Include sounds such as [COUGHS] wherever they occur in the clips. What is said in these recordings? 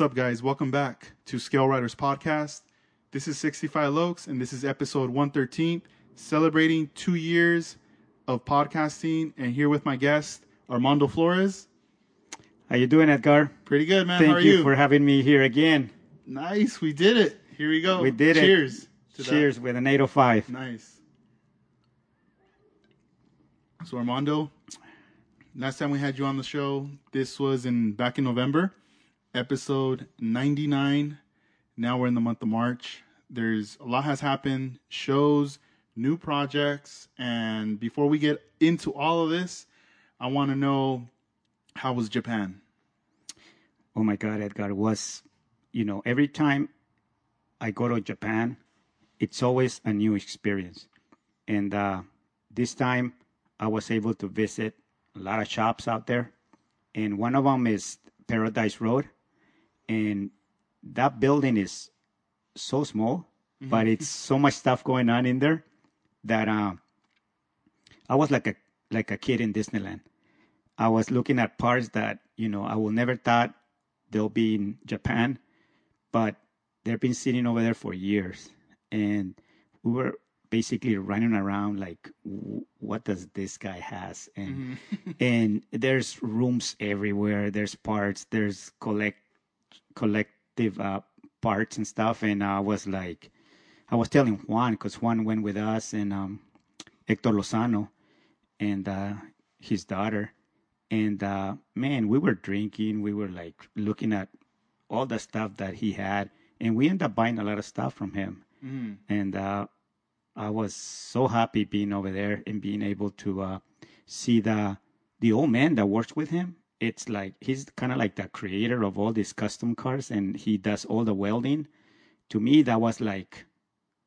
What's up, guys? Welcome back to Scale Riders Podcast. This is 65 Lokes, and this is episode 113, celebrating two years of podcasting. And here with my guest, Armando Flores. How you doing, Edgar? Pretty good, man. Thank How are you, you? for having me here again. Nice, we did it. Here we go. We did it. Cheers. to that. Cheers with an 805. Nice. So Armando, last time we had you on the show, this was in back in November, episode 99. Now we're in the month of March. There's a lot has happened, shows, new projects, and before we get into all of this, I want to know how was Japan? Oh my God, Edgar was, you know, every time I go to Japan, it's always a new experience. And uh, this time I was able to visit a lot of shops out there. And one of them is Paradise Road. And that building is so small, but it's so much stuff going on in there that uh, I was like a like a kid in Disneyland. I was looking at parts that you know I will never thought they'll be in Japan, but they've been sitting over there for years, and we were basically running around like, what does this guy has? And [LAUGHS] and there's rooms everywhere. There's parts. There's collect collective uh, parts and stuff. And I was like, I was telling Juan because Juan went with us and um, Hector Lozano and uh, his daughter. And uh, man, we were drinking. We were like looking at all the stuff that he had, and we ended up buying a lot of stuff from him. And uh, I was so happy being over there and being able to uh, see the the old man that works with him. It's like he's kind of like the creator of all these custom cars, and he does all the welding. To me, that was like,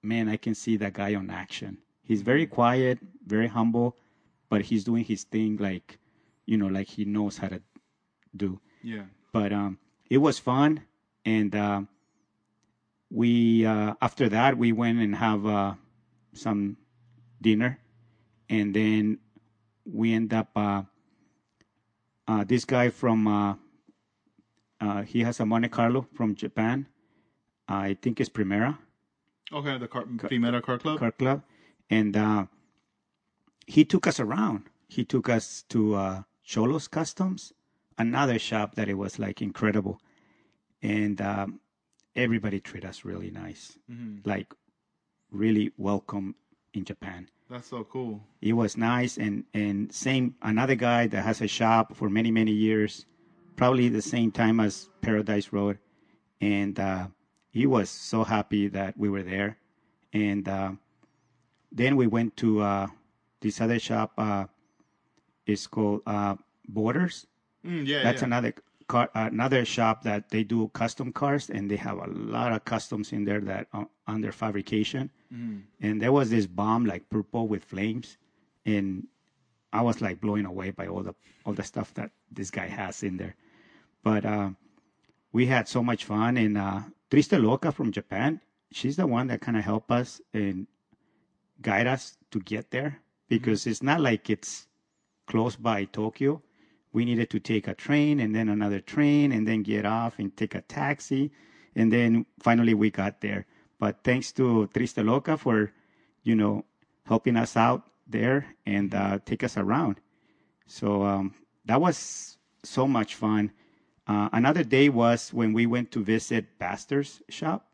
man, I can see that guy on action. He's very quiet, very humble, but he's doing his thing like, you know, like he knows how to do Yeah. but um, it was fun and uh, we uh, after that we went and have uh, some dinner and then we end up uh, this guy from uh, uh, he has a Monte Carlo from Japan. I think it's Primera. Okay, the car, Primera Car Club. car club. And uh, he took us around. He took us to uh, cholos customs another shop that it was like incredible. And um, everybody treated us really nice. Like really welcome in japan That's so cool. it was nice and and same another guy that has a shop for many many years probably the same time as paradise road and uh, he was so happy that we were there and uh, then we went to uh, this other shop uh, it's called uh, borders Mm, yeah, that's yeah. another car, another shop that they do custom cars, and they have a lot of customs in there that are under fabrication. Mm-hmm. And there was this bomb like purple with flames, and I was like blown away by all the all the stuff that this guy has in there. But uh, we had so much fun, and uh, Triste Loca from Japan, she's the one that kind of helped us and guide us to get there because it's not like it's close by Tokyo. We needed to take a train and then another train and then get off and take a taxi. And then finally we got there. But thanks to Triste Loca for, you know, helping us out there and uh, take us around. So um, that was so much fun. Uh, another day was when we went to visit Baster's shop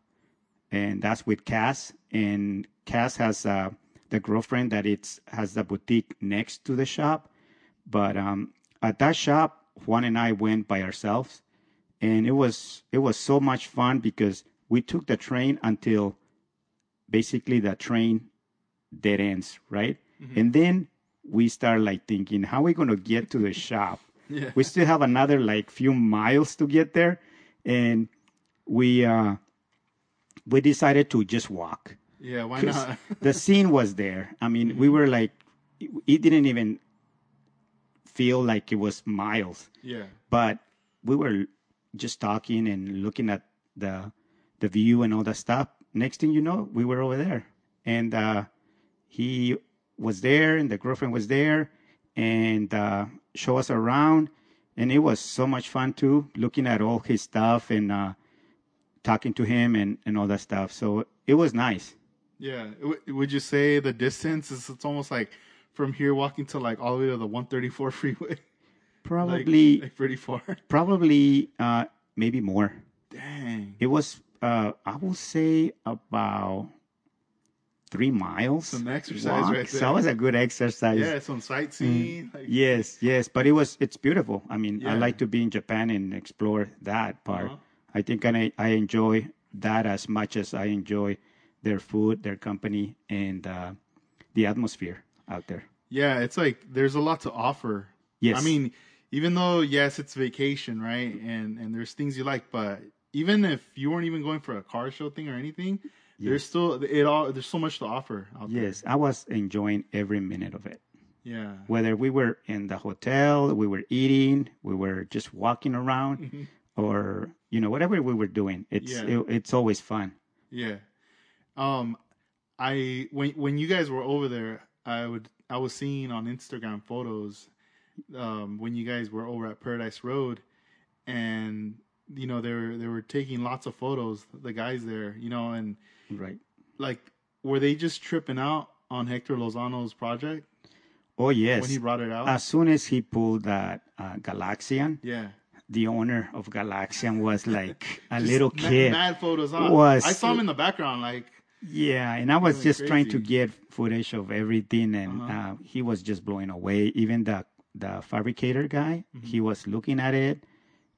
and that's with Cass. And Cass has uh, the girlfriend that it's has the boutique next to the shop. But um, at that shop, Juan and I went by ourselves, and it was it was so much fun because we took the train until basically the train dead ends, right? And then we start like thinking, how are we going to get to the shop? [LAUGHS] Yeah. We still have another like few miles to get there, and we uh, we decided to just walk. Yeah, why not? [LAUGHS] the scene was there. I mean, we were like, it didn't even feel like it was miles, yeah. but we were just talking and looking at the the view and all that stuff. Next thing you know, we were over there, and uh, he was there, and the girlfriend was there, and uh, show us around. and it was so much fun too, looking at all his stuff and uh, talking to him and, and all that stuff. So it was nice. Yeah. Would you say the distance is it's almost like from here walking to like all the way to the 134 [LAUGHS] freeway? Probably, like, like pretty far. [LAUGHS] probably, uh, maybe more. Dang. It was, uh, I will say about three miles. Some exercise walk. right So there. it was a good exercise. Yeah, some sightseeing. Like, Yes, yes, but it was it's beautiful. I mean, I like to be in Japan and explore that part. Uh-huh. I think I I enjoy that as much as I enjoy their food, their company, and uh, the atmosphere out there. Yeah, it's like there's a lot to offer. Yes. I mean, even though yes, it's vacation, right? And and there's things you like, but even if you weren't even going for a car show thing or anything, there's still it all there's so much to offer out Yes, I was enjoying every minute of it. Yeah. Whether we were in the hotel, we were eating, we were just walking around, or you know whatever we were doing, it's Mm-hmm. Yeah. it, it's always fun. Yeah. Um I when when you guys were over there, I would I was seeing on Instagram photos um when you guys were over at Paradise Road and you know they were they were taking lots of photos the guys there, you know, and Right. like were they just tripping out on Hector Lozano's project Oh yes. when he brought it out? as soon as he pulled that uh, Galaxian, yeah. the owner of Galaxian was like [LAUGHS] a little kid. Mad photos on. Was- I saw him in the background like Yeah, and I was Going just trying to get footage of everything, and Uh-huh. uh, he was just blowing away. Even the the fabricator guy, Mm-hmm. he was looking at it,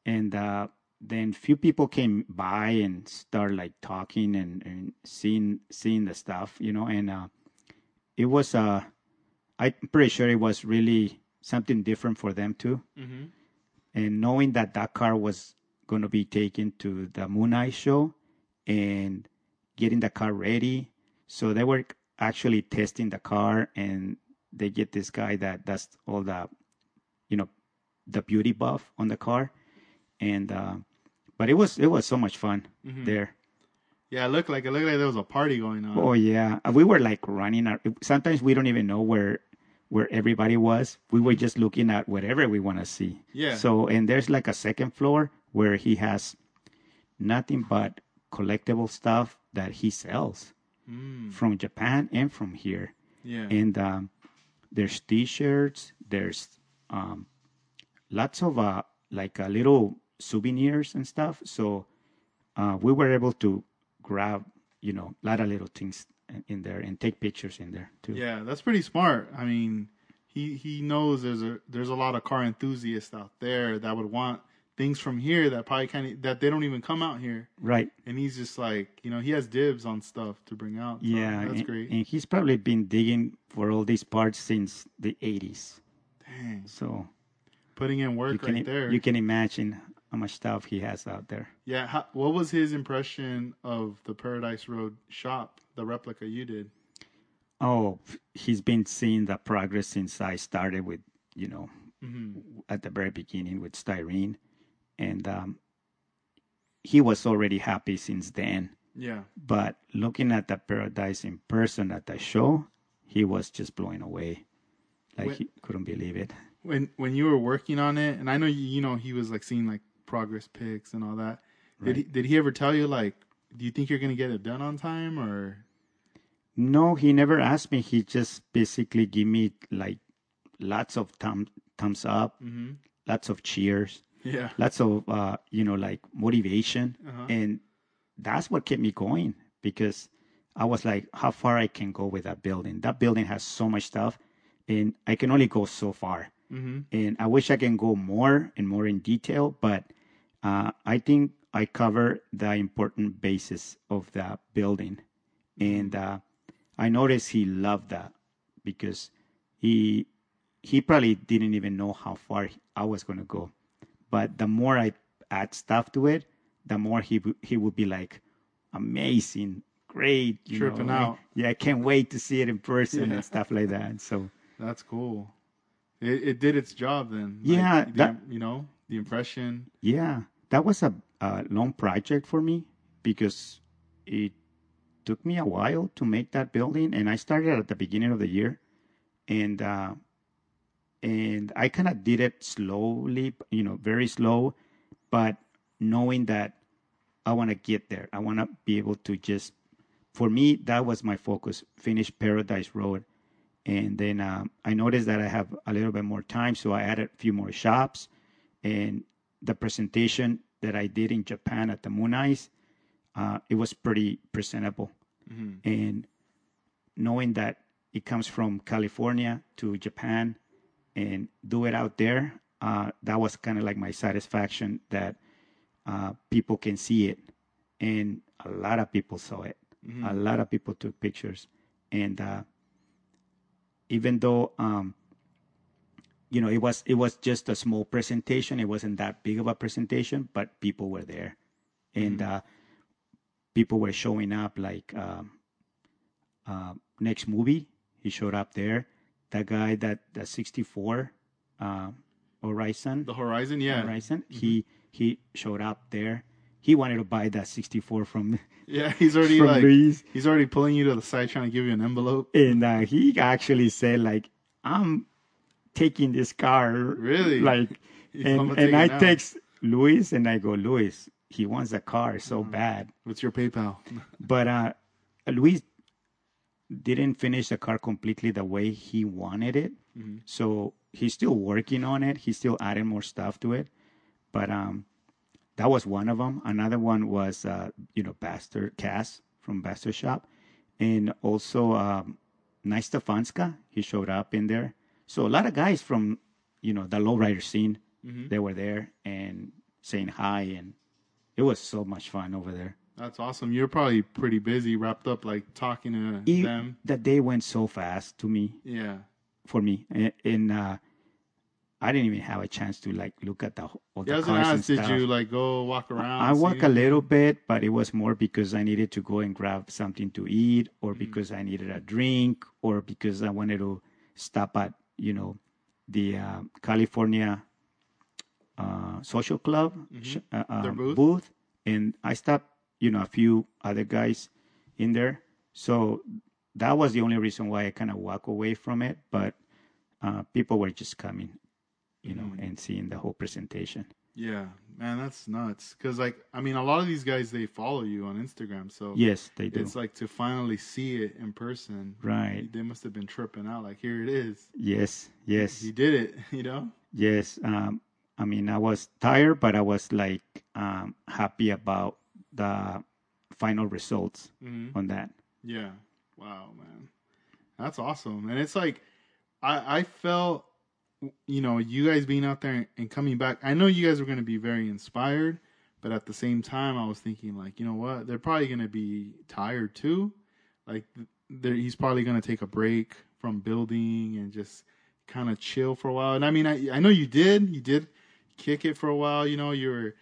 and uh, then few people came by and start like talking and, and seeing seeing the stuff, you know, and uh, it was uh, I'm pretty sure it was really something different for them too, Mhm. and knowing that that car was going to be taken to the Moon Eye show, and getting the car ready. So they were actually testing the car, and they get this guy that does all the, you know, the beauty buff on the car, and uh, but it was it was so much fun Mm-hmm. there. Yeah, it looked like it looked like there was a party going on. Oh yeah, Uh, we were like running. Our, sometimes we don't even know where where everybody was. We were just looking at whatever we want to see. Yeah. So and there's like a second floor where he has nothing but collectible stuff that he sells Mm, from Japan and from here. yeah. And um, there's T-shirts. There's um, lots of uh, like uh, little souvenirs and stuff. So uh, we were able to grab, you know, a lot of little things in- in there and take pictures in there too. Yeah, that's pretty smart. I mean, he he knows there's a there's a lot of car enthusiasts out there that would want things from here that probably kind of that they don't even come out here, Right. and he's just like you know he has dibs on stuff to bring out. So Yeah. that's and, great. And he's probably been digging for all these parts since the 80s. Dang, So putting in you work can right there. you can imagine how much stuff he has out there. yeah, how, what was his impression of the Paradise Road shop, the replica you did? Oh, he's been seeing the progress since I started with, you know, hmm at the very beginning with styrene, and um, he was already happy since then. Yeah, But looking at the paradise in person at the show, he was just blown away, like When- he couldn't believe it. when when you were working on it, and I know you, you know he was like seeing like progress pics and all that. Did he did he ever tell you like, do you think you're gonna get it done on time or? No, he never asked me. He just basically gave me like lots of thumb, thumbs up, hmm lots of cheers, Yeah. lots of uh, you know like motivation, Uh-huh. and that's what kept me going because I was like, how far I can go with that building. That building has so much stuff, and I can only go so far. hmm And I wish I can go more and more in detail, but uh, I think I cover the important basis of the building, and uh, I noticed he loved that because he he probably didn't even know how far I was going to go, but the more I add stuff to it, the more he he would be like, amazing, great, you Tripping know, out. Yeah, I can't wait to see it in person Yeah. and stuff like that. So. That's cool. It it did its job then. Yeah, the- that- you know the impression. Yeah, that was a, a long project for me because it took me a while to make that building, and I started at the beginning of the year, and uh, and I kind of did it slowly, you know, very slow, but knowing that I want to get there. I want to be able to just, for me, that was my focus. Finish Paradise Road, and then um, I noticed that I have a little bit more time, so I added a few more shops, and the presentation that I did in Japan at the Moon Eyes, uh, it was pretty presentable, and knowing that it comes from California to Japan and do it out there, uh, that was kind of like my satisfaction that uh, people can see it. And a lot of people saw it. A lot of people took pictures. And uh, even though, um, you know, it was it was just a small presentation. It wasn't that big of a presentation, but people were there, and uh, people were showing up. Like um, uh, next movie, he showed up there. That guy that the 64 uh, Horizon, The Horizon, yeah, Horizon, he he showed up there. He wanted to buy that 64 from [LAUGHS] yeah. He's already like Luis. he's already pulling you to the side, trying to give you an envelope. and uh, he actually said like i'm taking this car Really? like [LAUGHS] He's and, and i text luis and i go luis he wants a car so Mm. bad What's your PayPal? [LAUGHS] but uh luis didn't finish the car completely the way he wanted it. Mm-hmm. so he's still working on it. He's still adding more stuff to it. But um that was one of them another one was uh you know Bastard Cass from Bastard Shop. And also um Nice Stefanska he showed up in there. So a lot of guys from you know the lowrider scene they were there and saying hi and it was so much fun over there That's awesome. You're probably pretty busy, wrapped up, like talking to E- them. the day went so fast to me Yeah. for me and, and uh I didn't even have a chance to like look at the all I the gonna cars and ask, did you like go walk around? I see walk a little bit, but it was more because I needed to go and grab something to eat, or Mm. because I needed a drink, or because I wanted to stop at you know the uh, California uh, Social Club Mm-hmm. Uh, booth? and I stopped you know a few other guys in there. So that was the only reason why I kind of walk away from it. But uh, people were just coming, you know, Mm-hmm. and seeing the whole presentation. Yeah, man, that's nuts. Because like, I mean, a lot of these guys they follow you on Instagram, so Yes, they do. it's like to finally see it in person. Right. They must have been tripping out. Like, here it is. Yes, yes. He did it. [LAUGHS] You know. Yes, um, I mean, I was tired, but I was like um, happy about the final results Mhm. on that. Yeah. Wow, man. That's awesome. And it's like I I felt you know, you guys being out there and coming back. I know you guys were going to be very inspired, but at the same time I was thinking like, you know what? They're probably going to be tired too. Like he's probably going to take a break from building and just kind of chill for a while. And I mean, I I know you did. You did kick it for a while, you know, you were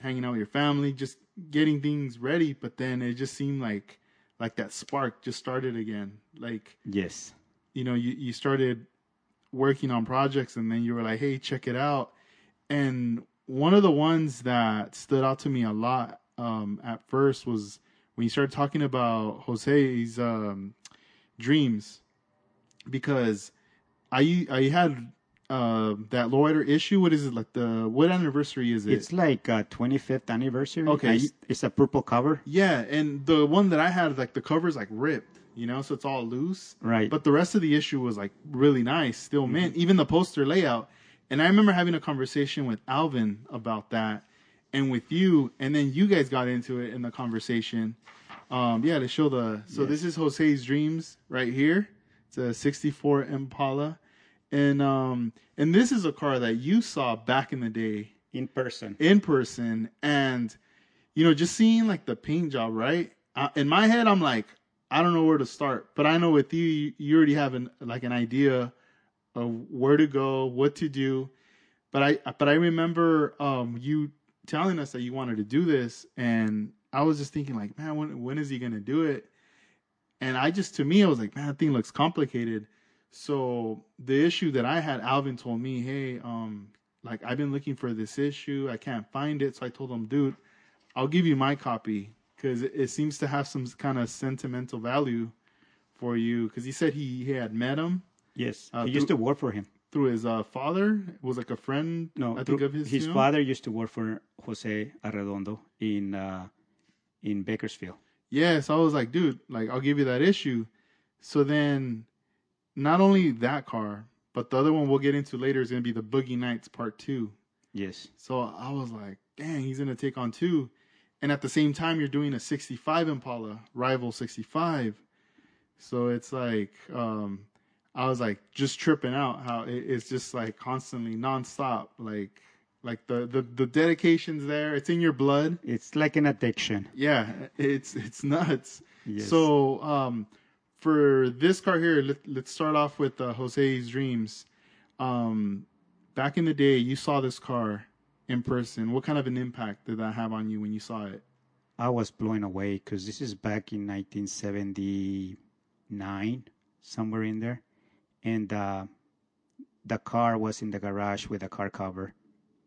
hanging out with your family, just getting things ready, but then it just seemed like like that spark just started again. Like, Yes, you know, you, you started working on projects and then you were like, hey, check it out. And one of the ones that stood out to me a lot um, at first was when you started talking about Jose's um, dreams, because I I had uh, that lowrider issue. What is it like? The what anniversary is it? it's like uh, 25th anniversary. Okay, I- it's a purple cover. Yeah, and the one that I had, like the cover's like ripped, you know, so it's all loose. Right. But the rest of the issue was like really nice, still mint, even the poster layout. And I remember having a conversation with Alvin about that and with you, and then you guys got into it in the conversation. Um, yeah, to show the so this is Jose's dreams right here. It's a 64 Impala. And um and this is a car that you saw back in the day in person. in person. And you know just seeing like the paint job right? Uh, in my head i'm like i don't know where to start. But i know with you you, you already have an like an idea of where to go what to do. But i but i remember um you telling us that you wanted to do this. And i was just thinking like man when when is he gonna do it? And i just to me i was like man that thing looks complicated so the issue that i had alvin told me hey um like I've been looking for this issue. I can't find it. So I told him, dude, I'll give you my copy because it, seems to have some kind of sentimental value for you. Because he said he, he had met him. Yes, Uh, he used to work for him. through his uh, father. It was like a friend. No, I think of his. his father used to work for Jose Arredondo in uh, in Bakersfield. Yeah, so I was like, dude, like I'll give you that issue. So then, not only that car, but the other one we'll get into later is gonna be the Boogie Nights Part Two. Yes, So I was like, dang, he's gonna take on two, and at the same time you're doing a '65 Impala, rival '65. So it's like, um, I was like just tripping out how it, it's just like constantly nonstop, like like the the the dedication's there. It's in your blood. it's like an addiction. Yeah, it's it's nuts. Yes. So um, for this car here, let, let's start off with uh, Jose's Dreams. Um, back in the day, you saw this car in person. What kind of an impact did that have on you when you saw it? I was blown away because this is back in 1979, somewhere in there, and uh, the car was in the garage with a car cover,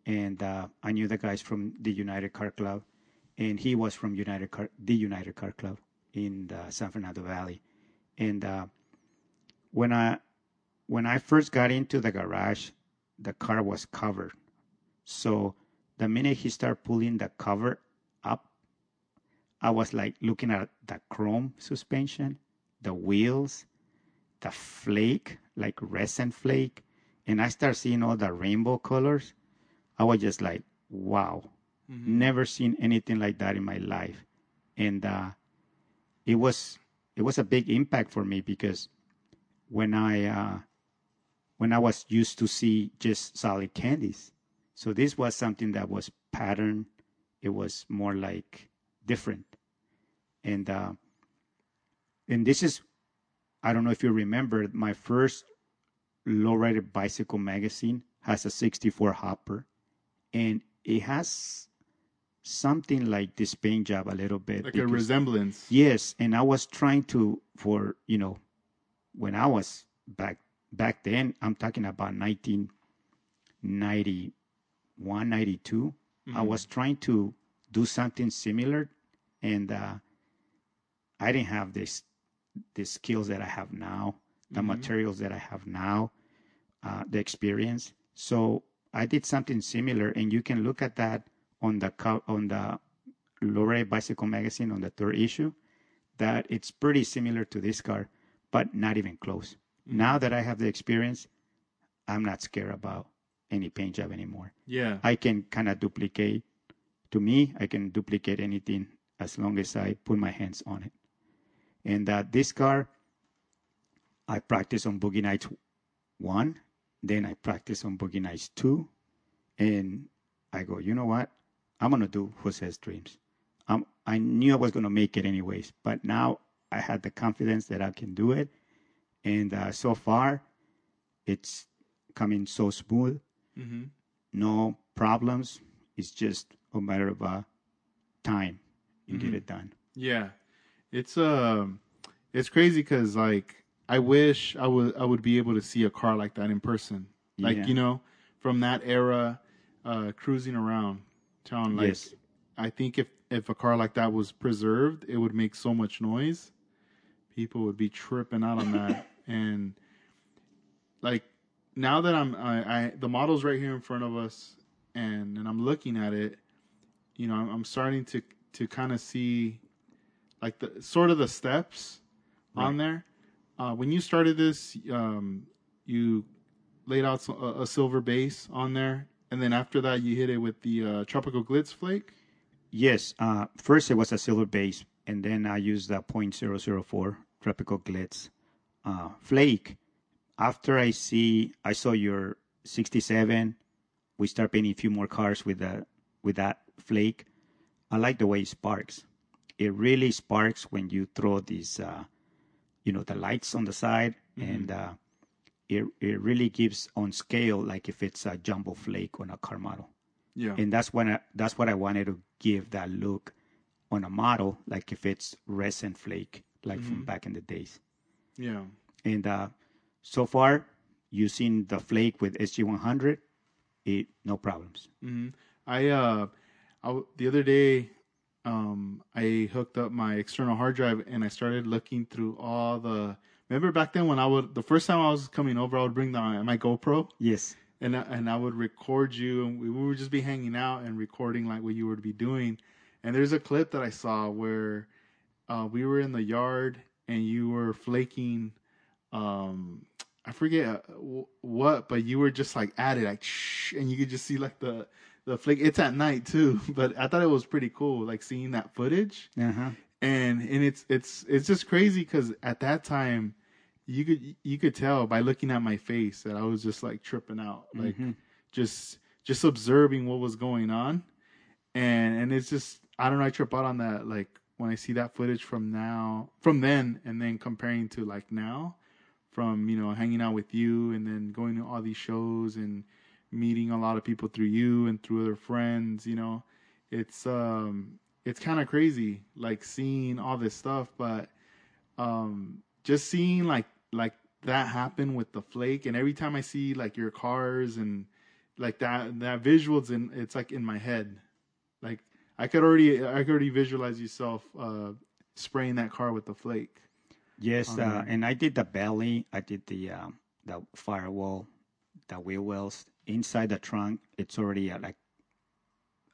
and uh, I knew the guys from the United Car Club, and he was from United Car, the United Car Club in the San Fernando Valley, and uh, when I when I first got into the garage, the car was covered, so the minute he started pulling the cover up I was like looking at the chrome suspension, the wheels, the flake, like resin flake, and I start seeing all the rainbow colors. I was just like, wow, never seen anything like that in my life, and uh, it was it was a big impact for me because when I uh, when I was used to see just solid candies, so this was something that was pattern. It was more like different and uh, and this is I don't know if you remember my first lowrider bicycle magazine has a 64 hopper and it has something like this paint job a little bit Like a resemblance. yes and I was trying to for you know when I was back back then I'm talking about 1991 92 I was trying to do something similar and uh, I didn't have this the skills that I have now, the materials that I have now, uh, the experience. So I did something similar, and you can look at that on the on the Lore Bicycle magazine on the third issue. That it's pretty similar to this car, but not even close. Now that I have the experience, I'm not scared about any paint job anymore. Yeah. I can kind of duplicate. To me, I can duplicate anything as long as I put my hands on it. And uh, this car, I practice on Boogie Nights one, then I practice on Boogie Nights two, and I go, you know what? I'm gonna do Jose's Dreams. Um, I knew I was gonna make it anyways, but now I had the confidence that I can do it, and uh, so far, it's coming so smooth hmm no problems. It's just a matter of uh, time you get it done. Yeah, it's um, it's crazy because like I wish I would I would be able to see a car like that in person, like Yeah. you know, from that era, uh, cruising around town. Like Yes. I think if if a car like that was preserved, it would make so much noise. People would be tripping out on that, [LAUGHS] and like now that I'm I, I the model's right here in front of us, and and I'm looking at it, you know, I'm, I'm starting to to kind of see like the sort of the steps on there. Uh, when you started this, um, you laid out a, a silver base on there, and then after that, you hit it with the uh, tropical glitz flake. Yes. Uh, first, it was a silver base, and then I used the .004 Tropical Glitz uh, flake. After I see, I saw your 67. We start painting a few more cars with the with that flake. I like the way it sparks. It really sparks when you throw these, uh, you know, the lights on the side, and uh, it it really gives on scale like if it's a jumbo flake on a car model. Yeah, and that's when I, that's what I wanted to give that look on a model, like if it's resin flake, like from back in the days. yeah, And uh, so far, using the flake with SG100, it no problems. hmm I uh, I the other day, um, I hooked up my external hard drive and I started looking through all the remember back then when I would the first time I was coming over, I would bring the, my GoPro Yes. and I- and I would record you, and we, we would just be hanging out and recording like what you would be doing. And there's a clip that I saw where uh, we were in the yard and you were flaking. Um, I forget uh, what, but you were just like at it, like shh, and you could just see like the the flake. It's at night too, [LAUGHS] but I thought it was pretty cool, like seeing that footage Uh huh. and and it's it's it's just crazy because at that time you could you could tell by looking at my face that I was just like tripping out, like Mhm. just just observing what was going on, and and it's just I don't know I trip out on that like when I see that footage from now from then and then comparing to like now from you know hanging out with you and then going to all these shows and meeting a lot of people through you and through other friends you know it's um it's kind of crazy like seeing all this stuff but um just seeing like like that happen with the flake and every time i see like your cars and like that that visuals and it's like in my head like i could already i could already visualize yourself uh spraying that car with the flake Yes, on uh, and I did the belly. I did the um, the firewall, the wheel wells inside the trunk. It's already uh, like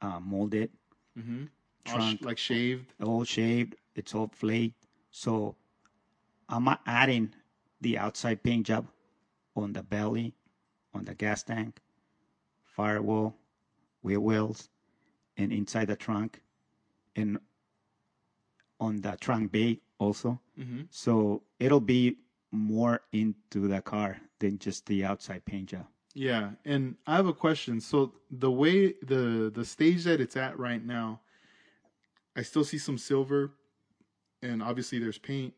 uh, molded, mm-hmm. Trunk. like shaved all shaved. It's all flaked. So I'm uh, adding the outside paint job on the belly, on the gas tank, firewall, wheel wells, and inside the trunk, and on the trunk bay also. mm-hmm. So it'll be more into the car than just the outside paint job. Yeah, and I have a question. So the way the the stage that it's at right now, I still see some silver, and obviously there's paint,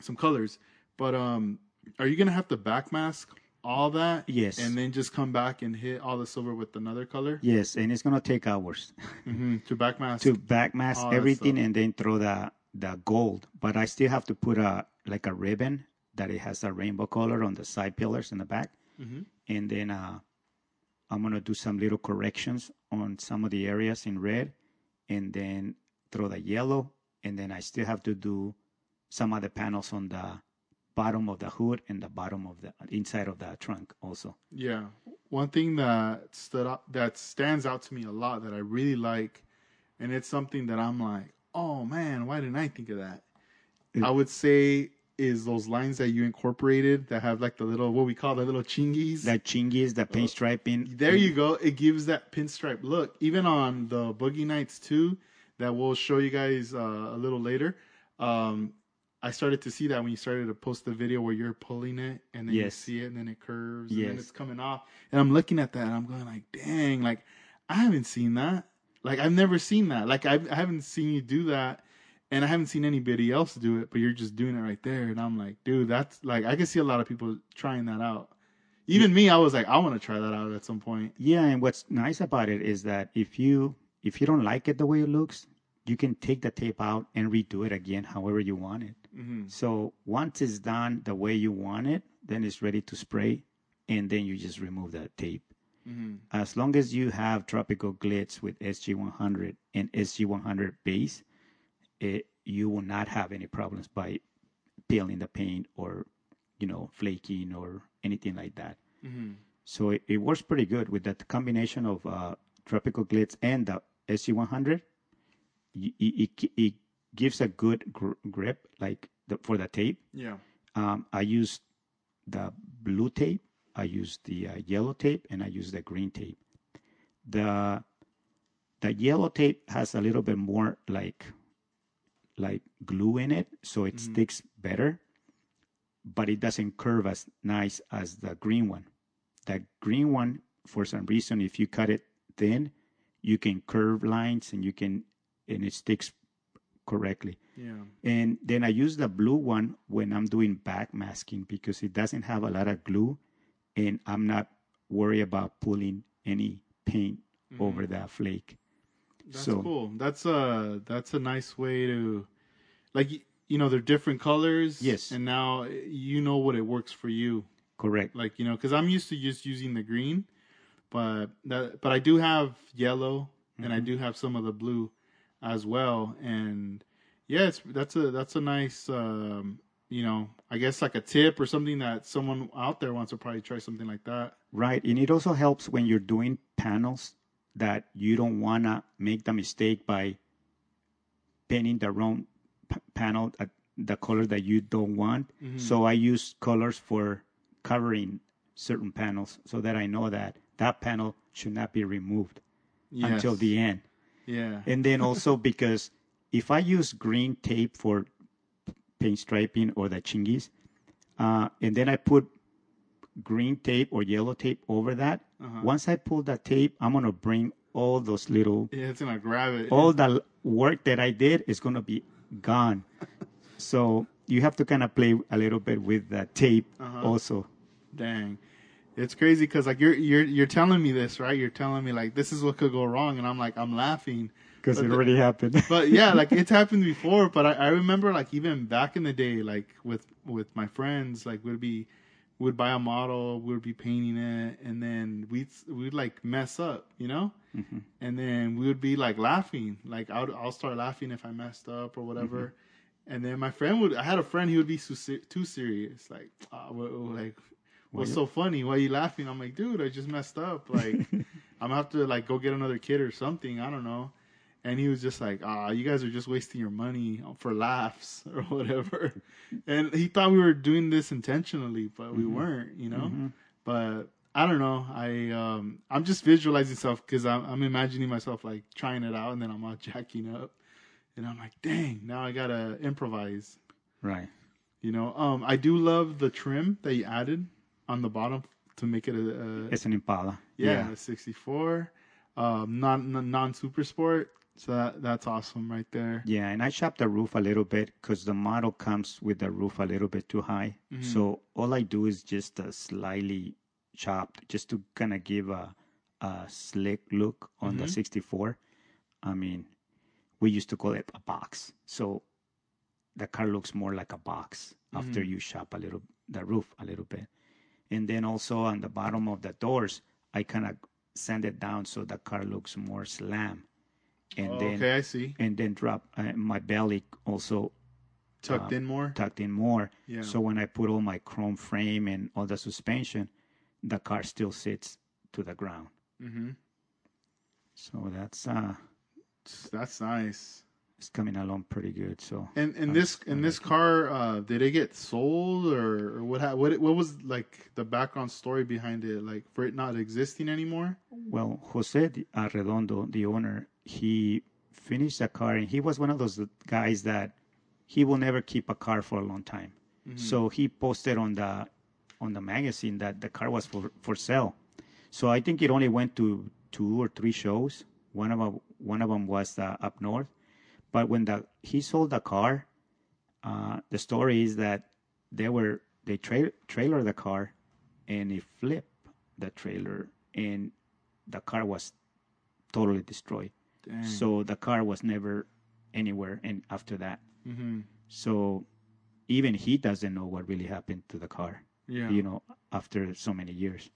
some colors. But um, are you gonna have to backmask all that? Yes. and then just come back and hit all the silver with another color Yes, and it's gonna take hours [LAUGHS] mm-hmm. to backmask. to backmask everything and then throw the the gold. But I still have to put a like a ribbon that it has a rainbow color on the side pillars in the back, Mhm. and then uh, I'm gonna do some little corrections on some of the areas in red, and then throw the yellow, and then I still have to do some other panels on the bottom of the hood and the bottom of the inside of the trunk also. Yeah. One thing that stood out that stands out to me a lot that I really like, and it's something that I'm like, oh man, why didn't I think of that? Mm. I would say is those lines that you incorporated that have like the little what we call the little chingies. The chingies, the paint striping. there you go. It gives that pinstripe look. Even on the Boogie Nights 2 that we'll show you guys uh, a little later. Um, I started to see that when you started to post the video where you're pulling it and then you see it and then it curves and then it's coming off. And I'm looking at that and I'm going like, dang, like I haven't seen that. Like I've never seen that. Like I've, I haven't seen you do that and I haven't seen anybody else do it, but you're just doing it right there. And I'm like, dude, that's like, I can see a lot of people trying that out. Even me, I was like, I want to try that out at some point. Yeah, and what's nice about it is that if you if you don't like it the way it looks, you can take the tape out and redo it again however you want it. Hmm So once it's done the way you want it, then it's ready to spray, and then you just remove that tape. hmm As long as you have tropical glitz with SG100 and SG100 base, it, you will not have any problems by peeling the paint or you know flaking or anything like that. hmm So it, it works pretty good with that combination of uh, tropical glitz and the SG100. It, it, it gives a good gr- grip, like the, for the tape. Yeah. Um, I use the blue tape, I use the uh, yellow tape, and I use the green tape. The the yellow tape has a little bit more like like glue in it, so it Mhm. sticks better, but it doesn't curve as nice as the green one. The green one, for some reason, if you cut it thin, you can curve lines and you can and it sticks correctly. Yeah. And then I use the blue one when I'm doing back masking because it doesn't have a lot of glue and I'm not worried about pulling any paint over that flake. That's So- cool. That's a that's a nice way to, like you know, they're different colors. Yes. And now you know what it works for you. Correct. Like you know, because I'm used to just using the green, but that but I do have yellow and I Mhm. do have some of the blue as well. And yeah, it's that's a that's a nice um, you know, I guess like a tip or something that someone out there wants to probably try something like that. Right. And it also helps when you're doing panels that you don't want to make the mistake by painting the wrong p- panel at the color that you don't want. So I use colors for covering certain panels so that I know that that panel should not be removed until the end. Yeah. And then also [LAUGHS] because if I use green tape for paint striping or the chingis, uh, and then I put green tape or yellow tape over that, Uh-huh. once I pull that tape, I'm gonna bring all those little, yeah, it's gonna grab it. all the work that I did is gonna be gone. [LAUGHS] so you have to kind of play a little bit with the tape Uh-huh. also. Dang. It's crazy because like you're you're you're telling me this right. You're telling me like this is what could go wrong, and I'm like I'm laughing. Because it the- already happened. [LAUGHS] but yeah, like it's [LAUGHS] happened before. But I, I remember like even back in the day, like with with my friends, like we'd be would buy a model, we'd be painting it, and then we'd we'd like mess up, you know, Mm-hmm. and then we would be like laughing, like I'll I'll start laughing if I messed up or whatever. Mm-hmm. And then my friend would, I had a friend, he would be too, too serious. Like, uh, like, what's so funny? Why are you laughing? I'm like, dude, I just messed up. Like, [LAUGHS] I'm gonna have to like go get another kid or something. I don't know. And he was just like, ah, you guys are just wasting your money for laughs [LAUGHS] or whatever. And he thought we were doing this intentionally, but we weren't, you know. But I don't know. I um, I'm just visualizing stuff because I'm, I'm imagining myself like trying it out, and then I'm all jacking up, and I'm like, dang, now I gotta improvise. right. You know, um, I do love the trim that you added on the bottom to make it a, a It's an Impala. yeah, a 64, um, non non super sport. So that that's awesome right there. Yeah, and I chopped the roof a little bit because the model comes with the roof a little bit too high. So all I do is just uh, slightly chopped, just to kind of give a, a slick look on the 64. I mean, we used to call it a box. So the car looks more like a box after you chop a little the roof a little bit. And then also on the bottom of the doors, I kind of sand it down so the car looks more slam. And Oh, then okay, I see. and then drop uh, my belly also Tucked in more. tucked in more. Yeah. So when I put all my chrome frame and all the suspension, the car still sits to the ground. Mm-hmm. So that's uh, That's nice. It's coming along pretty good. So And and this and this car, uh, did it get sold or, or what? Ha- what what was like the background story behind it? Like for it not existing anymore? Well, Jose Arredondo, the owner, he finished the car, and he was one of those guys that he will never keep a car for a long time. So he posted on the on the magazine that the car was for for sale. So I think it only went to two or three shows. One of them, one of them was uh, up north. But when the he sold the car, uh, the story is that they were they tra- trailer the car, and he flipped the trailer, and the car was totally destroyed. Dang. So the car was never anywhere, and after that, hmm so even he doesn't know what really happened to the car. Yeah, You know, after so many years.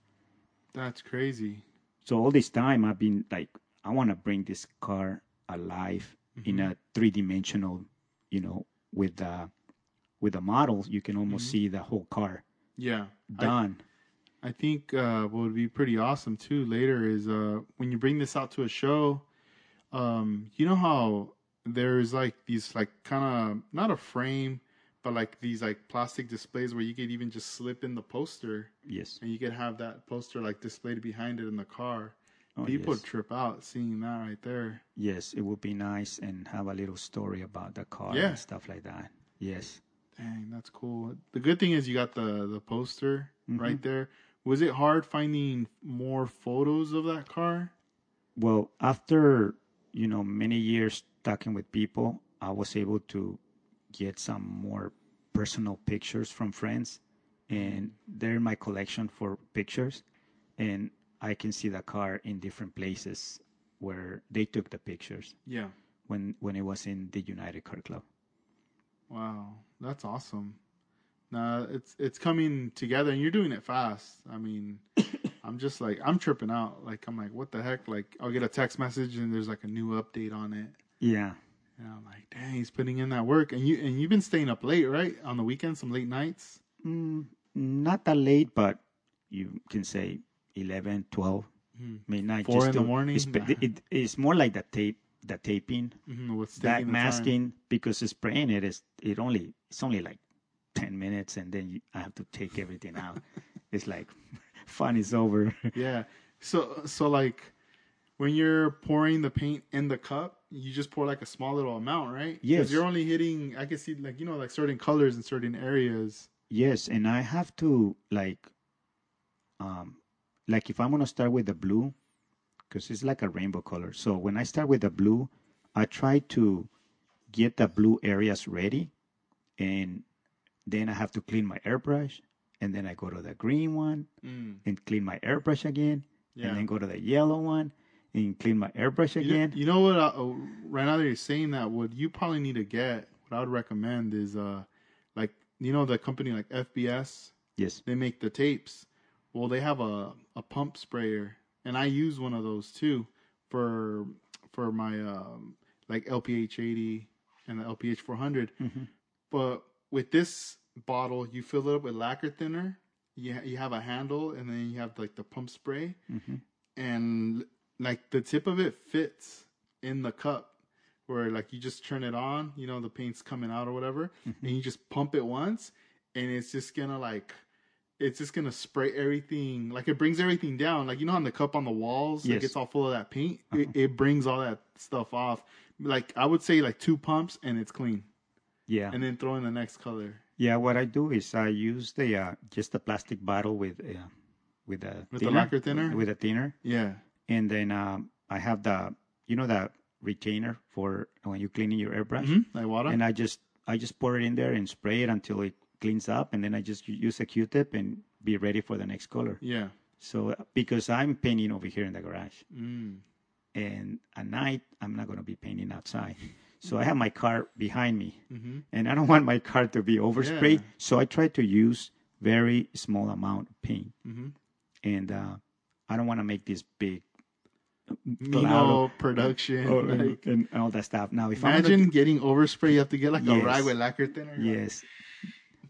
that's crazy. So all this time, I've been like, I want to bring this car alive in a three dimensional, you know, with the with the models, you can almost see the whole car Yeah, I, done. I think uh, what would be pretty awesome too later is uh, when you bring this out to a show. Um, you know how there's like these like kind of not a frame, but like these like plastic displays where you could even just slip in the poster yes. and you could have that poster like displayed behind it in the car. Oh, People yes. trip out seeing that right there. Yes, it would be nice and have a little story about the car Yeah. and stuff like that. Yes. Dang, that's cool. The good thing is you got the the poster Mm-hmm. right there. Was it hard finding more photos of that car? Well, after you know many years talking with people, I was able to get some more personal pictures from friends, and they're in my collection for pictures, and I can see the car in different places where they took the pictures Yeah. when when it was in the United Car Club. Wow, that's awesome. Nah, it's it's coming together, and you're doing it fast. I mean, [COUGHS] I'm just like I'm tripping out. Like I'm like, what the heck? Like I'll get a text message, and there's like a new update on it, Yeah, And I'm like, dang, he's putting in that work. And you and you've been staying up late, right? On the weekends, some late nights. Mm, not that late, but you can say 11, 12 midnight. Hmm. Four just in the morning? It's, it, it- it's more like the tape, the taping, Mm-hmm. Taking the time. masking because spraying it is it only it's only like 10 minutes and then you, I have to take everything out. [LAUGHS] it's like [LAUGHS] fun is over. Yeah. So so like when you're pouring the paint in the cup, you just pour like a small little amount, right? Yes. you're only hitting. I can see like you know like certain colors in certain areas. Yes, and I have to like, um, like if I'm gonna start with the blue, because it's like a rainbow color. So when I start with the blue, I try to get the blue areas ready, and then I have to clean my airbrush, and then I go to the green one Mm. and clean my airbrush again, Yeah. and then go to the yellow one and clean my airbrush You, again. you know what? I, oh, right now that you're saying that, what you probably need to get, what I would recommend is uh, like you know the company like FBS, Yes. they make the tapes. Well, they have a a pump sprayer, and I use one of those too for for my um, like LPH 80 and the LPH 400. Mm-hmm. But with this bottle, you fill it up with lacquer thinner. You ha- you have a handle, and then you have like the pump spray, Mm-hmm. and like the tip of it fits in the cup. Where like you just turn it on, you know the paint's coming out or whatever, Mm-hmm. and you just pump it once, and it's just gonna like, it's just gonna spray everything. Like it brings everything down. Like you know on the cup on the walls, like Yes. it's all full of that paint. It, it brings all that stuff off. Like I would say like two pumps and it's clean, Yeah. and then throw in the next color. Yeah, what I do is I use the uh, just a plastic bottle with uh, with a With the lacquer thinner? with a thinner, Yeah. and then um, I have the you know the retainer for when you're cleaning your airbrush, Mm-hmm. Like water. and I just I just pour it in there and spray it until it cleans up, and then I just use a Q-tip and be ready for the next color. yeah. So because I'm painting over here in the garage, Mm. and at night I'm not gonna be painting outside. [LAUGHS] So I have my car behind me, Mm-hmm. and I don't want my car to be oversprayed. Yeah. So I try to use very small amount of paint, Mm-hmm. and uh, I don't want to make this big cloud production. and, [LAUGHS] like, and all that stuff. Now, if I'm imagine gonna getting overspray. You have to get like a Yes. rag with lacquer thinner. yes,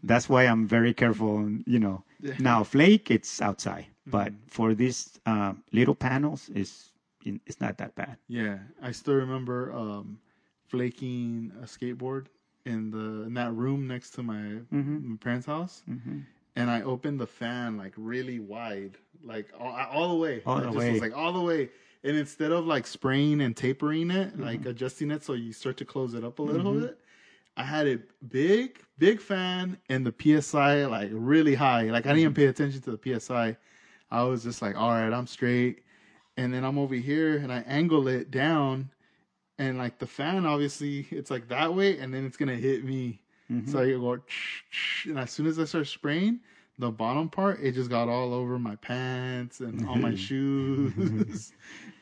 that's why I'm very careful. on, You know, Yeah. now flake it's outside, but Mm-hmm. for these uh, little panels, it's it's not that bad. Yeah, I still remember um, flaking a skateboard in the in that room next to my, Mhm. my parents' house, hmm and I opened the fan like really wide, like all, all the way. All I the just way. was like all the way. And instead of like spraying and tapering it, Mm-hmm. like adjusting it so you start to close it up a little bit, I had it big, big fan, and the PSI like really high. Like I didn't even mm-hmm. pay attention to the PSI. I was just like, all right, I'm straight. And then I'm over here and I angle it down, and like the fan, obviously, it's like that way, and then it's gonna hit me. So mm-hmm. I go, and as soon as I start spraying, the bottom part, it just got all over my pants and all my [LAUGHS] shoes.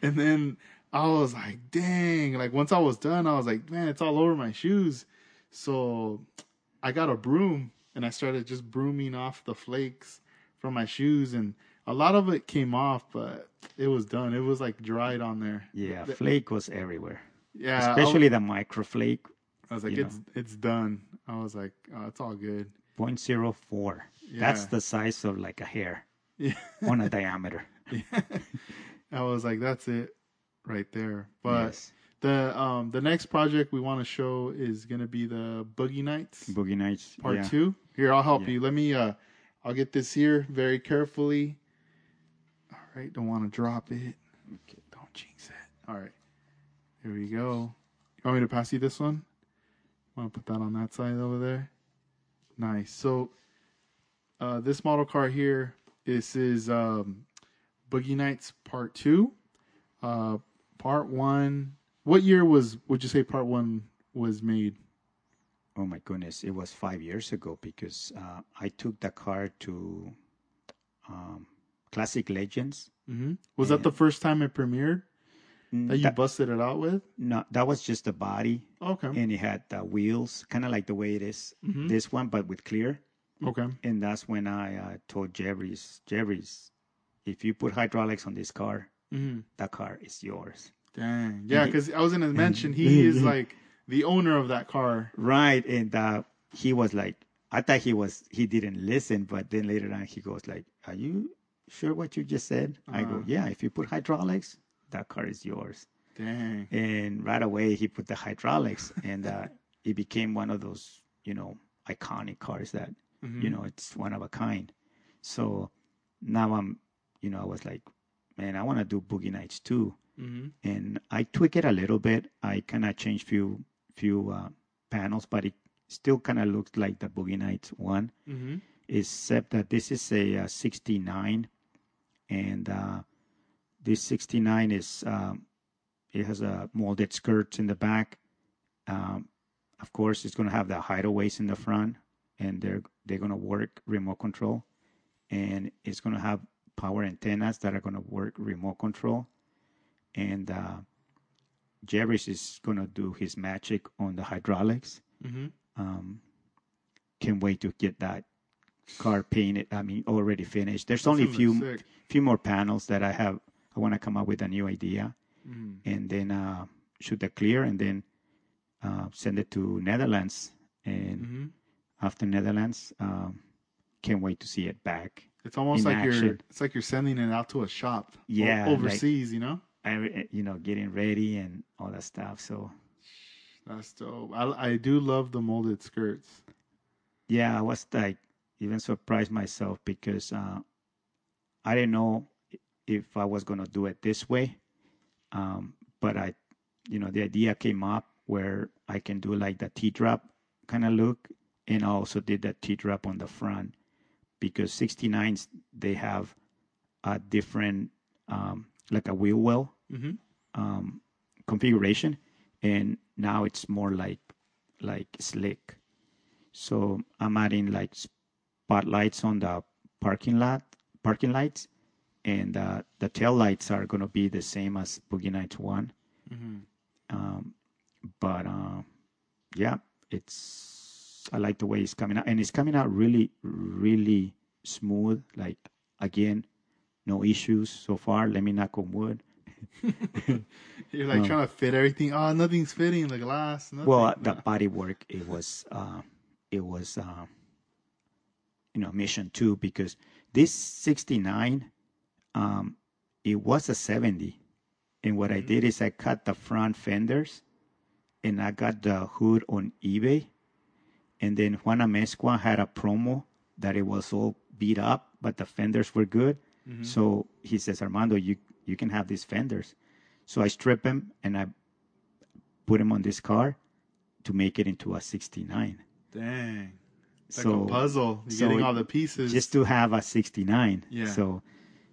and then I was like, dang. Like once I was done, I was like, man, it's all over my shoes. So I got a broom and I started just brooming off the flakes from my shoes. And a lot of it came off, but it was done. It was like dried on there. Yeah, flake was everywhere, Yeah. Especially the micro flake. I was like, it's it's done. I was like, oh, it's all good. 0.04. That's the size of like a hair [LAUGHS] Yeah. on a diameter. [LAUGHS] I was like, that's it right there. But yes. The um the next project we want to show is gonna be the Boogie Nights Boogie Nights. Part yeah. Two. Here, I'll help Yeah. you. Let me uh, I'll get this here very carefully. All right, don't want to drop it. Okay, don't jinx it. All right, here we go. You want me to pass you this one? Want to put that on that side over there? Nice. So, uh, this model car here, this is um, Boogie Nights Part Two. Uh, part One. What year was? Would you say Part One was made? Oh my goodness, it was five years ago because uh, I took the car to um, Classic Legends. hmm Was that the first time it premiered Mm, that you that, busted it out with? no, that was just the body, Okay. and it had the wheels, kind of like the way it is Mhm. this one, but with clear. Okay. And that's when I uh, told Jerry's, Jerry's, if you put hydraulics on this car, hmm that car is yours. Dang. Yeah, because I was gonna mention he is like the owner of that car. Right, and uh, he was like, I thought he was he didn't listen, but then later on he goes like, "Are you sure what you just said?" I go, "Yeah. If you put hydraulics, that car is yours." Dang. And right away he put the hydraulics, and uh, [LAUGHS] it became one of those you know iconic cars that you know it's one of a kind. So now I'm you know I was like, man, I want to do Boogie Nights too Mm-hmm. and I tweak it a little bit. I kind of change few few uh, panels, but it still kind of looks like the Boogie Nights one, Mm-hmm. except that this is a, uh 69, and uh, this 69 is um, it has a molded skirts in the back. Um, of course, it's going to have the hideaways in the front, and they're they're going to work remote control, and it's going to have power antennas that are going to work remote control and uh, Jerry's is gonna do his magic on the hydraulics. Mm-hmm. Um, can't wait to get that car painted. I mean, already finished. There's only a few Sick. few more panels that I have. I want to come up with a new idea, Mhm. and then uh, shoot the clear, and then uh, send it to Netherlands. And Mhm. after Netherlands, um, can't wait to see it back. It's almost like you're it's like you're sending it out to a shop. Yeah, like- overseas, you know. I, you know, getting ready and all that stuff. So That's dope. I I do love the molded skirts. yeah, I was like even surprised myself because uh, I didn't know if I was gonna do it this way. Um, but I, you know, the idea came up where I can do like the T drop kind of look, and I also did the T drop on the front because 69s they have a different, um, like a wheel well Mm-hmm. um, configuration, and now it's more like like slick. So I'm adding like spotlights on the parking lot, parking lights, and uh, the tail lights are gonna be the same as Boogie Nights One. Mm-hmm. Um, but uh, yeah, it's I like the way it's coming out, and it's coming out really, really smooth. Like again, no issues so far. Let me knock on wood. [LAUGHS] You're like Um, trying to fit everything. Oh, nothing's fitting. The glass. Nothing. Well, the body work it was uh, it was uh, you know mission two because this sixty nine um, it was a seventy, and what I did is I cut the front fenders, and I got the hood on eBay, and then Juana Mezcua had a promo that it was all beat up, but the fenders were good. Mm-hmm. So he says, Armando, you you can have these fenders. So I strip them and I put them on this car to make it into a 69. Dang. Like so a puzzle. You're so getting all the pieces. just to have a 69. Yeah. So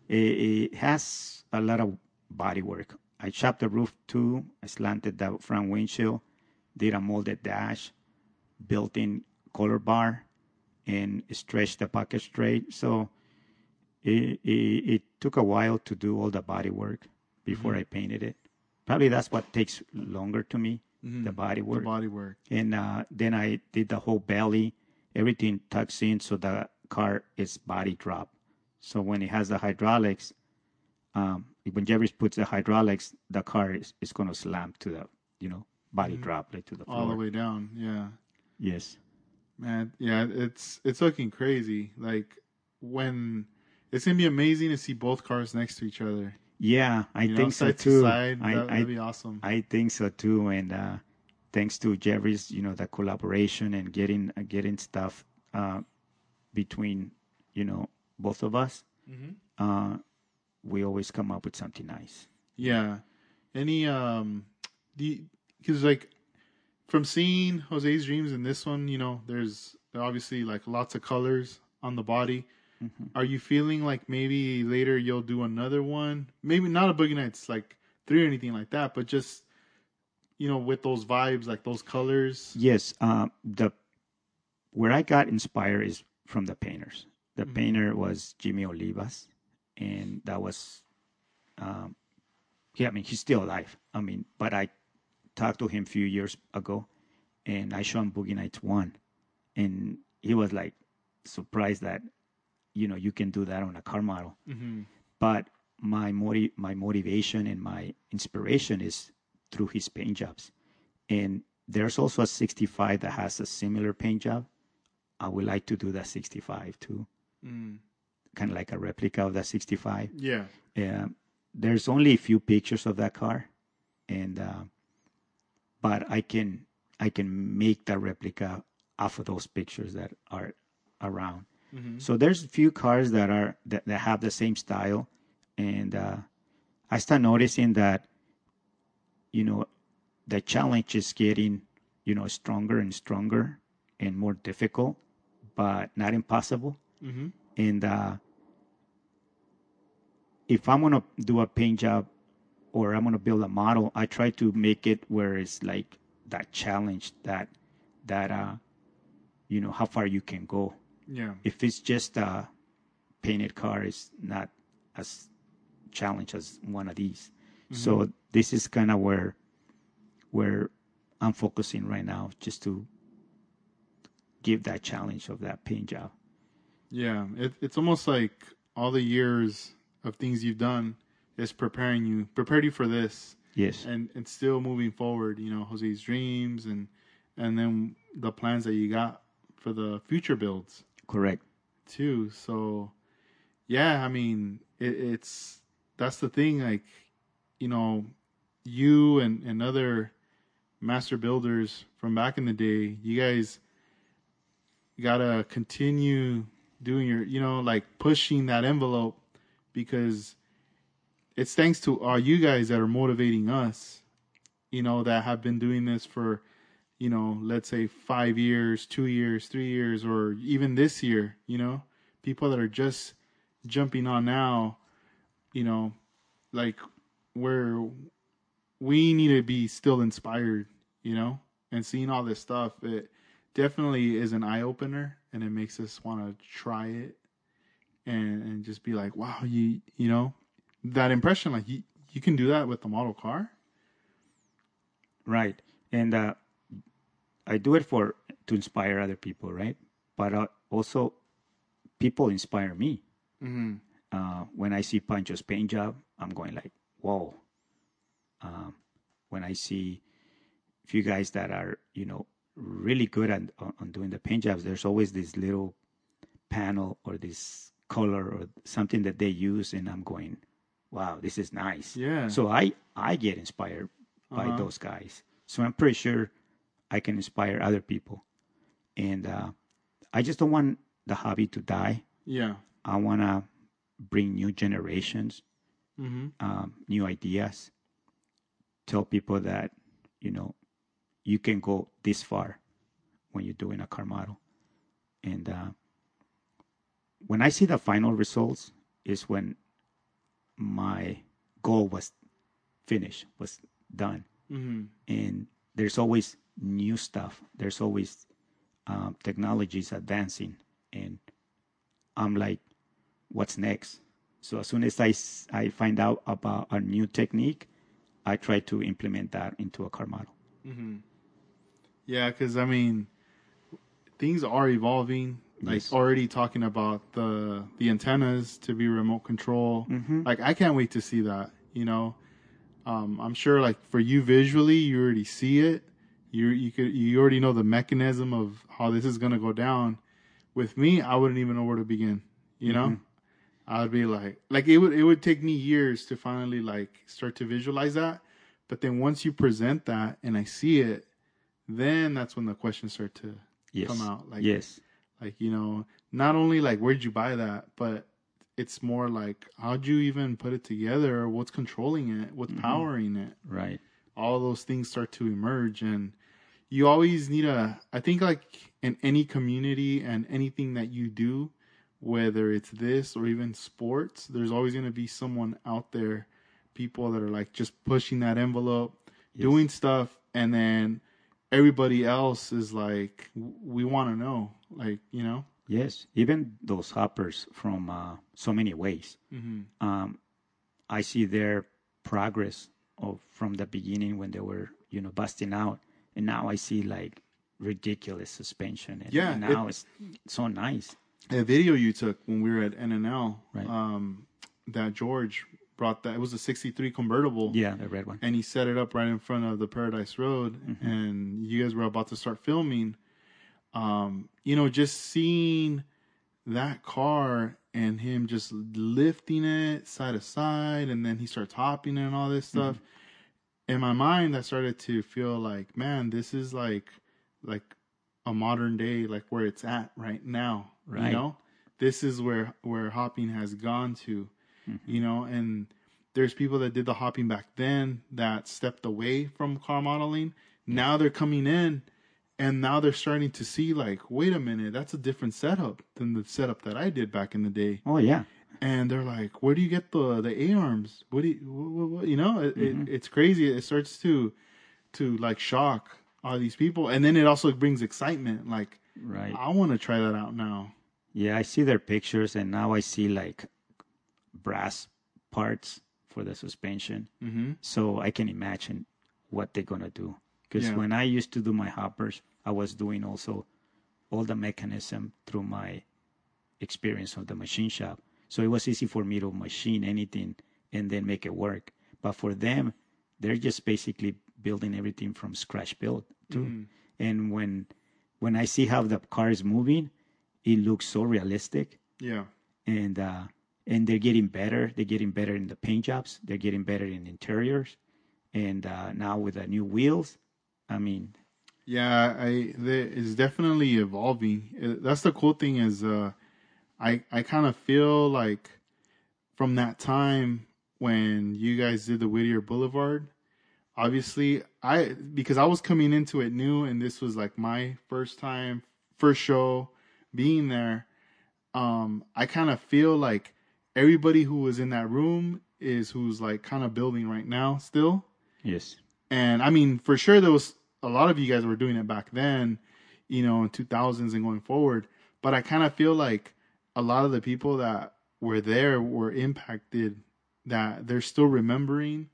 it, it has a lot of body work. I chopped the roof too. I slanted the front windshield, did a molded dash, built-in color bar, and stretched the pocket straight. So it, it, it took a while to do all the body work before Mm-hmm. I painted it. Probably that's what takes longer to me, the body Mm-hmm. the work body work. and uh, then I did the whole belly. Everything tucks in so the car is body drop. So when it has the hydraulics, um, when Jerry's puts the hydraulics, the car is, is going to slam to the you know body drop like to the floor. All the way down. Yeah. Yes. Man, yeah, it's it's looking crazy. Like when it's gonna be amazing to see both cars next to each other. Yeah, I You know, think so side to too. side. I, that, I, would be awesome. I think so too, and uh, thanks to Jerry's, you know, the collaboration and getting uh, getting stuff uh, between, you know, both of us. Mhm. Uh, we always come up with something nice. Yeah. Any um, the because like from seeing Jose's dreams in this one, you know, there's obviously like lots of colors on the body. Are you feeling like maybe later you'll do another one? Maybe not a Boogie Nights like three or anything like that, but just you know with those vibes, like those colors. Yes, uh, the where I got inspired is from the painters. The painter was Jimmy Olivas, and that was, um, yeah, I mean he's still alive. I mean, but I talked to him a few years ago, and I showed him Boogie Nights one, and he was like surprised that, you know, you can do that on a car model. Mm-hmm. But my my motivation and my inspiration is through his paint jobs, and there's also a 65 that has a similar paint job. I would like to do that 65 too, Mm. kind of like a replica of that 65. Yeah. Yeah, there's only a few pictures of that car, and uh, but I can I can make that replica off of those pictures that are around. Mhm. So there's a few cars that are that, that have the same style, and uh, I start noticing that you know the challenge is getting you know stronger and stronger and more difficult, but not impossible. Mhm. And uh, if I'm gonna do a paint job or I'm gonna build a model, I try to make it where it's like that challenge that that uh you know how far you can go. Yeah. If it's just a painted car, it's not as challenge as one of these. Mm-hmm. So this is kind of where where I'm focusing right now, just to give that challenge of that paint job. Yeah. It, it's almost like all the years of things you've done is preparing you, prepared you for this, Yes. and and still moving forward. You know, Jose's dreams and and then the plans that you got for the future builds. Correct. too. So, yeah, I mean, it, it's that's the thing. Like, you know, you and and other master builders from back in the day, you guys gotta continue doing your, you know, like pushing that envelope because it's thanks to all you guys that are motivating us. You know, that have been doing this for you know, let's say five years, two years, three years, or even this year, you know, people that are just jumping on now, you know, like where we need to be still inspired, you know, and seeing all this stuff, it definitely is an eye opener and it makes us want to try it and, and just be like, wow, you, you know, that impression, like you, you can do that with the model car. Right. And uh, I do it for to inspire other people, right? But uh, also, people inspire me. Mm-hmm. Uh, when I see Pancho's paint job, I'm going like, whoa. Um, when I see a few guys that are, you know, really good at on, on doing the paint jobs, there's always this little panel or this color or something that they use, and I'm going, wow, this is nice. Yeah. So I I get inspired by Uh-huh. those guys. So I'm pretty sure I can inspire other people, and uh, I just don't want the hobby to die. Yeah. I want to bring new generations, Mm-hmm. um, new ideas, tell people that, you know, you can go this far when you're doing a car model. And uh, when I see the final results, is when my goal was finished, was done. Mm-hmm. And there's always new stuff. There's always um, technologies advancing, and I'm like, what's next? So as soon as I, I find out about a new technique, I try to implement that into a car model. Mm-hmm. Yeah, because I mean, things are evolving. Like Yes. already talking about the the antennas to be remote control. Mhm. Like I can't wait to see that. You know, um, I'm sure like for you visually, you already see it. You you could you already know the mechanism of how this is gonna go down. With me, I wouldn't even know where to begin. You know, mm-hmm. I'd be like, like it would it would take me years to finally like start to visualize that. But then once you present that and I see it, then that's when the questions start to Yes. come out. Like yes. like you know, not only like where'd you buy that, but it's more like how'd you even put it together? What's controlling it? What's mm-hmm. powering it? Right. All those things start to emerge and you always need a i think like in any community and anything that you do whether it's this or even sports there's always going to be someone out there people that are like just pushing that envelope doing stuff and then everybody else is like we want to know like you know Yes. Even those hoppers from uh, so many ways. mm-hmm. um, I see their progress of from the beginning when they were, you know, busting out, and now I see like ridiculous suspension, and, Yeah, and now it's so nice. a video you took when we were at NNL, Right. um, that George brought that. It was a '63 convertible. Yeah, the red one. and he set it up right in front of the Paradise Road, and you guys were about to start filming. Um, you know, just seeing that car and him just lifting it side to side, and then he starts hopping and all this mm-hmm. stuff. In my mind, I started to feel like, man, this is like, like a modern day, like where it's at right now. right. You know, this is where where hopping has gone to. Mm-hmm. You know, and there's people that did the hopping back then that stepped away from car modeling. Now they're coming in and now they're starting to see like, wait a minute, that's a different setup than the setup that I did back in the day. Oh yeah, And they're like, where do you get the the A arms? What do you, what, what, you know? It, it, it's crazy. It starts to to like shock all these people, and then it also brings excitement. Like, right. I want to try that out now. Yeah, I see their pictures, and now I see like brass parts for the suspension. Mm-hmm. So I can imagine what they're gonna do. Because Yeah. when I used to do my hoppers, I was doing also all the mechanism through my experience of the machine shop. So it was easy for me to machine anything and then make it work. But for them, they're just basically building everything from scratch build too. And when when I see how the car is moving, it looks so realistic Yeah. and uh, and they're getting better. They're getting better in the paint jobs. They're getting better in interiors, and uh, now with the new wheels, I mean, Yeah, I there is definitely evolving. Uh, That's the cool thing is uh I I kind of feel like from that time when you guys did the Whittier Boulevard, obviously I because I was coming into it new and this was like my first time first show being there. Um I kind of feel like everybody who was in that room is who's like kind of building right now still. yes, And I mean, for sure, there was a lot of you guys were doing it back then, you know, in 2000s and going forward. But I kind of feel like a lot of the people that were there were impacted, that they're still remembering,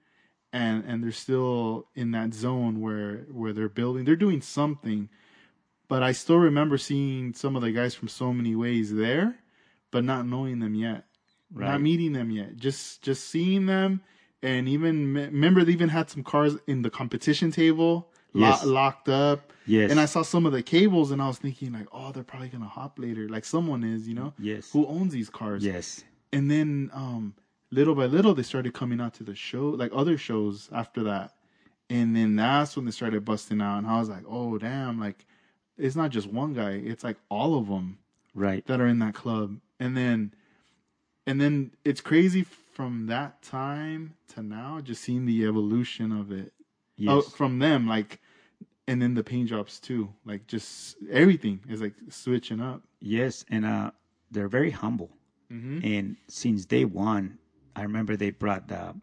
and and they're still in that zone where where they're building, they're doing something. But I still remember seeing some of the guys from so many ways there, but not knowing them yet not meeting them yet. Just just seeing them, and even remember they even had some cars in the competition table lo- locked up. yes, And I saw some of the cables, and I was thinking like, oh, they're probably gonna hop later. Like someone is, you know, yes, who owns these cars. yes, And then um, little by little, they started coming out to the show, like other shows after that. And then that's when they started busting out, and I was like, oh damn, like it's not just one guy; it's like all of them right, that are in that club. And then and then it's crazy from that time to now just seeing the evolution of it. Yes, oh, from them like and then the paint jobs too like just everything is like switching up yes, and uh, they're very humble. mm-hmm. And since day one, I remember they brought the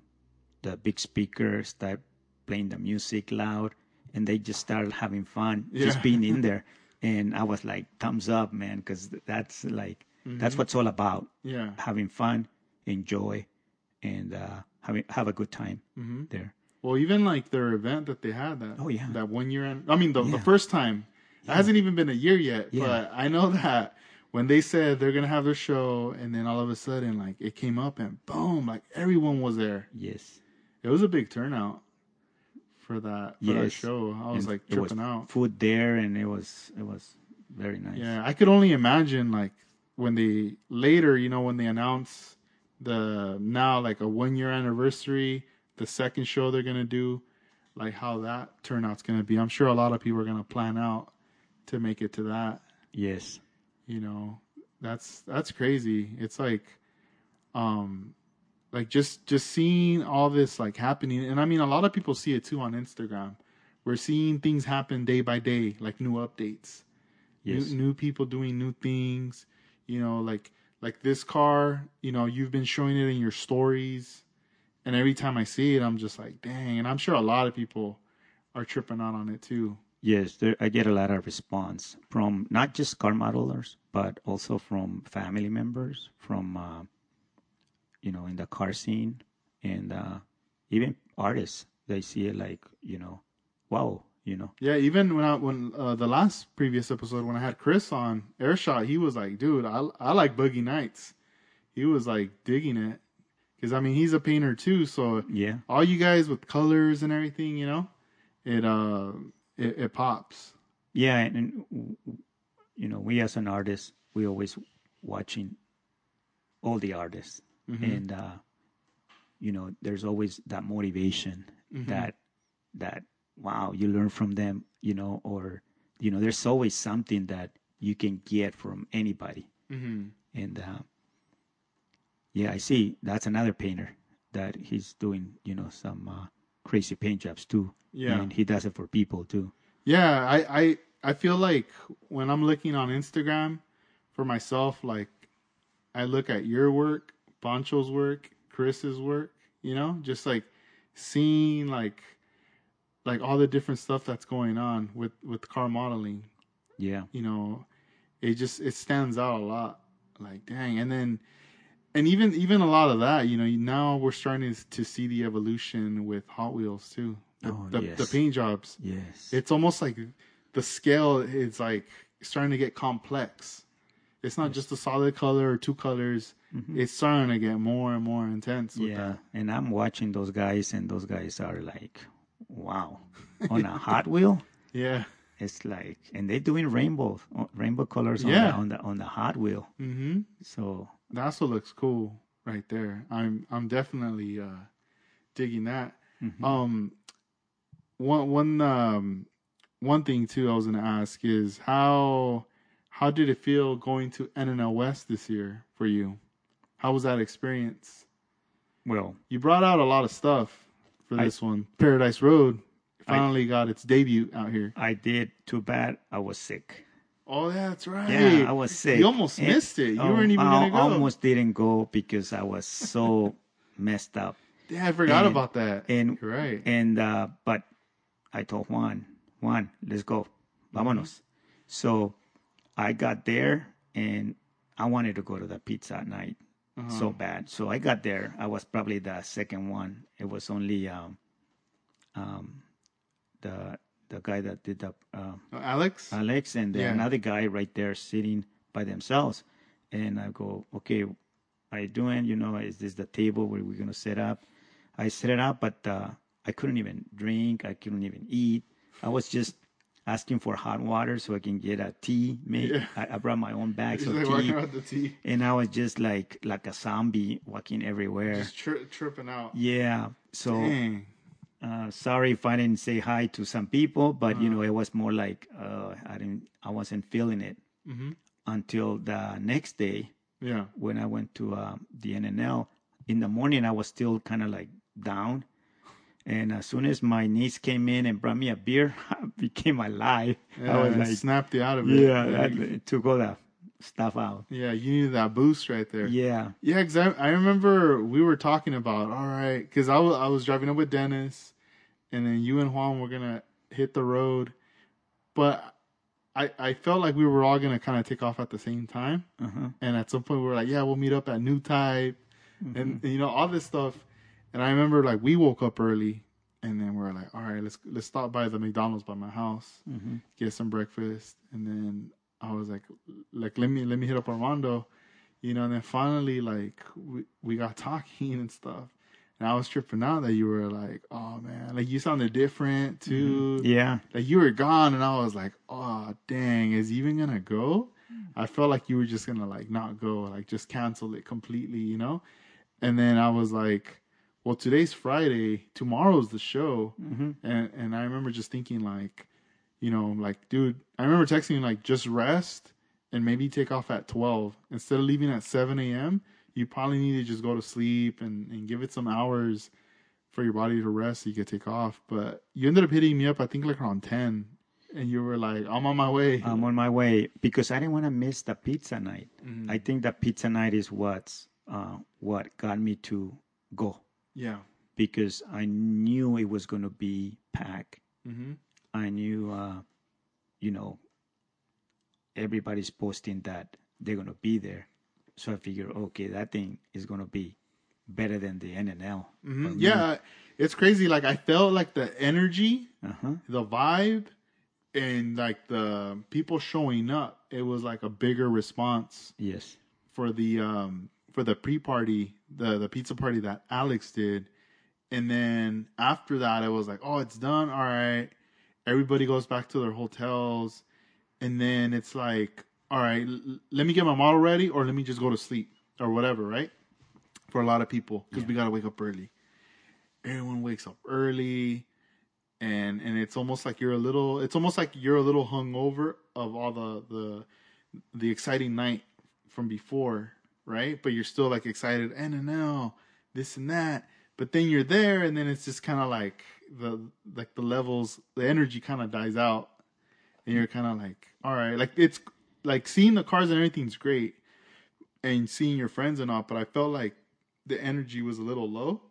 the big speakers, start playing the music loud, and they just started having fun, just being in [LAUGHS] there. And I was like, thumbs up, man, because that's like that's what's all about. yeah Having fun, enjoy, and uh, having have a good time mm-hmm. there. Well even like their event that they had that Oh, yeah. that one year i mean the, the first time it hasn't even been a year yet Yeah. but i know that when they said they're gonna have their show and then all of a sudden like it came up and boom like everyone was there Yes, It was a big turnout for that for that show. I was And like there was tripping out. food there, and it was it was very nice. Yeah, I could only imagine like when they later, you know, when they announce the now like a one year anniversary, the second show they're gonna do, like how that turnout's gonna be. I'm sure a lot of people are gonna plan out to make it to that. Yes. you know that's that's crazy it's like um like just just seeing all this like happening and i mean a lot of people see it too on instagram we're seeing things happen day by day like new updates Yes. new, new people doing new things you know like like this car you know you've been showing it in your stories and every time i see it i'm just like dang and i'm sure a lot of people are tripping out on it too Yes, there, I get a lot of response from not just car modelers, but also from family members, from uh, you know, in the car scene, and uh, even artists. They see it like you know, wow, you know, Yeah, even when I when uh, the last previous episode when I had Chris on Airshot, he was like, "Dude, I I like Boogie Nights." He was like digging it Because I mean, he's a painter too. So Yeah. all you guys with colors and everything, you know, it uh, it, it pops. Yeah, and, and you know, we as an artist, we always watching all the artists, and uh, you know, there's always that motivation that that wow, you learn from them, you know, or you know, there's always something that you can get from anybody, Mm-hmm. and uh, yeah, I see that's another painter that he's doing, you know, some uh, crazy paint jobs too, Yeah. and he does it for people too. Yeah, I, I I feel like when I'm looking on Instagram for myself, like I look at your work, Pancho's work, Chris's work, you know, just like seeing like like all the different stuff that's going on with with car modeling, Yeah, you know, it just it stands out a lot. Like dang, and then and even even a lot of that, you know, now we're starting to see the evolution with Hot Wheels too. The, Oh, the, the paint jobs yes. it's almost like the scale is like starting to get complex. It's not just a solid color or two colors. It's starting to get more and more intense with Mm-hmm. Yeah, that. and I'm watching those guys, and those guys are like, wow, [LAUGHS] on a Hot Wheel. Yeah. It's like, and they're doing rainbow, uh, rainbow colors on, Yeah. the, on the on the Hot Wheel. hmm So That's what looks cool right there. I'm I'm definitely uh digging that. mhm. Um one one um one thing too I was gonna ask is how how did it feel going to NNL West this year for you? How was that experience? well, You brought out a lot of stuff for I- this one. Paradise Road I- finally got its debut out here. I did. Too bad I was sick. Oh, yeah, that's right. Yeah, I was sick. You almost And- missed it. You oh, weren't even I gonna go. I almost didn't go because I was so [LAUGHS] messed up. Yeah, I forgot and- about that. and- You're right. And uh, but I told Juan, Juan, let's go, vámonos. So I got there and I wanted to go to the pizza at night Uh-huh. so bad. So I got there. I was probably the second one. It was only um, um, the the guy that did the uh, Uh, Alex. Alex and then Yeah. another guy right there sitting by themselves. And I go, okay, how you doing? You know, is this the table where we're gonna set up? I set it up, but uh, I couldn't even drink. I couldn't even eat. I was just asking for hot water so I can get a tea made. Yeah. I, I brought my own bags of tea, tea, and I was just like like a zombie walking everywhere. just tri- tripping out. yeah. So Dang. Uh, sorry if I didn't say hi to some people, but you Uh-huh. know, it was more like uh, I didn't, I wasn't feeling it Mhm. until the next day Yeah. when I went to uh, the NNL. In the morning, I was still kind of like down, and as soon as my niece came in and brought me a beer, [LAUGHS] I became alive. Yeah, I was like, snapped you out of it. yeah, yeah. that, it took all that stuff out. Yeah, you needed that boost right there. Yeah, Yeah, because I, I remember we were talking about, all right, because I I was driving up with Dennis, and then you and Juan were going to hit the road. But I, I felt like we were all going to kind of take off at the same time. uh-huh. And at some point, we were like, yeah, we'll meet up at New Type, and, you know, all this stuff. And I remember, like, we woke up early, and then we are like, all right, let's let's stop by the McDonald's by my house, hmm get some breakfast, and then I was like, like let me let me hit up Armando, you know. And then finally, like we we got talking and stuff, and I was tripping out that you were like, oh man, like you sounded different too. yeah, Like you were gone, and I was like, oh dang, is he even gonna go? I felt like you were just gonna like not go, like just cancel it completely, you know. And then I was like, well, today's Friday, tomorrow's the show. hmm And and I remember just thinking like, you know, like dude, I remember texting you like just rest and maybe take off at twelve instead of leaving at seven a.m. You probably need to just go to sleep and and give it some hours for your body to rest so you could take off. But you ended up hitting me up, I think like around ten, and you were like, I'm on my way. I'm on my way because I didn't want to miss the pizza night. Mhm. I think that pizza night is what's uh, what got me to go yeah. because I knew it was going to be packed. hmm I knew, uh, you know, everybody's posting that they're going to be there. So I figured, okay, that thing is going to be better than the NNL. hmm Yeah, it's crazy. Like I felt like the energy Uh huh. the vibe and like the people showing up it was like a bigger response Yes. for the um for the pre-party, the the pizza party that Alex did, and then after that, it was like, oh, it's done. All right, everybody goes back to their hotels, and then it's like, all right, l- let me get my model ready, or let me just go to sleep, or whatever, right? For a lot of people, because we gotta wake up early. Everyone wakes up early, and and it's almost like you're a little. It's almost like you're a little hungover of all the the the exciting night from before, right? But you're still like excited, and and now this and that. But then you're there, and then it's just kind of like the like the levels, the energy kind of dies out, and you're kind of like, all right, like it's like seeing the cars and everything's great, and seeing your friends and all. But I felt like the energy was a little low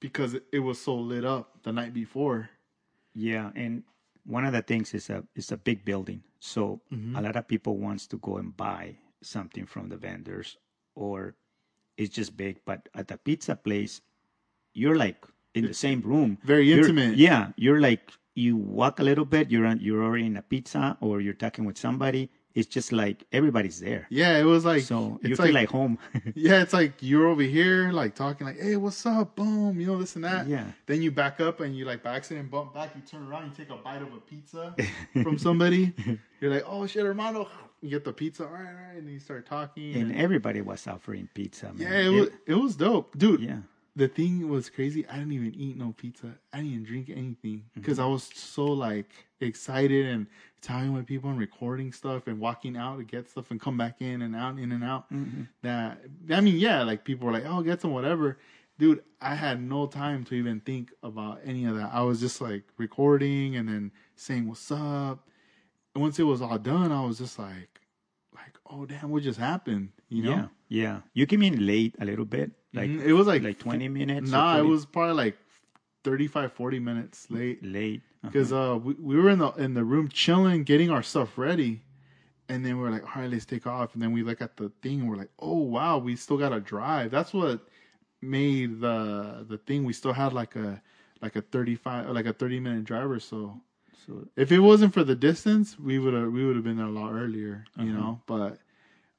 because it, was so lit up the night before. Yeah, and one of the things is a it's a big building, so Mm-hmm. a lot of people wants to go and buy something from the vendors, or it's just big. But at the pizza place, you're like in the same room, Very You're- intimate. yeah, you're like you walk a little bit, you're on, you're ordering a pizza, or you're talking with somebody. It's just like everybody's there, Yeah, it was like so it's you feel like home. [LAUGHS] Yeah, it's like you're over here, like talking, like, "Hey, what's up?" Boom, you know this and that. Yeah. Then you back up and you like by accident bump back. You turn around, you take a bite of a pizza [LAUGHS] from somebody. You're like, "Oh shit, hermano!" You get the pizza, all right, all right, and then you start talking. and and- everybody was offering pizza, man. yeah, it was it was dope, dude. yeah. The thing was crazy. I didn't even eat no pizza. I didn't even drink anything Mm-hmm. because I was so like excited and talking with people and recording stuff and walking out to get stuff and come back in and out, in and out. Mm-hmm. That I mean, yeah, like people were like, "Oh, get some whatever." Dude, I had no time to even think about any of that. I was just like recording and then saying what's up. And once it was all done, I was just like, like, oh damn, what just happened? You know? Yeah, yeah. You came in late a little bit, like Mhm. it was like like 20 minutes. Nah, it was probably like 35, 40 minutes late late. Uh-huh. because uh, we, we were in the in the room chilling, getting our stuff ready, and then we are like, all right, let's take off. And then we look at the thing and we're like, oh wow, we still got to drive. That's what made the the thing. We still had like a like a thirty five like a thirty minute drive or so. So If it wasn't for the distance, we would have we would have been there a lot earlier, you know. But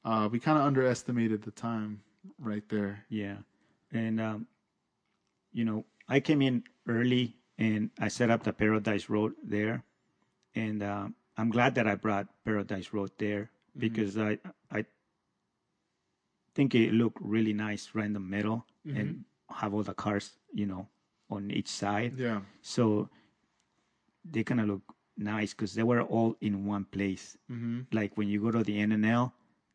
uh, we kind of underestimated the time right there. yeah, and um, you know, I came in early and I set up the Paradise Road there, and um, I'm glad that I brought Paradise Road there because I I think it looked really nice right in the middle and have all the cars, you know, on each side. Yeah. So they kind of look nice because they were all in one place. Mm-hmm. Like when you go to the NNL,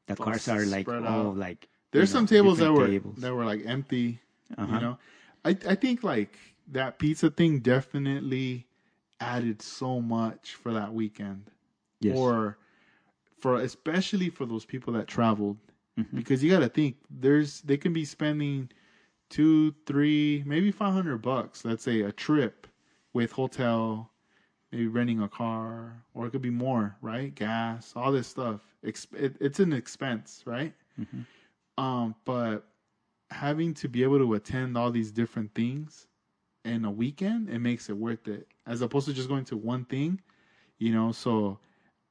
the All cars are like all out. like. There's you know, some tables that were tables. that were like empty. Uh-huh. You know, I I think like that pizza thing definitely added so much for that weekend, Yes. or for especially for those people that traveled, Mhm. because you got to think there's they can be spending two, three, maybe five hundred bucks. Let's say a trip with hotel, maybe renting a car, or it could be more, right? Gas, all this stuff. it's an expense, right? Mhm. Um, but having to be able to attend all these different things in a weekend, it makes it worth it, as opposed to just going to one thing, you know. So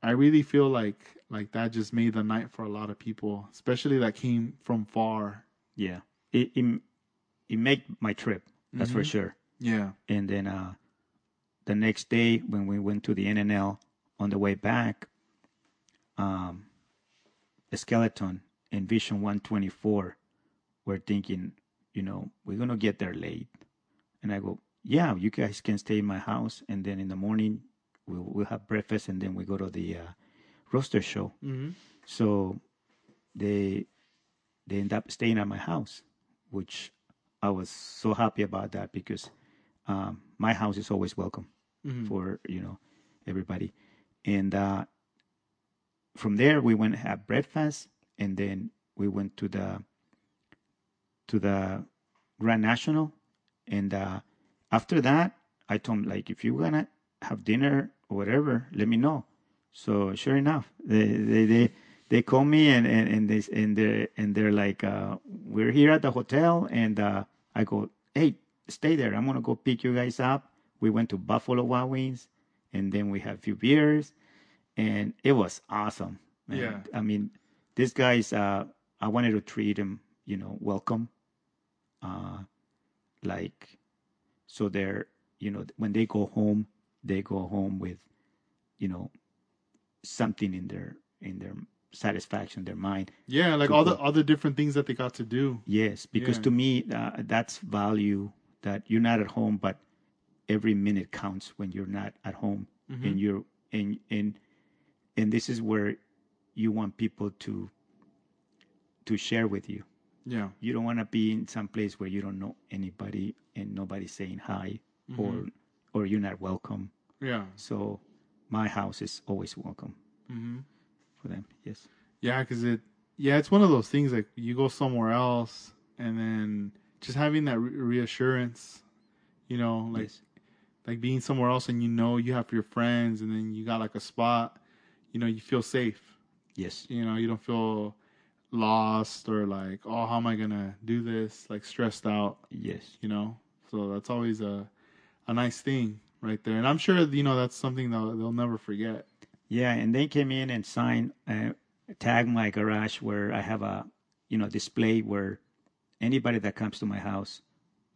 I really feel like like that just made the night for a lot of people, especially that came from far. Yeah. It, it it made my trip. That's for Mhm. sure. Yeah. And then uh, the next day when we went to the NNL on the way back, um, the skeleton and Vision 124 were thinking, you know, we're gonna get there late, and I go, yeah, you guys can stay in my house, and then in the morning we'll we'll have breakfast, and then we go to the uh, roadster show. Mm-hmm. So they they end up staying at my house, which I was so happy about that because um, my house is always welcome Mhm. for you know everybody. And uh, from there we went had breakfast, and then we went to the to the Grand National, and uh, after that I told him like if you're gonna have dinner or whatever, let me know. So sure enough, they they they, they call me and and and they and they and they're like, uh, we're here at the hotel, and uh, I go, hey, stay there. I'm gonna go pick you guys up. We went to Buffalo Wild Wings, and then we had a few beers, and it was awesome. man. Yeah. I mean, this guy's. Uh, I wanted to treat him, you know, welcome. Uh, like, so they're, you know, when they go home, they go home with, you know, something in their in their satisfaction, their mind. Yeah, like all the go- other different things that they got to do. Yes, because Yeah. to me, uh, that's value that you're not at home, but every minute counts when you're not at home, Mm-hmm. and you're and and and this is where you want people to to share with you. Yeah. You don't want to be in some place where you don't know anybody and nobody's saying hi, or Mm-hmm. or you're not welcome. Yeah. So my house is always welcome hmm for them. Yes. Yeah, because it, yeah, it's one of those things like you go somewhere else and then just having that re- reassurance, you know, like yes. Like being somewhere else and you know you have your friends and then you got like a spot, you know, you feel safe. Yes. You know, you don't feel lost or like, oh, how am I gonna do this? Like stressed out, Yes. you know. So that's always a a nice thing right there, and I'm sure you know that's something they'll they'll never forget. Yeah, and they came in and signed, uh, tag my garage where I have a, you know, display where anybody that comes to my house,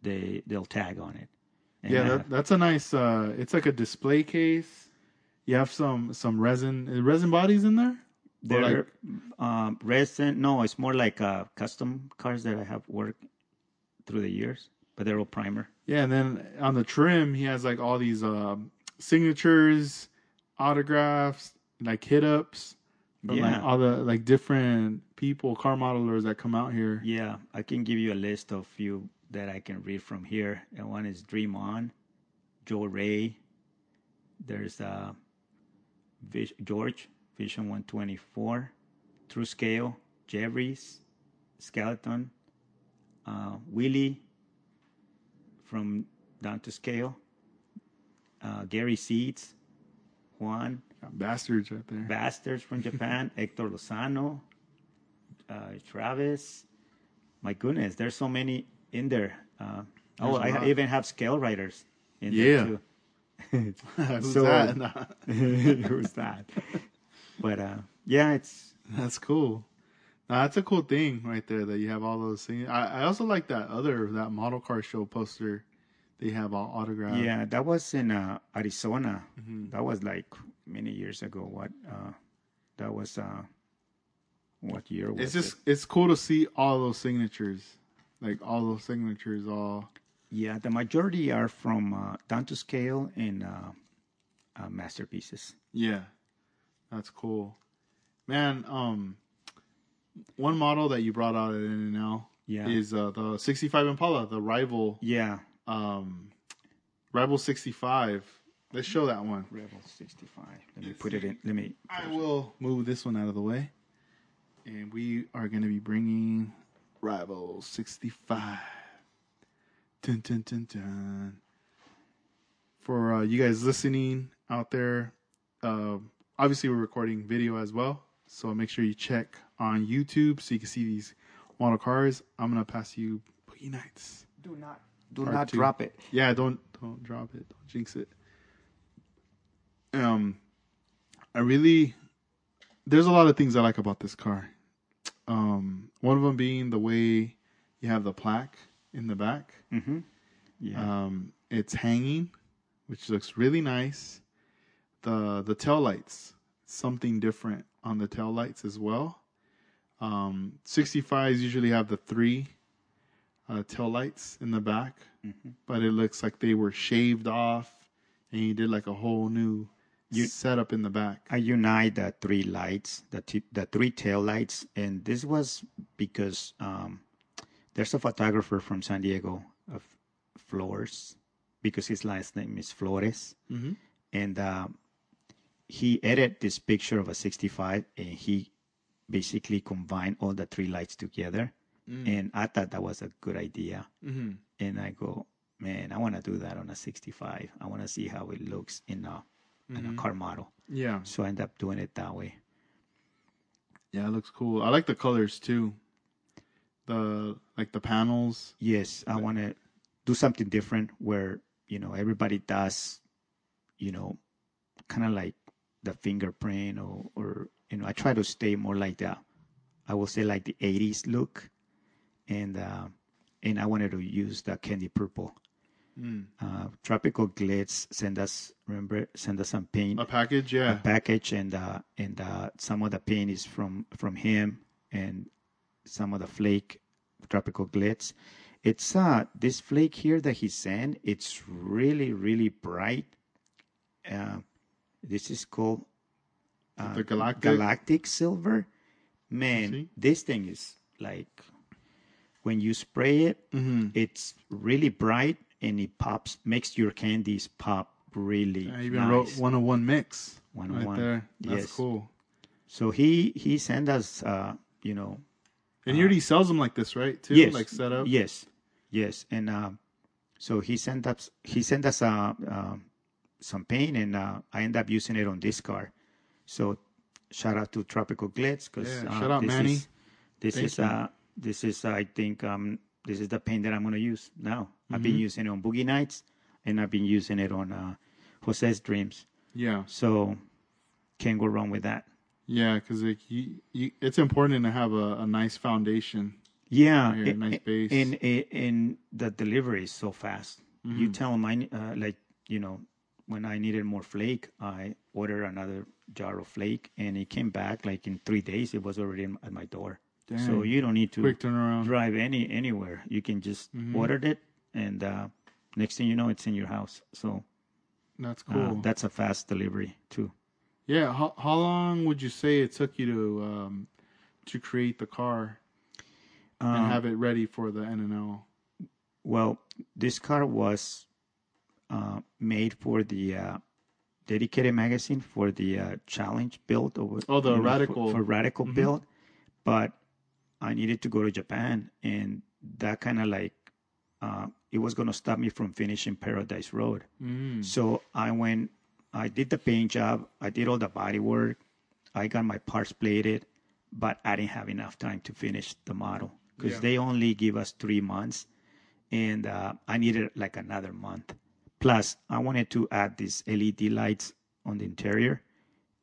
they they'll tag on it. Yeah, that, that's a nice. uh It's like a display case. You have some some resin uh, resin bodies in there. They're like- um, resin. No, it's more like uh, custom cars that I have worked through the years, but they're all primer. Yeah, and then on the trim, he has like all these um, signatures, autographs, like hit ups. From like all the like different people, car modelers that come out here. Yeah, I can give you a list of few that I can read from here. And one is Dream On, Joe Ray. There's uh, Vis- George Vision 124, True Scale, Jeffries, Skeleton, uh, Willie from Down to Scale, uh, Gary Seeds, Juan, Got bastards right there. Bastards from [LAUGHS] Japan, Hector Lozano, uh, Travis. My goodness, there's so many in there. Uh, oh, I even have scale writers in Yeah. there too. [LAUGHS] Who's So- that? [LAUGHS] [LAUGHS] Who's that? But uh, yeah, it's that's cool. Nah, that's a cool thing right there that you have all those things. I, I also like that other that model car show poster. They have all autographed. yeah. That was in uh, Arizona. Mm-hmm. That was like many years ago. What? Uh, that was uh, what year was It's just it? it's cool to see all those signatures, like all those signatures all. Yeah, the majority are from uh, down to scale and uh, uh, masterpieces. Yeah, that's cool, man. Um, one model that you brought out at NNL Yeah. is uh, the '65 Impala, the rival, Yeah, um, rival '65. Let's show that one. Rebel 65. Let me put it in. Let me. I will move this one out of the way, and we are going to be bringing rival '65. Dun, dun, dun, dun. For uh, you guys listening out there, uh, obviously we're recording video as well, so make sure you check on YouTube so you can see these model cars. I'm gonna pass you Boogie Nights. Do not. Do not two. drop it. Yeah, don't don't drop it. Don't jinx it. Um, I really there's a lot of things I like about this car. Um, one of them being the way you have the plaque in the back. Mm-hmm. Yeah. Um, it's hanging, which looks really nice. The the tail lights, something different on the tail lights as well. Um, 65s usually have the three uh, tail lights in the back, Mm-hmm. but it looks like they were shaved off, and you did like a whole new You- set up in the back. I unite the three lights, the t- the three tail lights, and this was because um, there's a photographer from San Diego of Flores, because his last name is Flores, Mm-hmm. and uh, he edited this picture of a 65, and he basically combined all the three lights together, and I thought that was a good idea, Mm-hmm. and I go, man, I want to do that on a 65. I want to see how it looks in a in a car model. Yeah, So I end up doing it that way. yeah, it looks cool. I like the colors too. The like the panels. Yes, I want to do something different where, you know, everybody does, you know, kind of like the fingerprint or, or, you know, I try to stay more like the, I will say like the 80s look. and uh, and I wanted to use the candy purple. Mm. Uh, Tropical Glitz send us remember send us some paint A package, yeah. a package and uh, and uh, some of the paint is from from him and some of the flake tropical glitz it's uh this flake here that he sent it's really really bright uh, this is called uh, The galactic? galactic silver man this thing is like when you spray it Mm-hmm. it's really bright and it pops makes your candies pop really I even nice. wrote one on one mix. One on right there. That's Yes. cool. So he he sent us, uh, you know, And he already sells them like this, right? Too, yes, like set up. yes, yes, and um, so he sent us he sent us uh, um some paint, and uh, I ended up using it on this car. So shout out to Tropical Glitz because Yeah, uh, shout out, this Manny. Is, this Thank is uh this is I think um this is the paint that I'm gonna use now. I've been Mm-hmm. using it on Boogie Nights, and I've been using it on uh, Jose's Dreams. Yeah, So can't go wrong with that. yeah, because like you, you, it's important to have a, a nice foundation. Yeah, Yeah, a- nice base. And, and and the delivery is so fast. You Mm-hmm. tell them I uh, like you know when I needed more flake, I ordered another jar of flake, and it came back like in three days. It was already at my door. So you don't need to Quick turnaround. drive any anywhere. You can just Mm-hmm. order it, and uh, next thing you know, it's in your house. So That's uh, cool. that's a fast delivery too. yeah. How, how long would you say it took you to um, to create the car and Um, have it ready for the NNL? Well, this car was uh, made for the uh, dedicated magazine for the uh, challenge build. Or, Oh, the you know, for- Radical. for, radical Mhm. build, but I needed to go to Japan, and that kind of like uh, it was going to stop me from finishing Paradise Road. Mm. So I went, I did the paint job, I did all the body work, I got my parts plated, but I didn't have enough time to finish the model because Yeah. they only give us three months, and uh, I needed like another month. Plus, I wanted to add these LED lights on the interior,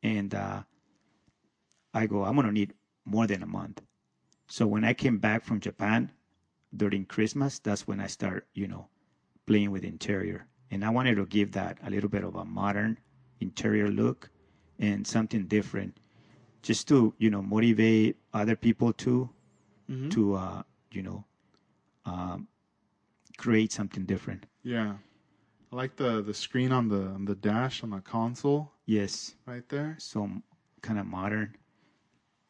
and uh, I go, I'm gonna need more than a month. So when I came back from Japan during Christmas, that's when I start, you know, playing with interior. And I wanted to give that a little bit of a modern interior look and something different, just to you know motivate other people too, Mhm. to uh, you know, um, create something different. Yeah. I like the the screen on the on the dash on the console Yes, right there. So kind of modern.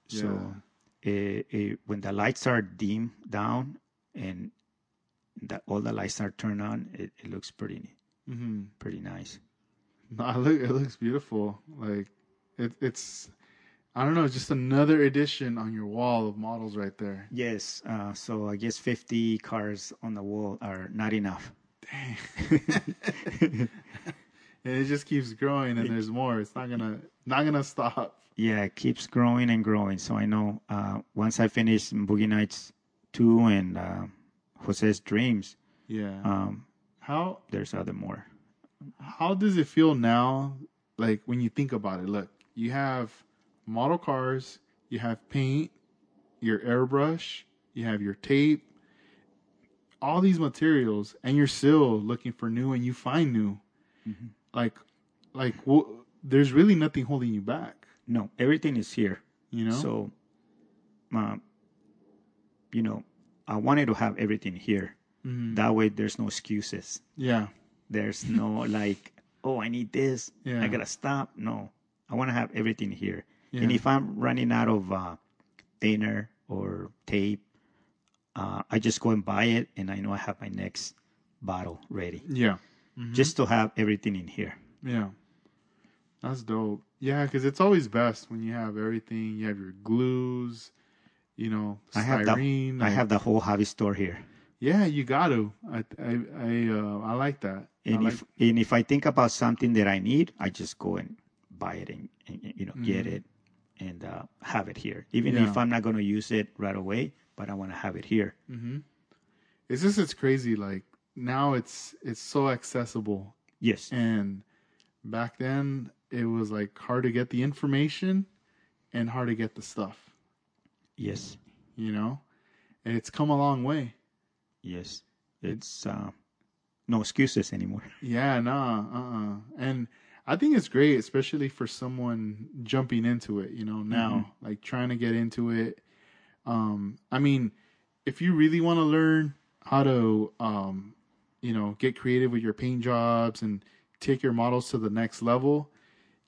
So Yeah. eh, eh, when the lights are dim down and that all the lights are turned on, it, it looks pretty hmm pretty nice. No, I look, it looks beautiful. Like it, it's, I don't know, just another addition on your wall of models right there. Yes, uh, so I guess 50 cars on the wall are not enough. Dang. [LAUGHS] and it just keeps growing, and there's more. It's not gonna, not gonna stop. Yeah, it keeps growing and growing. So I know uh, once I finish Boogie Nights 2 and uh, Jose's Dreams, Yeah. um, how there's other more. how does it feel now? Like when you think about it, look, you have model cars, you have paint, your airbrush, you have your tape, all these materials, and you're still looking for new, and you find new. Like, like wh- there's really nothing holding you back. No, everything is here. You know? So, um, you know, I wanted to have everything here. Mhm. That way, there's no excuses. yeah, There's no [LAUGHS] like, oh, I need this. Yeah. I gotta stop. No, I want to have everything here. Yeah. And if I'm running out of uh, thinner or tape, uh, I just go and buy it, and I know I have my next bottle ready, yeah, just to have everything in here. yeah. That's dope. Yeah, because it's always best when you have everything. You have your glues, you know, I have styrene. the I like- have the whole hobby store here. Yeah, you got to. I I I, uh, I like that. I And like, if and if I think about something that I need, I just go and buy it and, and you know get it and uh, have it here. Even Mm-hmm. Yeah. if I'm not going to use it right away, but I want to have it here. Mhm. it's just it's crazy. Like now, it's it's so accessible, Yes. and back then it was like hard to get the information and hard to get the stuff. Yes. You know, and it's come a long way. Yes, it's uh, no excuses anymore. [LAUGHS] Yeah, nah, uh, uh and I think it's great, especially for someone jumping into it. You know, now Mm-hmm. like trying to get into it. Um, I mean, if you really want to learn how to, um, you know, get creative with your paint jobs and take your models to the next level,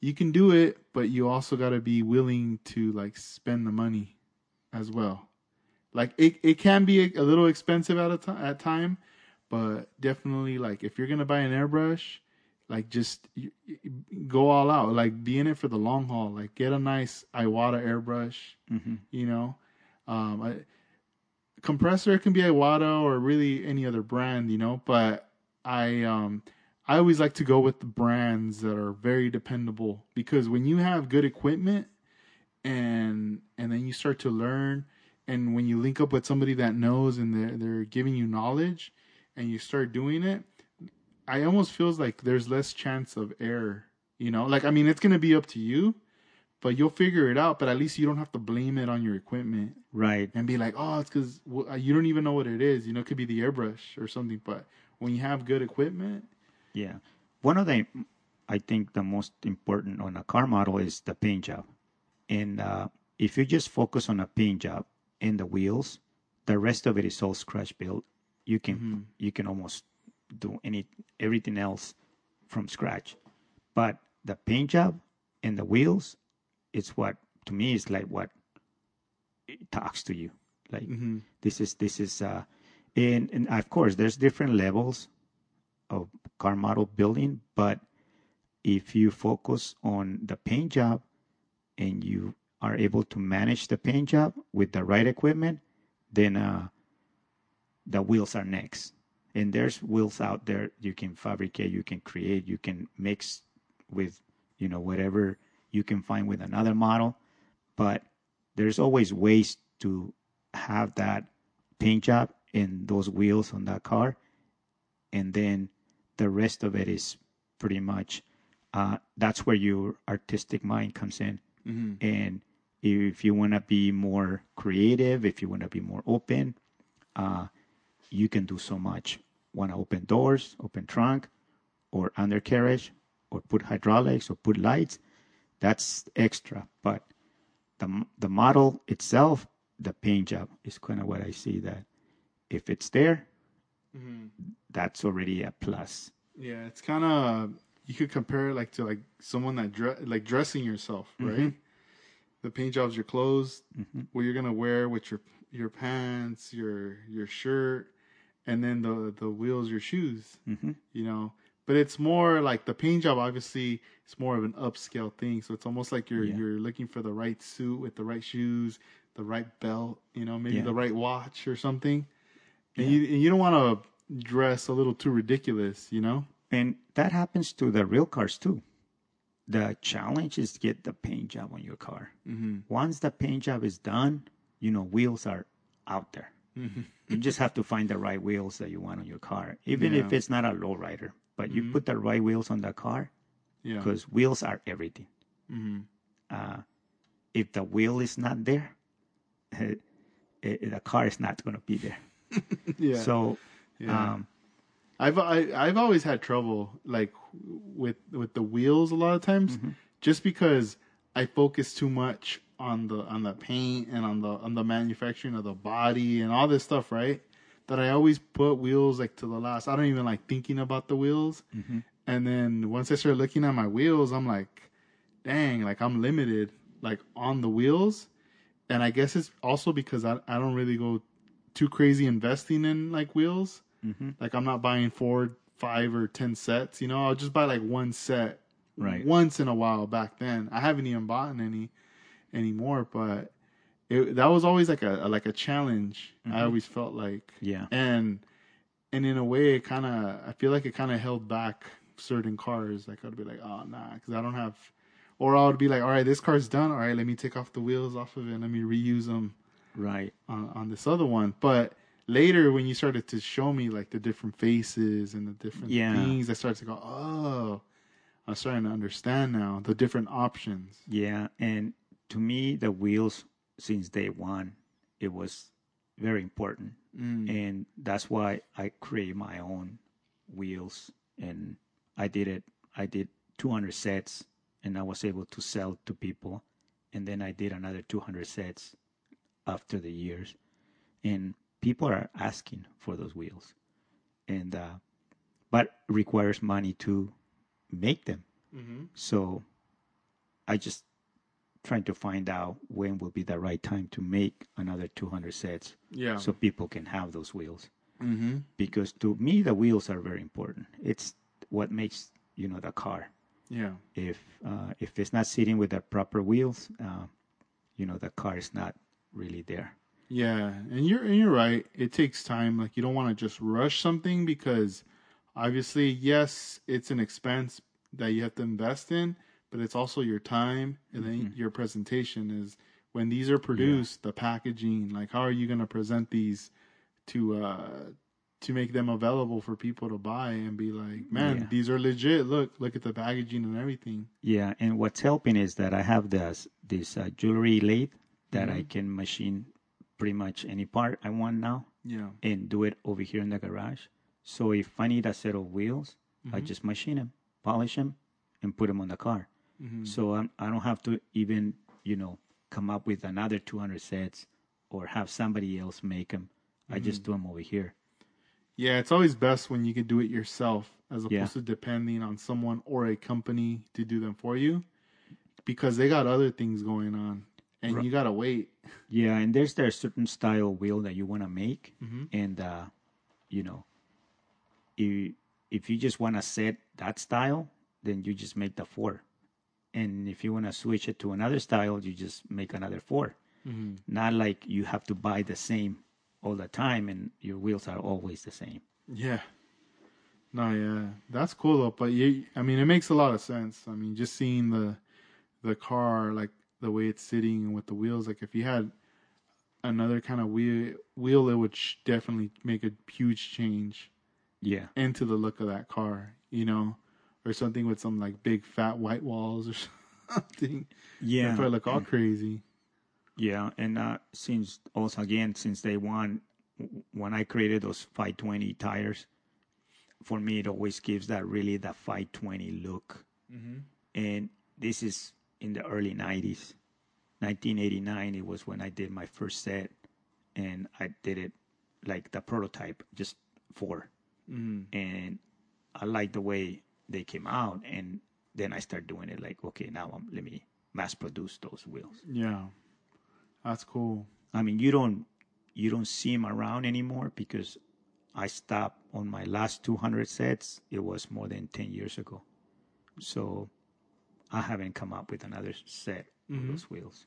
you can do it. But you also got to be willing to like spend the money as well. Like it, it can be a, a little expensive at a time at time, but definitely like if you're gonna buy an airbrush, like just you, you- go all out. Like be in it for the long haul. Like get a nice Iwata airbrush. hmm You know, um, I, compressor can be Iwata or really any other brand. You know, but I um I always like to go with the brands that are very dependable because when you have good equipment and and then you start to learn and when you link up with somebody that knows and they're they're giving you knowledge and you start doing it i almost feels like there's less chance of error you know like i mean it's going to be up to you but you'll figure it out but at least you don't have to blame it on your equipment Right. and be like oh it's because you don't even know what it is you know it could be the airbrush or something but when you have good equipment Yeah. One of the, I think the most important on a car model is the paint job. And uh, if you just focus on a paint job and the wheels, the rest of it is all scratch built. You can you can almost do any everything else from scratch. But the paint job and the wheels, it's what to me is like what it talks to you. Like this is this is uh and, and of course there's different levels of car model building, but if you focus on the paint job and you are able to manage the paint job with the right equipment, then uh, the wheels are next. And there's wheels out there you can fabricate, you can create, you can mix with, you know, whatever you can find with another model. But there's always ways to have that paint job and those wheels on that car and then the rest of it is pretty much uh, that's where your artistic mind comes in and if you want to be more creative if you want to be more open uh, you can do so much. Want to open doors open trunk or undercarriage or put hydraulics or put lights that's extra. But the, the model itself the paint job is kind of what i see that if it's there that's already a plus. Yeah, it's kind of you could compare it like to like someone that dre- like dressing yourself, mm-hmm. right? The paint job's your clothes, mm-hmm. what you're gonna wear with your your pants, your your shirt, and then the the wheels, your shoes. Mm-hmm. You know, but it's more like the paint job. Obviously, it's more of an upscale thing. So it's almost like you're Yeah. you're looking for the right suit with the right shoes, the right belt. You know, maybe Yeah. the right watch or something. And you and you don't want to dress a little too ridiculous. You know. And that happens to the real cars too. The challenge is to get the paint job on your car. Once the paint job is done, you know, wheels are out there. You just have to find the right wheels that you want on your car, even if it's not a lowrider. But you put the right wheels on the car Yeah. because wheels are everything. Uh, if the wheel is not there, [LAUGHS] eh, eh, the car is not going to be there. [LAUGHS] Yeah. So, Yeah. um, I've I, I've always had trouble like with with the wheels a lot of times, mm-hmm. just because I focus too much on the on the paint and on the on the manufacturing of the body and all this stuff, right? That I always put wheels like to the last. I don't even like thinking about the wheels. Mm-hmm. And then once I start looking at my wheels, I'm like, dang, like I'm limited like on the wheels. And I guess it's also because I I don't really go too crazy investing in like wheels. Mm-hmm. Like I'm not buying four, five, or ten sets. You know, I'll just buy like one set Right. once in a while. Back then, I haven't even bought any anymore. But it, that was always like a, like a challenge. I mm-hmm. always felt like Yeah. and and in a way, it kind of I feel like it kind of held back certain cars. Like I'd be like, oh nah, because I don't have. Or I would be like, all right, this car's done. All right, let me take off the wheels off of it. And Let me reuse them right. on, on this other one. But later, when you started to show me like the different faces and the different Yeah. things, I started to go, oh, I'm starting to understand now the different options. Yeah, and to me, the wheels since day one, it was very important, mm. and that's why I create my own wheels, and I did it. I did 200 sets, and I was able to sell to people, and then I did another 200 sets after the years, and people are asking for those wheels, and uh, but requires money to make them. So I just trying to find out when will be the right time to make another 200 sets Yeah. so people can have those wheels mm-hmm. because to me the wheels are very important it's what makes you know the car Yeah. if uh, if it's not sitting with the proper wheels uh, you know the car is not really there Yeah, and you're and you're right. It takes time. Like you don't want to just rush something because obviously, yes, it's an expense that you have to invest in, but it's also your time and then your presentation is when these are produced, the packaging, like how are you going to present these to uh to make them available for people to buy and be like, "Man, Yeah. these are legit. Look, look at the packaging and everything." yeah and what's helping is that i have this this uh, jewelry lathe that i can machine pretty much any part i want now Yeah. and do it over here in the garage. So if I need a set of wheels, I mm-hmm. just machine them, polish them, and put them on the car. Mm-hmm. So I'm, I don't have to even, you know, come up with another 200 sets or have somebody else make them. I just mm-hmm. do them over here. Yeah, it's always best when you can do it yourself as opposed Yeah. to depending on someone or a company to do them for you because they got other things going on and you got to wait. Yeah, and there's there certain style wheel that you want to make, and uh, you know, if if you just want to set that style, then you just make the four, and if you want to switch it to another style, you just make another 4 Not like you have to buy the same all the time, and your wheels are always the same. Yeah. No, yeah. That's cool though, but you I mean it makes a lot of sense. I mean just seeing the the car like the way it's sitting and with the wheels like if you had another kind of wheel wheel it would sh- definitely make a huge change. Yeah, into the look of that car, you know, or something with some like big fat white walls or [LAUGHS] something. yeah, It'd probably look all crazy. Yeah, and uh, since also again since day one, when I created those 520 tires, for me it always gives that really that 520 look. And this is in the early 90s, 1989. It was when I did my first set, and I did it like the prototype, just 4 And I like the way they came out, and then I start doing it like, okay, now um, let me mass produce those wheels. Yeah, that's cool. I mean, you don't you don't see them around anymore because I stopped on my last 200 sets. It was more than 10 years ago, so I haven't come up with another set of mm-hmm. those wheels.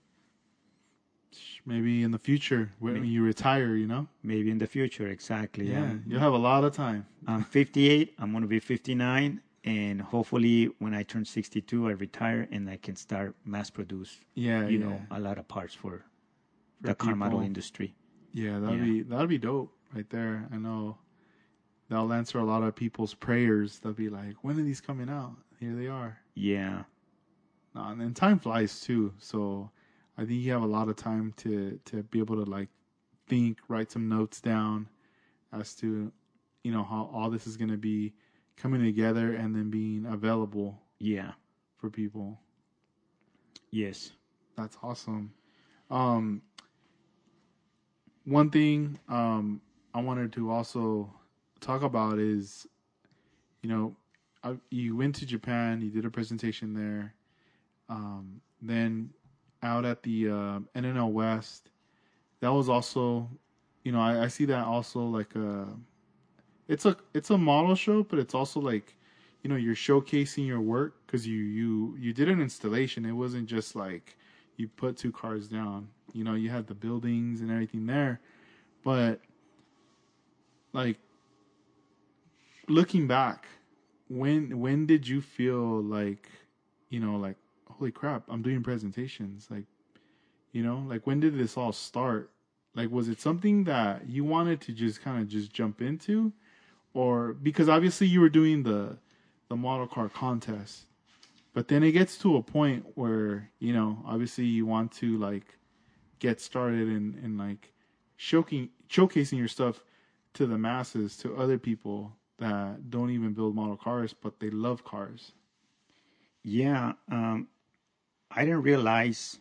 Maybe in the future when you retire, you know. Maybe in the future, exactly. Yeah, you'll have a lot of time. I'm 58. I'm going to be 59, and hopefully, when I turn 62, I retire and I can start mass produce. Yeah, you yeah. know, a lot of parts for, the car model industry. Yeah, that'd Yeah. be that'd be dope right there. I know that'll answer a lot of people's prayers. They'll be like, "When are these coming out?" Here they are. Yeah, No, and then time flies too. So I think you have a lot of time to to be able to like think, write some notes down as to you know how all this is going to be coming together and then being available yeah, for people. yes. That's awesome. Um, one thing um, I wanted to also talk about is, you know, I, you went to Japan, you did a presentation there, um, then out at the uh, NNL West. That was also, you know, I, I see that also like a, it's a it's a model show, but it's also like, you know, you're showcasing your work because you you you did an installation. It wasn't just like you put two cars down. You know, you had the buildings and everything there, but like looking back, when when did you feel like, you know, like holy crap, I'm doing presentations, like, you know, like when did this all start? Like, was it something that you wanted to just kind of just jump into, or because obviously you were doing the the model car contest, but then it gets to a point where you know obviously you want to like get started and and like showcasing showcasing your stuff to the masses, to other people that don't even build model cars, but they love cars. Yeah, um, I didn't realize,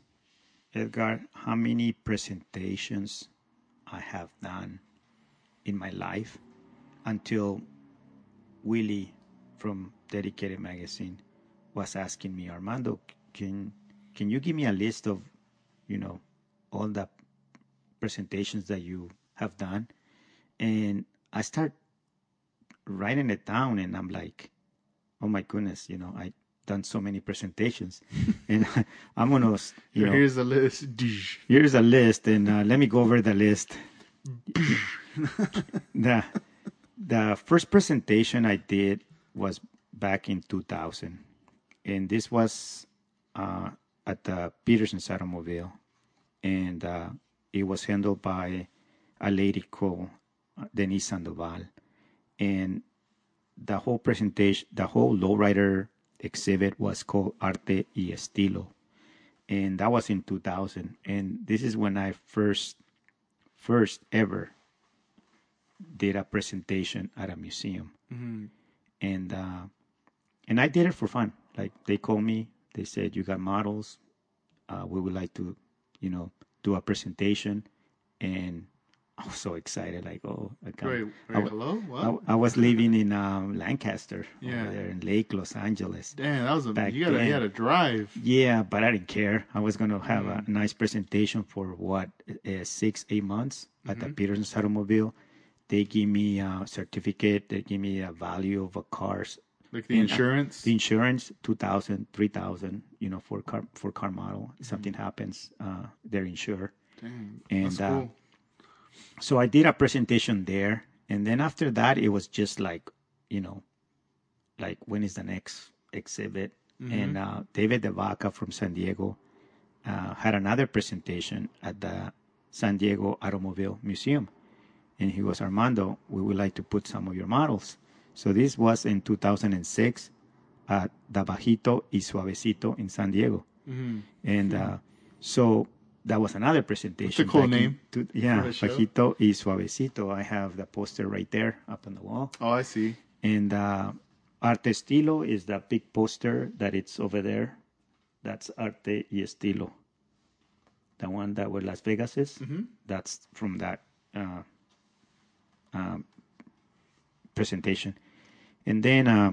Edgar, how many presentations I have done in my life until Willie from Dedicated Magazine was asking me, Armando, can can you give me a list of, you know, all the presentations that you have done? And I start writing it down, and I'm like, oh my goodness, you know, I done so many presentations, [LAUGHS] and [LAUGHS] I'm gonna, you know, Here's the list. here's a list, and uh, let me go over the list. [LAUGHS] the the first presentation I did was back in 2000, and this was uh, at the Petersen's Automobile, and uh, it was handled by a lady called uh, Denise Sandoval, and the whole presentation, the whole lowrider exhibit was called Arte y Estilo, and that was in 2000, and this is when I first, first ever did a presentation at a museum, and uh, and I did it for fun. Like they called me, they said, "You got models. Uh, we would like to, you know, do a presentation," and I was so excited. Like, oh, I got, Wait, I, hello? What? I, I was living in um, Lancaster, Yeah. over there in Lake Los Angeles. Damn, that was a Back you gotta then. you gotta drive. Yeah, but I didn't care. I was gonna have Mm. a nice presentation for what uh, six, eight months at Mm-hmm. the Petersen's Automobile. They give me a certificate. They give me a value of a car's Like the And, uh, insurance. the insurance 2000 3000 you know for car for car model Mm-hmm. something happens uh they're insured Damn, and, that's uh, cool. So i did a presentation there and then after that it was just like you know like when is the next exhibit? And uh david devaca from san diego uh, had another presentation at the san diego automobile museum. And he was armando we would like to put some of your models. So this was in 2006 at the bajito y suavecito in san diego. Mhm. and uh, so that was another presentation. cool back in name two- yeah, for the show. Bajito y Suavecito. I have the poster right there up on the wall. Oh, I see. And uh, Arte Estilo is the big poster that it's over there. That's Arte y Estilo. The one that where Las Vegas is. That's from that uh, um, presentation. And then uh,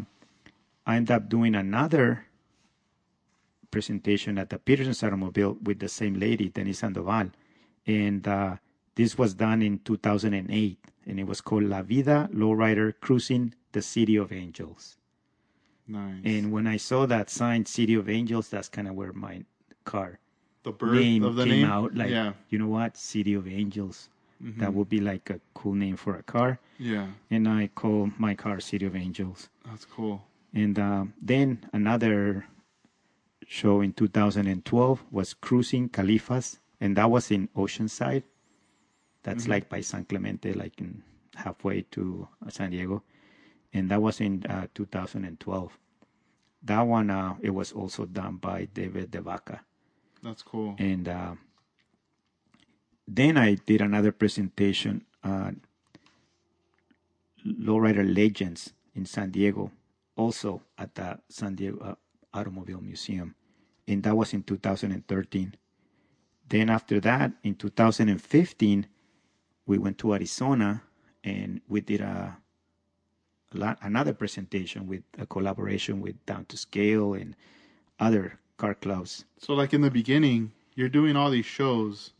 I ended up doing another presentation at the Petersen's Automobile with the same lady, Denise Sandoval. And uh, this was done in 2008, and it was called La Vida Lowrider Cruising the City of Angels. Nice. And when I saw that sign, City of Angels, that's kind of where my car the birth name of the came name. out. Like, yeah, you know what? City of Angels. That would be like a cool name for a car. yeah, And I call my car City of Angels. that's cool. And uh, then another show in 2012 was Cruising Califas, and that was in Oceanside. That's like by San Clemente, like in halfway to uh, San Diego. And that was in uh, 2012. That one, uh, it was also done by David DeVaca. That's cool. And uh, then I did another presentation, uh, Lowrider Legends in San Diego, also at the San Diego uh, Automobile Museum. And that was in 2013. Then after that, in 2015, we went to Arizona and we did a, a another presentation with a collaboration with Down to Scale and other car clubs. So, like in the beginning, you're doing all these shows.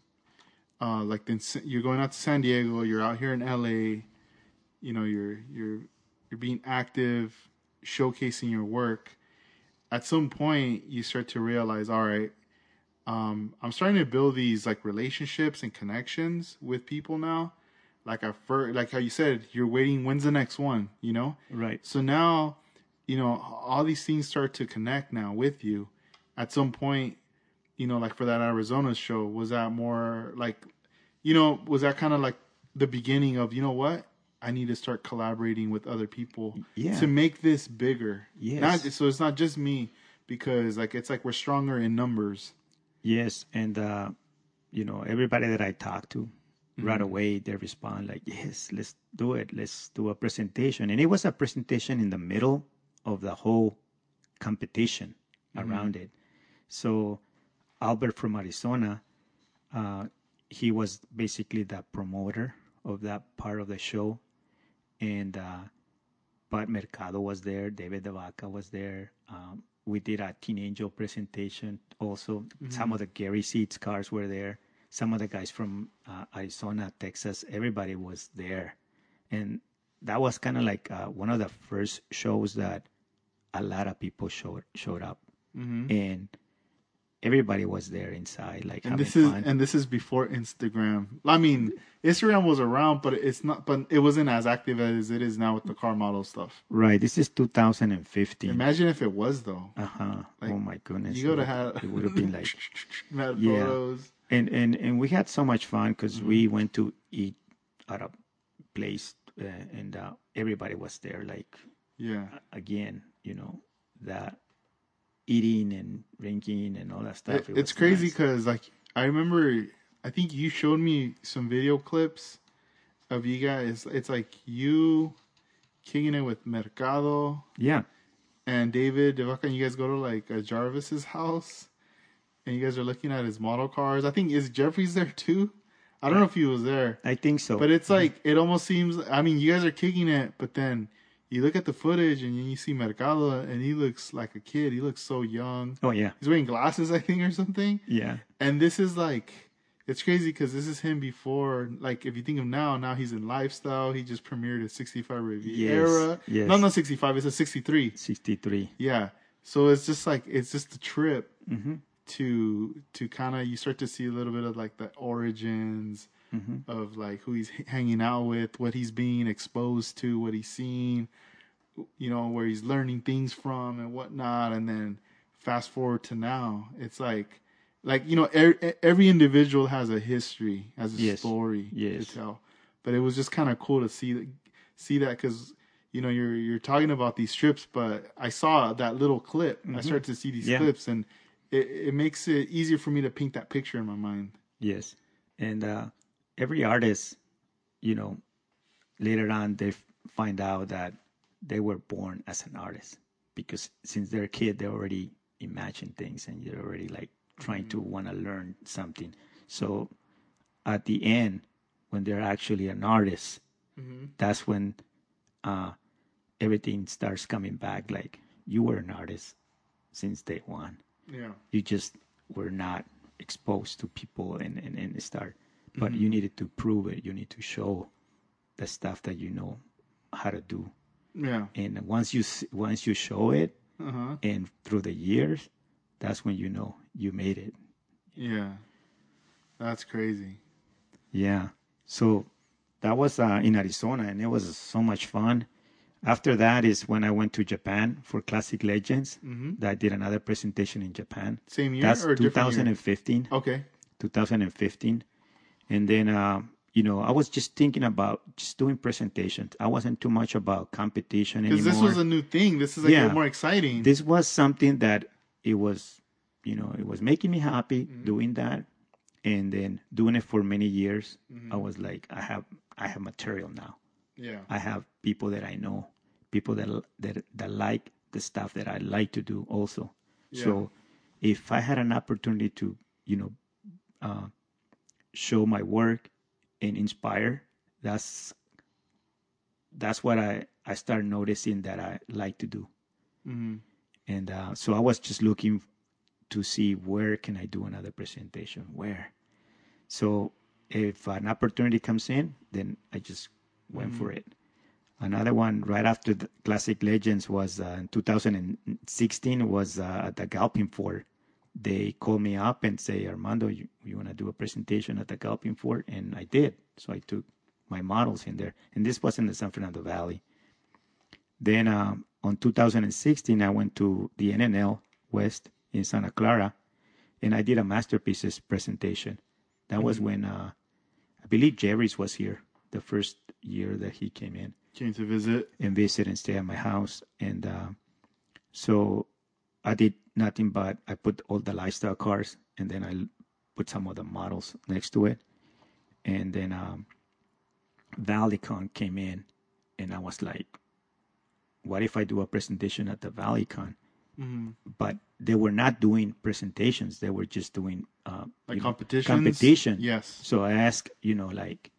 Uh, like then you're going out to San Diego. You're out here in LA. You know, you're you're you're being active, showcasing your work. At some point, you start to realize, all right, um, I'm starting to build these like relationships and connections with people now. Like I first, like how you said, you're waiting. When's the next one? You know. Right. So now, you know, all these things start to connect now with you. At some point, you know, like for that Arizona show, was that more like, you know, was that kind of like the beginning of, you know what? I need to start collaborating with other people Yeah. to make this bigger. Yes. Not, so it's not just me because like it's like we're stronger in numbers. Yes, and uh, you know everybody that I talk to, right away they respond like, "Yes, let's do it. Let's do a presentation." And it was a presentation in the middle of the whole competition around it. So Albert from Arizona, uh, he was basically the promoter of that part of the show, and uh, Pat Mercado was there, David Davaca was there. Um, we did a Teen Angel presentation also. Some of the Gary Seeds cars were there. Some of the guys from uh, Arizona, Texas, everybody was there. And that was kind of like uh, one of the first shows that a lot of people showed showed up. And everybody was there inside, like And this is fun. and this is before Instagram. I mean, Instagram was around, but it's not. But it wasn't as active as it is now with the car model stuff. right. This is 2015. Imagine if it was though. Uh huh. Like, oh my goodness. You go to It- have It would have been like [LAUGHS] mad Yeah. photos. and and and we had so much fun because we Mm-hmm. went to eat at a place uh, and uh, everybody was there like Yeah, again you know that eating and drinking and all that stuff It- it it's crazy nice. because like I remember. I think you showed me some video clips of you guys. It's like you kicking it with Mercado yeah and David Devaka. And you guys go to like Jarvis's house, and you guys are looking at his model cars. I think is Jeffrey's there too. I don't know if he was there. i think so But it's mm-hmm. like it almost seems. I mean, you guys are kicking it, but then you look at the footage and you see Mercado, and he looks like a kid. He looks so young. oh yeah He's wearing glasses, I think, or something. yeah And this is like, it's crazy because this is him before. Like, if you think of now, now he's in lifestyle. He just premiered a 65 Riviera. yes. No, not 65. It's a 63. 63 Yeah. So it's just like it's just a trip Mm-hmm. to to kind of you start to see a little bit of like the origins Mm-hmm. of like who he's hanging out with, what he's being exposed to, what he's seen, you know, where he's learning things from and whatnot, and then fast forward to now, it's like like you know er, every individual has a history, has a Yes. story Yes. to tell, but it was just kind of cool to see see that because you know you're you're talking about these trips, but I saw that little clip. I started to see these Mm-hmm. Yeah. clips, and it, it makes it easier for me to paint that picture in my mind. Yes, and uh, every artist, you know, later on they find out that they were born as an artist because since they're a kid they already imagine things and they're already like trying to want to learn something. So at the end, when they're actually an artist, that's when uh, everything starts coming back. Like you were an artist since day one Yeah. you just were not exposed to people and, and, and start but you needed to prove it you need to show the stuff that you know how to do Yeah. and once you once you show it Uh huh. and through the years that's when you know you made it Yeah. That's crazy. yeah so that was uh, in arizona and it was so much fun after that is when i went to japan for classic legends that i did another presentation in japan Same year that's or different year? 2015 Okay. 2015 and then uh, you know i was just thinking about just doing presentations i wasn't too much about competition Because anymore this was a new thing. This is like Yeah. more exciting. this was something that it was you know it was making me happy Mm-hmm. doing that and then doing it for many years Mm-hmm. i was like i have i have material now yeah. i have people that i know people that that, that like the stuff that i like to do also so if i had an opportunity to you know uh, show my work and inspire that's that's what i i started noticing that i like to do. Hmm and uh, so i was just looking to see where can i do another presentation where. So if an opportunity comes in then i just went for it. Another one right after the classic legends was uh, in 2016 was uh, at the Galpin Ford they called me up and say armando you, you want to do a presentation at the Galpin Ford and i did so i took my models in there and this was in the san fernando valley then um, on 2016, I went to the NNL West in Santa Clara, and I did a masterpieces presentation. That was when uh, I believe Jerry's was here the first year that he came in Came to visit. and visit and stay at my house. And uh, so I did nothing but I put all the lifestyle cars and then I put some of the models next to it. and then um, ValleyCon came in, and I was like, "What if I do a presentation at the ValleyCon?" Mm-hmm. But they were not doing presentations; they were just doing uh, Like you know, competitions? Competition. Yes. So I asked, you know, like,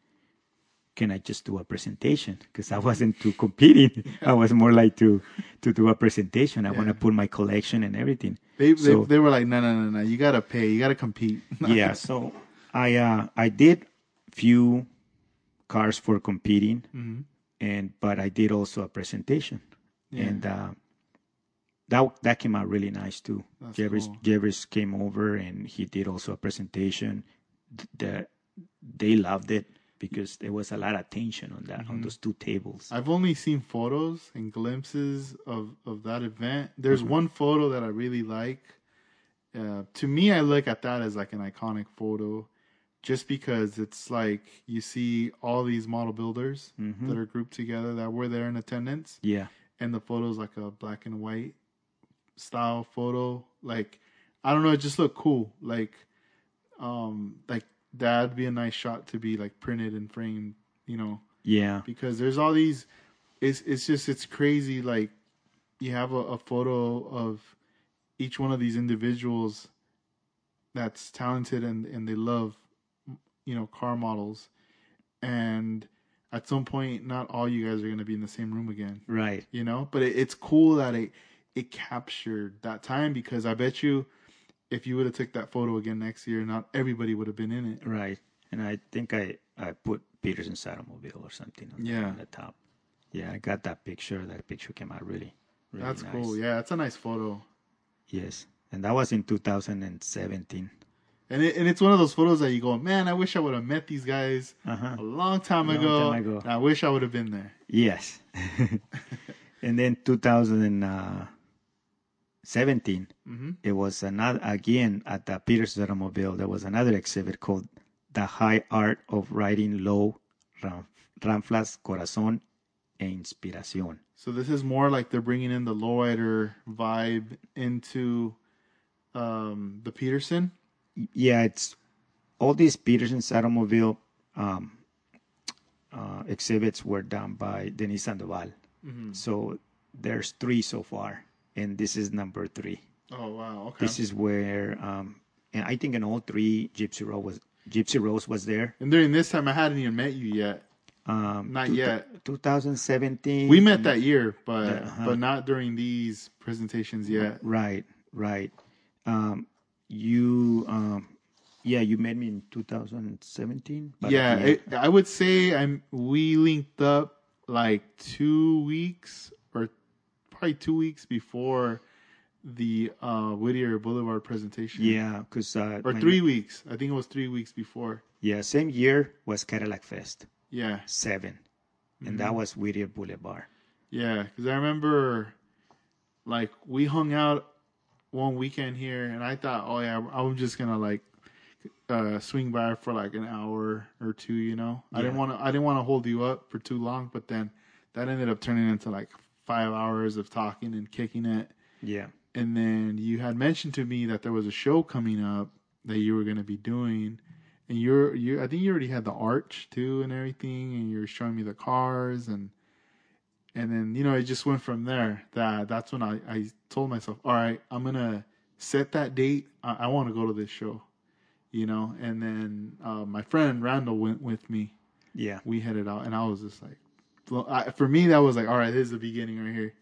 can I just do a presentation? Because I wasn't too competing. I was more like to to do a presentation. I want to put my collection and everything. They, they, So- they were like, no, no, no, no. You gotta pay. You gotta compete. [LAUGHS] yeah. So I uh, I did few cars for competing, Mm-hmm. and but I did also a presentation, Yeah. and uh, that that came out really nice too. That's Jeffries cool. Came over and he did also a presentation. Th- The, they loved it because there was a lot of tension on that Mm-hmm. on those two tables. I've only seen photos and glimpses of, of that event. There's one photo that I really like. Uh, to me, I look at that as like an iconic photo, just because it's like you see all these model builders that are grouped together that were there in attendance, Yeah, and the photo's like a black and white style photo. Like I don't know, it just looked cool. Like um, like that'd be a nice shot to be like printed and framed. You know yeah, because there's all these it's it's just it's crazy like you have a, a photo of each one of these individuals that's talented and and they love you know car models and at some point not all you guys are going to be in the same room again right. you know but it, it's cool that it it captured that time because i bet you if you would have took that photo again next year not everybody would have been in it Right. And I think I, I put Petersen's automobile or something on, Yeah. on the top. Yeah, I got that picture. That picture came out really, really that's nice. cool yeah it's a nice photo Yes. And that was in 2017. And it, and it's one of those photos that you go, man, I wish I would have met these guys Uh-huh. a long time Long ago. time ago. I wish I would have been there. Yes. [LAUGHS] and then 2017, Mm-hmm. it was another, again, at the Petersen's automobile, there was another exhibit called The High Art of Riding Low, Ram- Ranflas, Corazón e Inspiración. So this is more like they're bringing in the lowrider vibe into um, the Petersen. yeah, it's all these Petersen's automobile um, uh, exhibits were done by Denise Sandoval. So there's three so far, and this is number three. Oh wow, okay. This is where, um, and I think in all three, Gypsy Rose was Gypsy Rose was there. and during this time, I hadn't even met you yet. Um, Not two- yet. 2017. We met that year, but Uh-huh. but not during these presentations yet. Right, right. Um, you, um, yeah, you met me in 2017. but yeah, it, I would say I'm. We linked up like two weeks or probably two weeks before the uh, Whittier Boulevard presentation. yeah, because uh, or my- three weeks. I think it was three weeks before. Yeah, same year was Cadillac Fest Yeah, 7 and Mm-hmm. that was Whittier Boulevard. yeah. Because I remember, like, we hung out one weekend here, and I thought, oh yeah, I'm just gonna like uh, swing by for like an hour or two. You know, I didn't want to. I didn't want to hold you up for too long, but then that ended up turning into like five hours of talking and kicking it. Yeah, And then you had mentioned to me that there was a show coming up that you were going to be doing, and you're you. I think you already had the arch too and everything, and you were showing me the cars and and then you know it just went from there. That that's when I I told myself, all right, I'm gonna set that date. I, I want to go to this show, you know. And then uh, my friend Randall went with me. yeah, We headed out, and I was just like, I, for me that was like, all right, this is the beginning right here.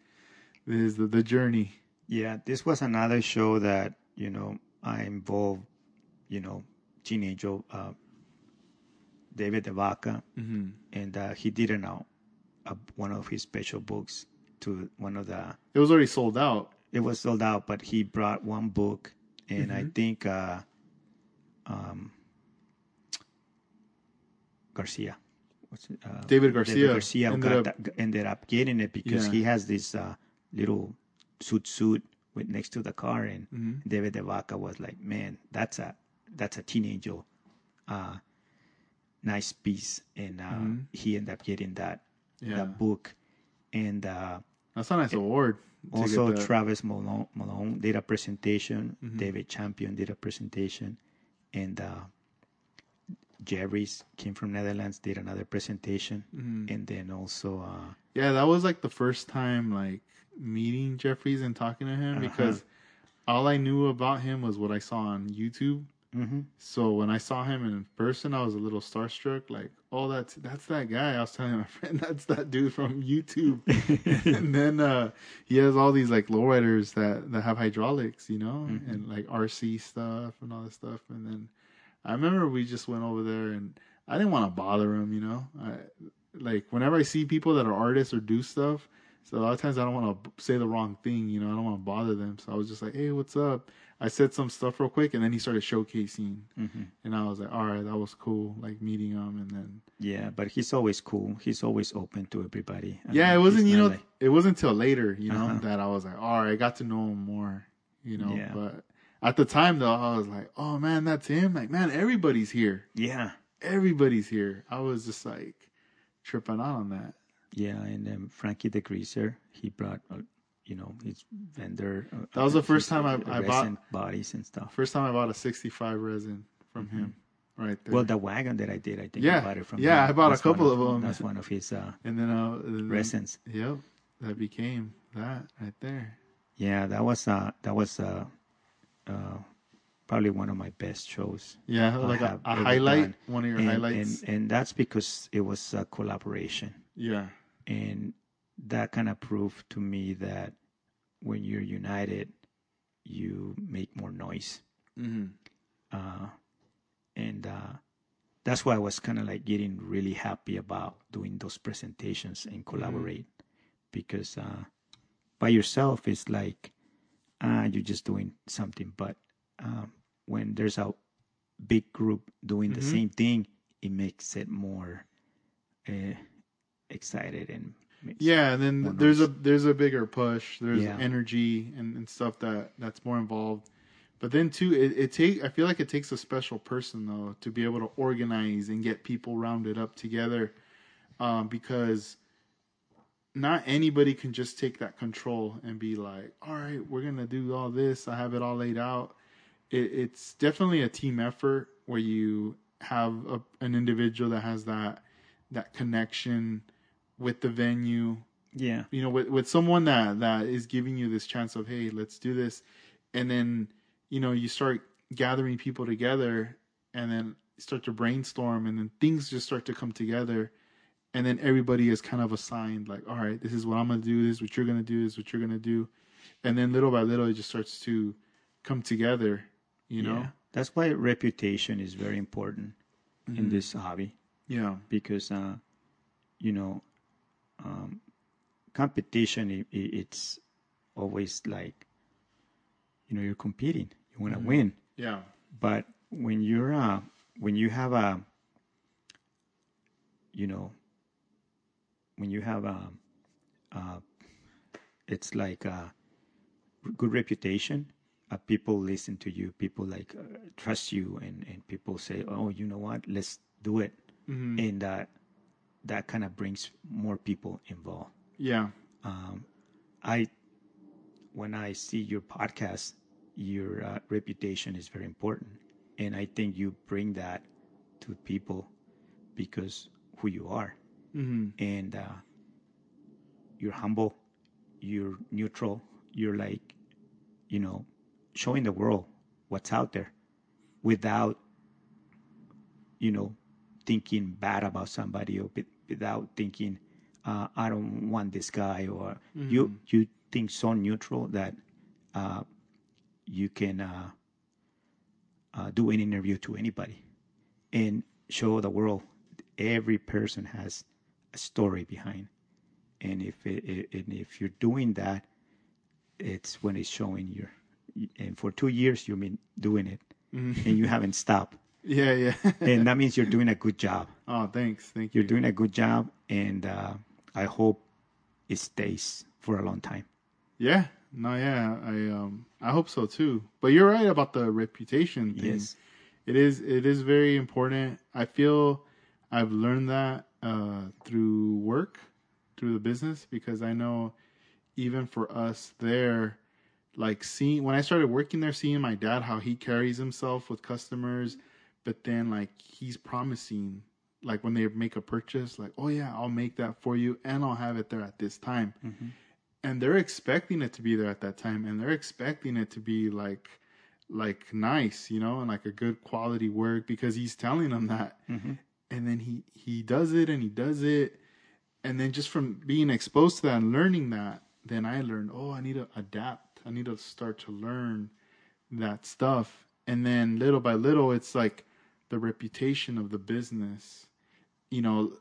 This is the the journey. yeah. This was another show that you know I involved, you know, teenage uh, David DeVaca, Mm-hmm. and uh, he did an, uh, uh, one of his special books to one of the. It was already sold out. It was sold out, but he brought one book, and I Mm-hmm. think uh, um, Garcia. What's it? Uh, David Garcia Garcia ended got up- ended up getting it because Yeah. he has this uh, little suit suit with next to the car, and Mm-hmm. David DeVaca was like, "Man, that's a that's a teenager, uh, nice piece," and uh, he ended up getting that Mm-hmm. Yeah. that book, and. Uh, That's a nice award. also. Travis Malone, Malone did a presentation. Mm-hmm. David Champion did a presentation, and uh, Jerry's came from Netherlands, did another presentation, Mm-hmm. and then also uh, Yeah, that was like the first time like meeting Jeffries and talking to him Uh-huh. because all I knew about him was what I saw on YouTube. mhm. So when I saw him in person, I was a little starstruck. Like, oh, that's that's that guy. I was telling my [LAUGHS] friend, that's that dude from YouTube. [LAUGHS] and then uh, he has all these like lowriders that that have hydraulics, you know, and like RC stuff and all this stuff. And then I remember we just went over there, and I didn't want to bother him, you know. I, like whenever I see people that are artists or do stuff, so a lot of times I don't want to say the wrong thing, you know. I don't want to bother them, so I was just like, "Hey, what's up?" I said some stuff real quick, and then he started showcasing, Mhm. and I was like, "All right, that was cool." Like meeting him, and then yeah, but he's always cool. He's always open to everybody. I yeah, mean, it wasn't you know, like- it wasn't until later, you know, Uh-huh. that I was like, "All right, I got to know him more," you know. Yeah. But at the time, though, I was like, "Oh man, that's him!" Like, man, everybody's here. yeah, Everybody's here. I was just like tripping out on that. yeah, and then Frankie the Greaser, he brought, uh, you know, his vendor. uh, That was the first time I- I bought- bodies and stuff. First time I bought a 65 resin from him, right there. Mm-hmm. Well, the wagon that I did, I think Yeah. I bought it from. Yeah, him. I bought a That's one couple of them. That's one of his uh, and then, uh, resins. Yep, that became that right there. Yeah, that was uh that was uh, uh probably one of my best shows. Yeah, like a, a highlight, done. one of your and, highlights. and and that's because it was a collaboration, yeah, and that kind of proved to me that when you're united, you make more noise. hmm uh, and uh, that's why I was kind of like getting really happy about doing those presentations and collaborate because uh, by yourself it's like uh, you're just doing something, but um, when there's a big group doing the Mhm. same thing, it makes it more uh, excited and yeah. And then more there's a there's a bigger push. There's Yeah. energy and, and stuff that that's more involved. But then too, it, it take I feel like it takes a special person though to be able to organize and get people rounded up together, um, because not anybody can just take that control and be like, all right, we're gonna do all this. I have it all laid out. It, it's definitely a team effort where you have a, an individual that has that that connection with the venue yeah you know with, with someone that that is giving you this chance of hey let's do this and then you know you start gathering people together and then start to brainstorm and then things just start to come together and then everybody is kind of assigned like all right this is what i'm gonna do this is what you're gonna do this is what you're gonna do and then little by little it just starts to come together you know? Yeah. that's why reputation is very important in this hobby. Yeah. Because uh, you know um, competition i i it's always like you know you're competing you want to win. Yeah. But when you're uh, when you have a you know when you have a uh, it's like a good reputation uh, people listen to you people like uh, trust you and and people say oh you know what? Let's do it. Hmm and that that kind of brings more people involved. yeah. Um, I when I see your podcast, your uh, reputation is very important, and I think you bring that to people because who you are, hmm and uh, you're humble, you're neutral, you're like, you know, showing the world what's out there without, you know, thinking bad about somebody or with- without thinking, uh, I don't want this guy or you, you think so neutral that, uh, you can, uh, uh, do an interview to anybody and show the world every person has story behind. And if it, it, and if you're doing that it's when it's showing your and for two years you've been doing it and you haven't stopped. [LAUGHS] Yeah yeah. And that means you're doing a good job. Oh thanks. Thank you. you're doing a good job and uh, i hope it stays for a long time. Yeah, no, yeah, I um, I hope so too. But you're right about the reputation thing. yes. It is, it is very important. I feel I've learned that uh, through work, through the business, because I know even for us there, like seeing when I started working there, seeing my dad how he carries himself with customers, but then like he's promising like when they make a purchase like oh yeah i'll make that for you and i'll have it there at this time. And they're expecting it to be there at that time and they're expecting it to be like like nice you know and like a good quality work because he's telling them that and then he he does it and he does it. And then just from being exposed to that and learning that then i learned oh i need to adapt. I need to start to learn that stuff. And then little by little it's like the reputation of the business. You know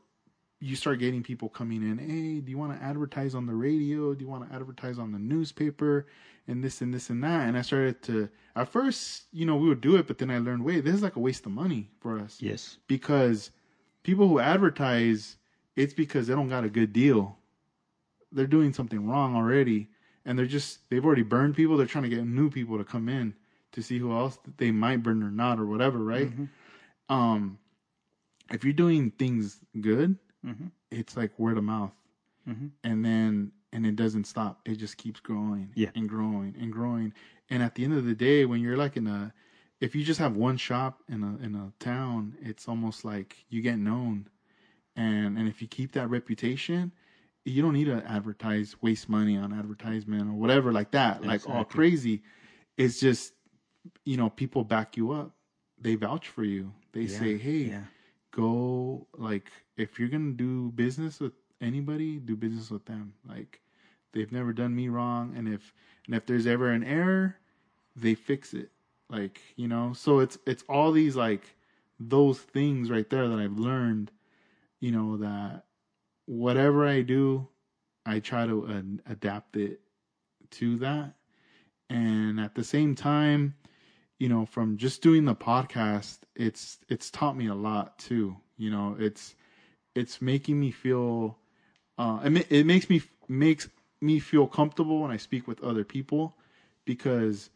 you start getting people coming in hey do you want to advertise on the radio? Do you want to advertise on the newspaper? And this and this and that. And i started to at first you know we would do it but then i learned wait this is like a waste of money for us. Yes. because people who advertise it's because they don't got a good deal. They're doing something wrong already and they're just they've already burned people. They're trying to get new people to come in to see who else they might burn or not or whatever right? Mm-hmm. Um if you're doing things good mm-hmm. it's like word of mouth. Mm-hmm. And then and it doesn't stop. It just keeps growing Yeah. and growing and growing. And at the end of the day when you're like in a if you just have one shop in a in a town it's almost like you get known. And and if you keep that reputation you don't need to advertise waste money on advertisement or whatever like that like all crazy. It's just you know people back you up. They vouch for you. They Yeah, say hey yeah. go like if you're gonna do business with anybody do business with them. Like they've never done me wrong and if and if there's ever an error they fix it like you know? So it's it's all these like those things right there that i've learned you know that whatever i do i try to uh, adapt it to that. And at the same time you know from just doing the podcast it's it's taught me a lot too you know? It's it's making me feel uh it, it makes me makes me feel comfortable when i speak with other people because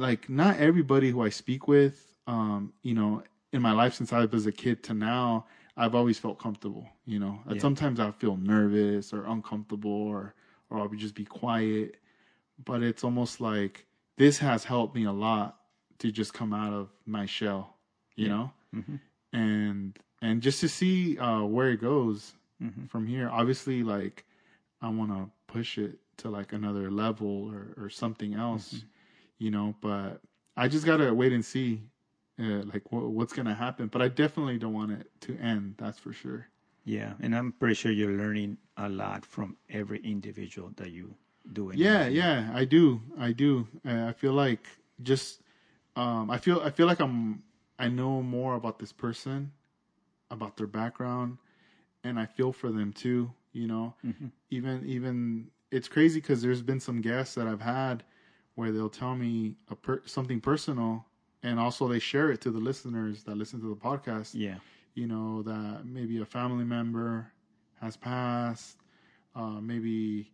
like not everybody who i speak with um you know in my life since i was a kid to now i've always felt comfortable you know and Yeah. sometimes i feel nervous or uncomfortable or or i'll just be quiet but it's almost like this has helped me a lot to just come out of my shell you Yeah. know Mhm. and and just to see uh where it goes Mhm. from here obviously like i want to push it to like another level or or something else Mm-hmm. You know but i just gotta wait and see uh, like what, what's gonna happen but i definitely don't want it to end that's for sure. Yeah, and I'm pretty sure you're learning a lot from every individual that you do. yeah yeah i do i do uh, i feel like just um i feel i feel like i'm i know more about this person about their background and i feel for them too you know? Even even it's crazy because there's been some guests that i've had where they'll tell me a per- something personal and also they share it to the listeners that listen to the podcast. Yeah. you know that maybe a family member has passed uh maybe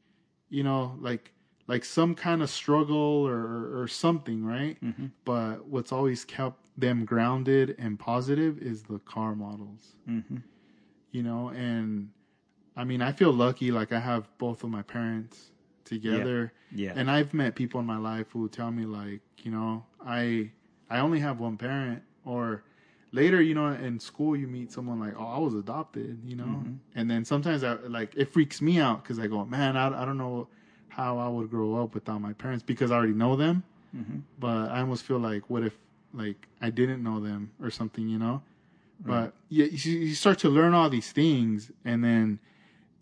you know like like some kind of struggle or or something right? But what's always kept them grounded and positive is the car models. Hmm you know and i mean i feel lucky like i have both of my parents together. Yeah. and i've met people in my life who tell me like you know i i only have one parent. Or later you know in school you meet someone like oh i was adopted you know? Mm-hmm. And then sometimes i like it freaks me out because i go man I, I don't know how i would grow up without my parents because i already know them. Mm-hmm. But i almost feel like what if like i didn't know them or something you know? But yeah you, you start to learn all these things and then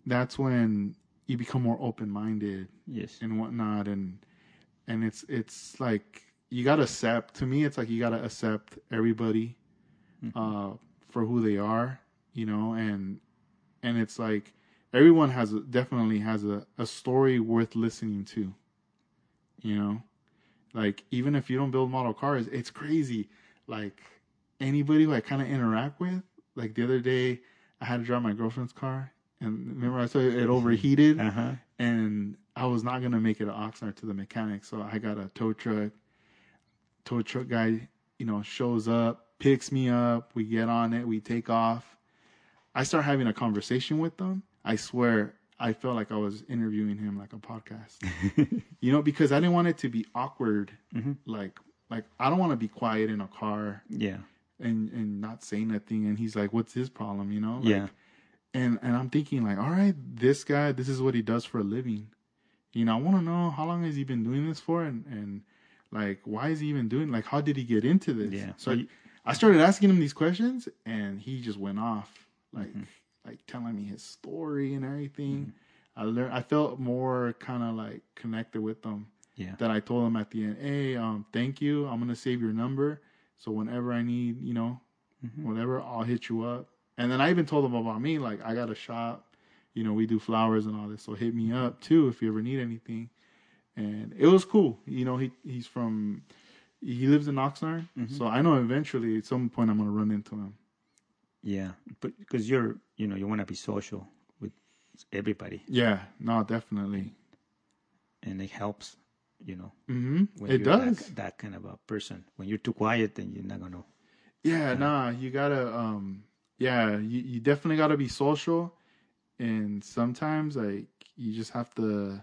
that's when you become more open-minded Yes. and whatnot and and it's it's like you gotta accept to me it's like you gotta accept everybody uh for who they are you know and and it's like everyone has a, definitely has a, a story worth listening to you know? Like even if you don't build model cars it's crazy. Like anybody who i kind of interact with like the other day i had to drive my girlfriend's car and remember i told you it overheated Uh huh. and I was not gonna make it to Oxnard to the mechanic, so I got a tow truck. Tow truck guy, you know, shows up, picks me up. We get on it, we take off. I start having a conversation with them. I swear, I felt like I was interviewing him like a podcast. [LAUGHS] you know, because I didn't want it to be awkward. Like, like I don't want to be quiet in a car Yeah. and and not say nothing and he's like what's his problem you know like, yeah. And and i'm thinking like all right this guy this is what he does for a living you know i want to know how long has he been doing this for and and like why is he even doing like how did he get into this Yeah. so I, I started asking him these questions and he just went off like Mm-hmm. like telling me his story and everything i learned i felt more kind of like connected with them Yeah. that I told him at the end, hey, um, thank you. I'm gonna save your number, so whenever I need, you know, Mm-hmm. whatever, I'll hit you up. And then I even told him about me, like I got a shop, you know, we do flowers and all this, so hit me up too if you ever need anything. And it was cool, you know. He he's from, he lives in Oxnard, Mm-hmm. so I know eventually at some point I'm gonna run into him. Yeah. But because you're, you know, you want to be social with everybody, Yeah, no, definitely. and it helps. You know, hmm when It does. That, that kind of a person. When you're too quiet, then you're not gonna. Yeah, nah, you gotta um yeah, you, you definitely gotta be social and sometimes like you just have to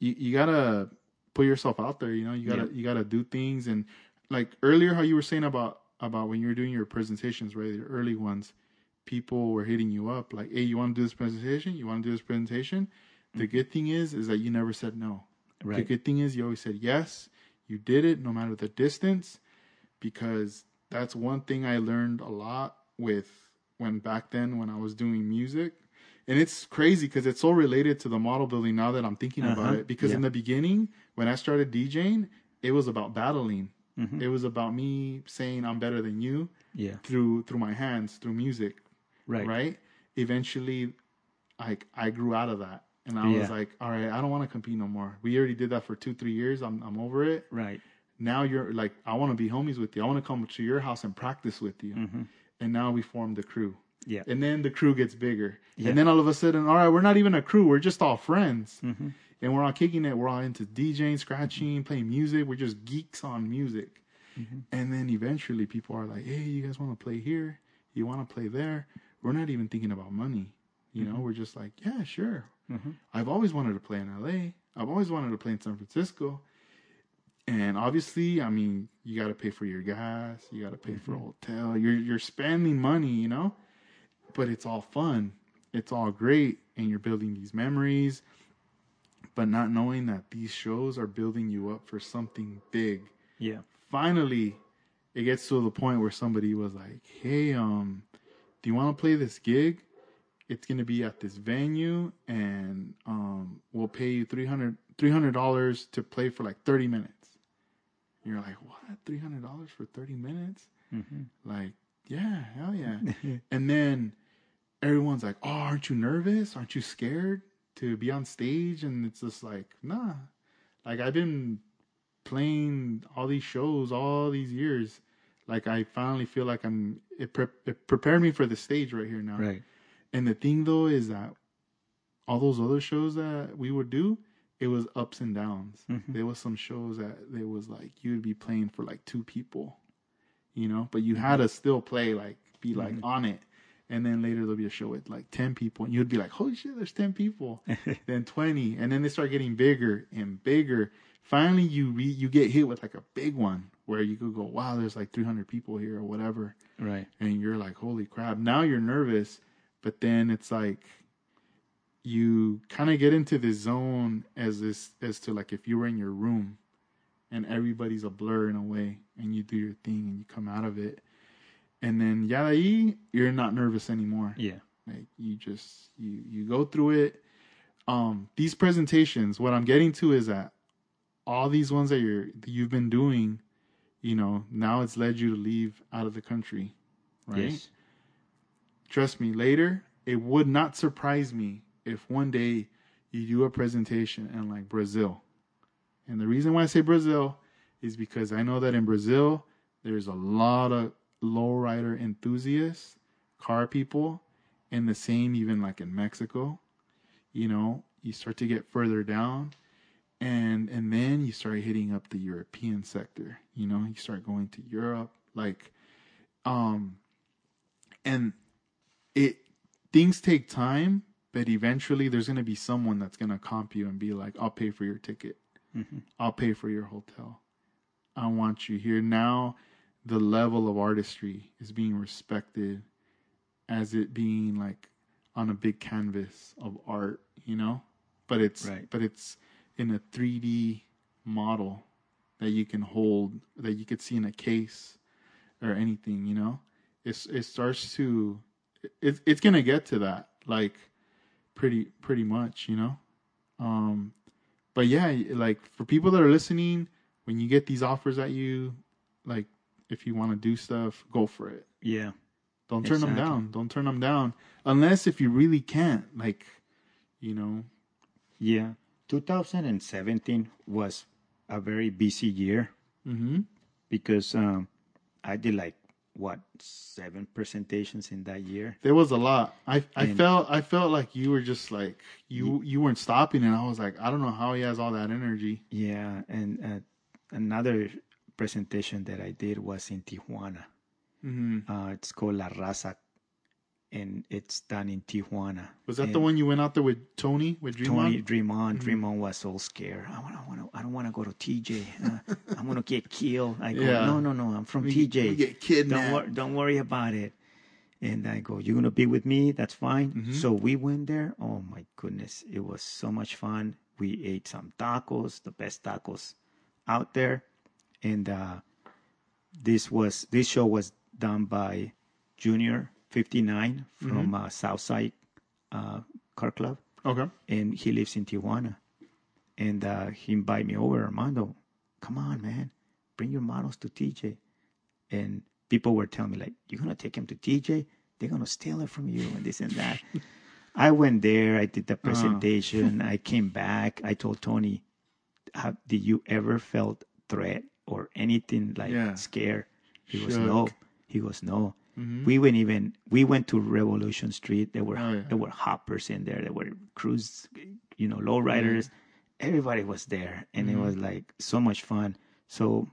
you, you gotta put yourself out there, you know, you gotta Yeah. you gotta do things and like earlier how you were saying about about when you were doing your presentations, right? The early ones, people were hitting you up like, Hey, you wanna do this presentation? You wanna do this presentation? The mm-hmm. good thing is is that you never said no. The good thing is you always said yes. You did it no matter the distance, because that's one thing I learned a lot with when back then when I was doing music. And it's crazy because it's so related to the model building now that I'm thinking about Uh-huh. it. Because in the beginning, when I started DJing, it was about battling. Mm-hmm. It was about me saying I'm better than you Yeah. through through my hands, through music Right. right? Eventually, like I grew out of that, and I was like, all right, I don't want to compete no more. We already did that for two, three years. I'm I'm over it. Right. Now you're like, I want to be homies with you. I want to come to your house and practice with you. And now we formed the crew. Mm-hmm. Yeah. And then the crew gets bigger. Yeah. And then all of a sudden, all right, we're not even a crew. We're just all friends. Mm-hmm. And we're all kicking it. We're all into DJing, scratching, playing music. We're just geeks on music. Mm-hmm. And then eventually people are like, hey, you guys want to play here? You want to play there? We're not even thinking about money. You Mm-hmm. know, we're just like, yeah, sure. I've always wanted to play in LA. I've always wanted to play in San Francisco. And obviously, I mean, you got to pay for your gas, you got to pay for a hotel. You're you're spending money, you know? But it's all fun. It's all great and you're building these memories, but not knowing that these shows are building you up for something big Yeah. finally it gets to the point where somebody was like hey um do you want to play this gig it's going to be at this venue and um we'll pay you 300 $300 to play for like 30 minutes you're like what? $300 for 30 minutes? Mm-hmm. Like yeah hell [LAUGHS] yeah. And then everyone's like oh aren't you nervous? Aren't you scared to be on stage? And it's just like nah. Like i've been playing all these shows all these years. Like i finally feel like i'm it, pre- it prepared me for the stage right here now. Right. and the thing though is that all those other shows that we would do it was ups and downs. Mm-hmm. There was some shows that there was like you'd be playing for like two people you know? But you had mm-hmm. to still play like be like mm-hmm. on it. And then later there'll be a show with like 10 people and you'd be like holy shit there's 10 people. [LAUGHS] Then 20 and then they start getting bigger and bigger. Finally you re- you get hit with like a big one where you could go wow there's like 300 people here or whatever. Right. and you're like holy crap. Now you're nervous but then it's like you kind of get into this zone as this as to like if you were in your room and everybody's a blur in a way and you do your thing and you come out of it and then ya you're not nervous anymore Yeah. like you just you you go through it um these presentations what i'm getting to is that all these ones that you're that you've been doing you know now it's led you to leave out of the country right Yes. trust me later it would not surprise me if one day you do a presentation in like brazil. And the reason why i say brazil is because i know that in brazil there's a lot of lowrider enthusiasts car people and the same even like in mexico. You know you start to get further down and and then you start hitting up the european sector. You know you start going to europe like um and it things take time but eventually there's going to be someone that's going to comp you and be like i'll pay for your ticket mm-hmm. i'll pay for your hotel i want you here now the level of artistry is being respected as it being like on a big canvas of art, you know? But it's Right. but it's in a 3D model that you can hold that you could see in a case or anything, you know? It's it starts to it's it's going to get to that like pretty pretty much, you know? Um but yeah, like for people that are listening, when you get these offers at you, like if you want to do stuff, go for it. Yeah. Don't turn them down. Don't turn them down unless if you really can't. Like, you know. Yeah. 2017 was a very busy year hmm because um, I did like what seven presentations in that year. There was a lot. I I And- felt I felt like you were just like you you weren't stopping, and I was like, I don't know how he has all that energy. Yeah, and uh, another presentation that I did was in Tijuana. hmm Uh, it's called La Raza, and it's done in Tijuana. Was that And the one you went out there with Tony with Dream Tony On? Dream On, Dream On was all scared. I want, I want, to, I don't want to go to TJ. Uh, [LAUGHS] I'm gonna get killed. I go, Yeah. no, no, no. I'm from We- TJ. we get don't kidnapped. worry, don't worry about it. And I go, you're gonna be with me. That's fine. Mm-hmm. So we went there. Oh my goodness, it was so much fun. We ate some tacos, the best tacos out there, and uh, this was this show was done by Junior 59 from Mm-hmm. uh, Southside uh, Car Club Okay. and he lives in Tijuana. And uh, he invited me over, Armando, come on, man, bring your models to TJ. And people were telling me, like, you're going to take him to TJ? They're going to steal it from you and this and that. [LAUGHS] I went there, I did the presentation, [LAUGHS] I came back, I told Tony, have, did you ever felt threat or anything like Yeah. scared? He Shook. no. He goes, no. Mhm. We went even we went to Revolution Street. There were Oh, yeah. there were hoppers in there. There were cruise, you know, lowriders. Everybody was there, and Mm-hmm. it was like so much fun. So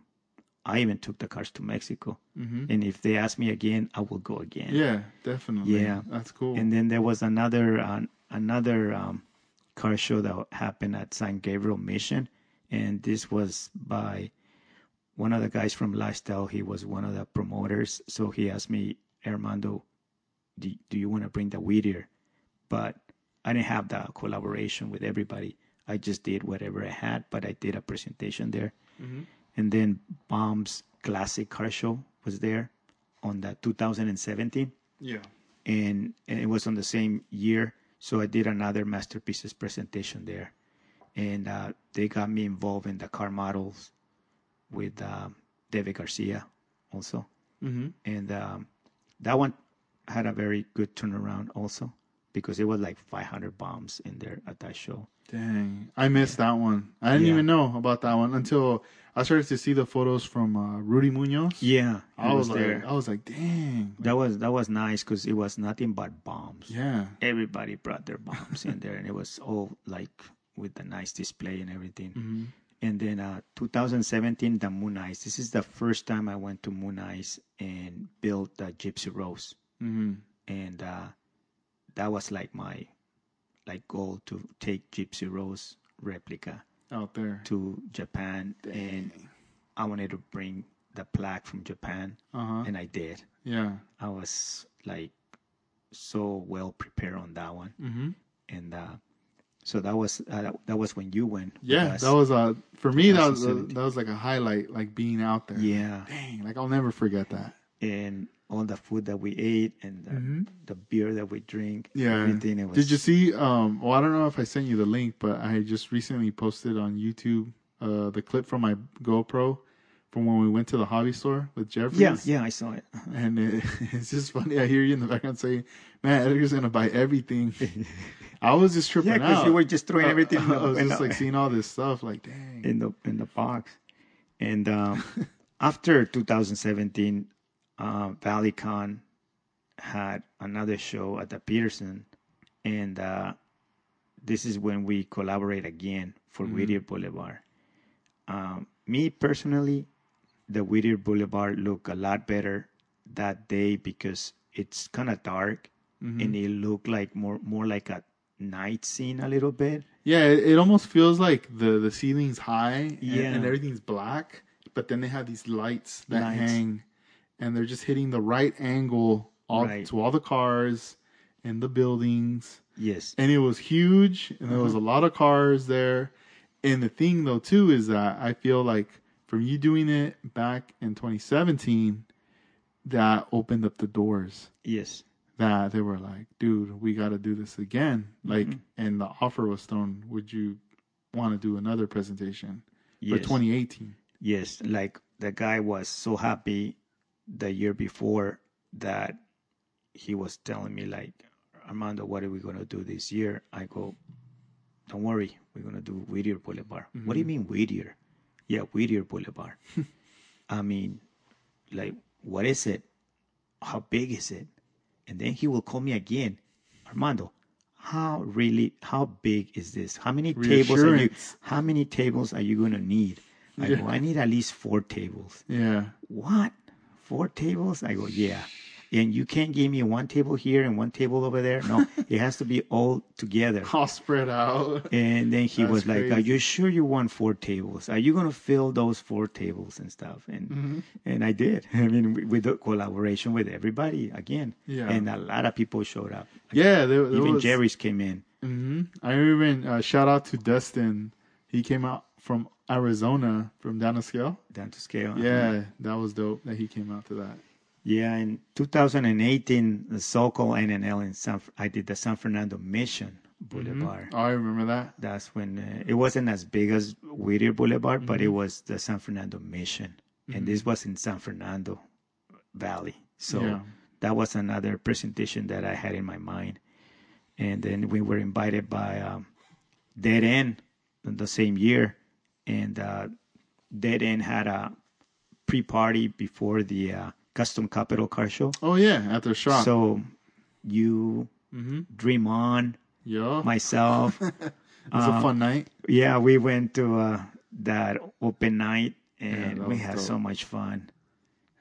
I even took the cars to Mexico, Mhm. and if they ask me again, I will go again. Yeah, definitely. Yeah. That's cool. And then there was another uh, another um, car show that happened at San Gabriel Mission, and this was by one of the guys from Lifestyle. He was one of the promoters, so he asked me, Armando, do, do you want to bring the Whittier? But I didn't have the collaboration with everybody. I just did whatever I had, but I did a presentation there. Mhm. And then Bomb's Classic Car Show was there on the 2017 yeah. and, and it was on the same year. So I did another masterpieces presentation there, and uh, they got me involved in the car models with um, David Garcia also, Mm-hmm. and um, that one had a very good turnaround also because it was like 500 bombs in there at that show. Dang, I missed that one. I didn't Yeah. even know about that one until I started to see the photos from uh, Rudy Munoz. Yeah, I it was, there. like, I was like, dang. that was that was nice because it was nothing but bombs. yeah. Everybody brought their bombs in there, and it was all like with the nice display and everything. Mm-hmm. And then uh, 2017, the Moon Eyes. This is the first time I went to Moon Eyes and built the Gypsy Rose, Mm-hmm. and uh, that was like my like goal to take Gypsy Rose replica Out there. to Japan, and I wanted to bring the plaque from Japan, Uh huh. and I did. Yeah. I was like so well prepared on that one, Mm-hmm. and uh, so that was uh, that was when you went. Yeah, that was uh for me that was a, that was like a highlight, like being out there. yeah. Dang, like I'll never forget that. and all the food that we ate and the, Mhm. the beer that we drink. Yeah. everything. It was, Did you see? Um. Well, I don't know if I sent you the link, but I just recently posted on YouTube uh the clip from my GoPro from when we went to the hobby store with Jeffries. Yeah, yeah, I saw it. [LAUGHS] And it, [LAUGHS] it's just funny. I hear you in the background saying, "Man, Edgar's gonna buy everything." [LAUGHS] I was just tripping Yeah, because you were just throwing Uh, everything in I was just the- like seeing all this stuff. Like, dang. in the in the box. And um, after 2017, uh, ValleyCon had another show at the Petersen, and uh, this is when we collaborate again for Whittier Boulevard. Um, me personally, the Whittier Boulevard look a lot better that day because it's kind of dark and it looked like more more like a night scene a little bit. Yeah, it, it almost feels like the the ceiling's high and, Yeah. and everything's black, but then they have these lights that Lights. hang and they're just hitting the right angle all Right. to all the cars and the buildings. Yes. And it was huge, and there was Uh-huh. a lot of cars there. And the thing though too is that I feel like from you doing it back in 2017, that opened up the doors Yes. that they were like, dude, we got to do this again. Like, Mm-hmm. and the offer was thrown. Would you want to do another presentation for 2018? Yes, like the guy was so happy the year before that he was telling me like, Armando, what are we gonna do this year? I go, don't worry, we're gonna do Whittier Boulevard. What do you mean Whittier? Yeah, Whittier Boulevard. [LAUGHS] I mean, like, what is it? How big is it? And then he will call me again, Armando. How really? How big is this? How many tables are you? How many tables are you gonna need? I go, I need at least four tables. Yeah. What? Four tables? I go, yeah. And you can't give me one table here and one table over there. No, [LAUGHS] it has to be all together. All spread out. And then he That's was like, "Are you sure you want four tables? Are you gonna fill those four tables and stuff?" And Mm-hmm. and I did. [LAUGHS] I mean, with- the collaboration with everybody again. Yeah. And a lot of people showed up. Yeah. There, there Even was, Jerry's came in. hmm I even uh, shout out to Dustin. He came out from Arizona, from down to scale. Down to scale. Yeah, that was dope that he came out to that. Yeah, in 2018, the SoCal NNL in San, I did the San Fernando Mission Boulevard. Oh, I remember that. That's when uh, it wasn't as big as Whittier Boulevard, but it was the San Fernando Mission, and this was in San Fernando Valley. So Yeah. that was another presentation that I had in my mind. And then we were invited by um, Dead End the same year, and uh, Dead End had a pre-party before the uh, Custom Capital Car Show. Oh yeah, at their shop. So you, Mm-hmm. Dream On, yeah, myself. [LAUGHS] it was a fun night. Yeah, we went to uh, that open night and that we had dope. so much fun.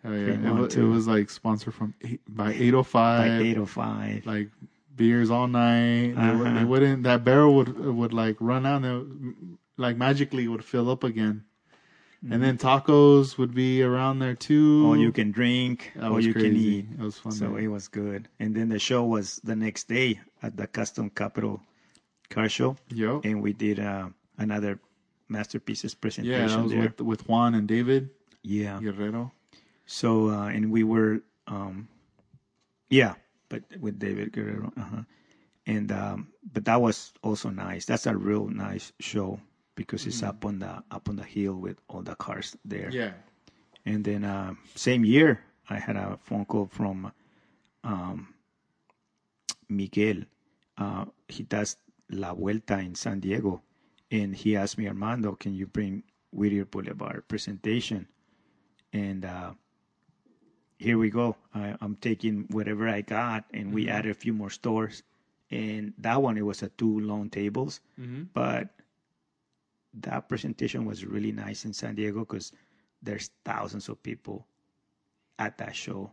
Hell yeah, it was, it was like sponsored from eight, by eight oh By five. 805. like beers all night. They, would, they Uh-huh. wouldn't. That barrel would would like run out and it like magically would fill up again. And then tacos would be around there too. All you can drink, all was you can eat. It was fun. So day. it was good. And then the show was the next day at the Custom Capital Car Show. Yo. And we did uh, another Masterpieces Yeah, presentation was there. with with Juan and David yeah. Guerrero. So uh, and we were, um, yeah, but with David Guerrero, uh-huh. and um, but that was also nice. That's a real nice show because it's up on the up on the hill with all the cars there. Yeah. And then uh, same year, I had a phone call from um, Miguel. Uh, he does La Vuelta in San Diego, and he asked me, Armando, can you bring Whittier Boulevard presentation? And uh, here we go. I, I'm taking whatever I got, and we added a few more stores. And that one, it was a two long tables, but that presentation was really nice in San Diego because there's thousands of people at that show,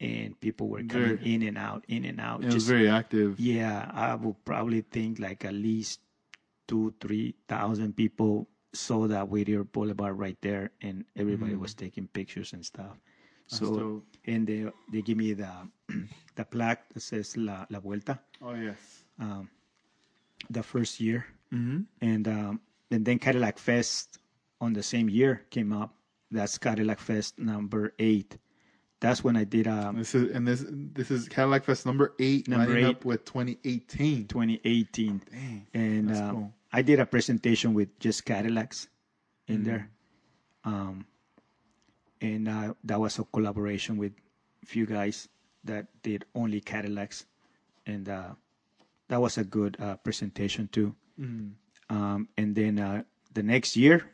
and people were coming Very- in and out, in and out. It was very active. yeah, I would probably think like at least two, three thousand people saw that Whittier Boulevard right there, and everybody was taking pictures and stuff. So, Mm-hmm. dope. and they they give me the [CLEARS THROAT] the plaque that says La La Vuelta Oh yes. the first year, Mm-hmm. and um, and then Cadillac Fest on the same year came up. That's Cadillac Fest number eight. That's when I did um, This is and this this is Cadillac Fest number eight, Number eight. up with 2018. 2018, Dang, and um, cool. I did a presentation with just Cadillacs in Mm-hmm. there, um, and uh, that was a collaboration with a few guys that did only Cadillacs, and uh, that was a good uh, presentation too. Mm-hmm. Um, and then uh, the next year,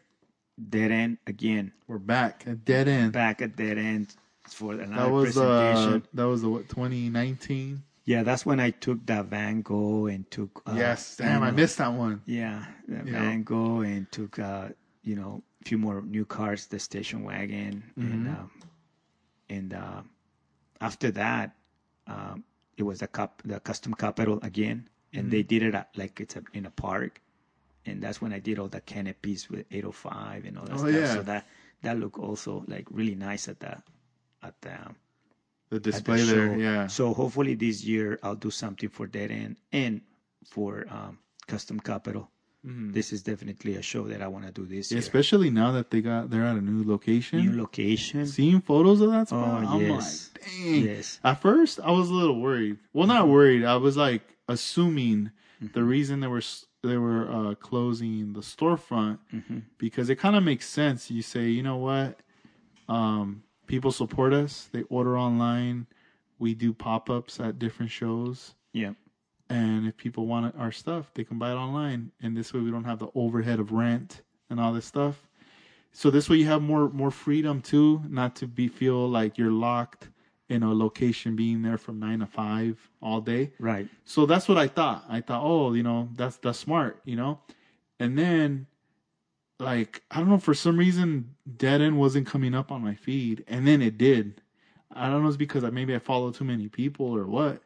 Dead End again, We're back at dead end. back at Dead End for another That was presentation. uh that was the what 2019. yeah, that's when I took the Van Gogh and took. Uh, yes, damn, I missed that one. Yeah, Yeah. Van Gogh and took uh, you know a few more new cars, the station wagon, and Mm-hmm. um, and uh, after that, um, it was the cup, the custom capital again, and Mm-hmm. they did it at, like it's a, in a park, and that's when I did all the canopies with 805 and all that Oh, stuff. yeah. So that that looked also like really nice at the at the The at the display there, yeah. So hopefully this year I'll do something for Dead End and for um, Custom Capital. This is definitely a show that I want to do this Yeah, year. especially now that they got they're at a new location. New location. Seeing photos of that spot, Oh, I'm yes. like, dang. Yes. At first, I was a little worried. Well, not worried. I was like assuming the reason they were they were uh, closing the storefront because it kind of makes sense. You say, you know what, um, people support us. They order online. We do pop ups at different shows. Yeah. And if people want our stuff, they can buy it online. And this way, we don't have the overhead of rent and all this stuff. So this way, you have more more freedom too, not to be feel like you're locked in a location, being there from nine to five all day. Right. So that's what I thought. I thought, oh, you know, that's that's smart, you know. And then, like, I don't know, for some reason, Dead End wasn't coming up on my feed, and then it did. I don't know, it's because I, maybe I follow too many people or what,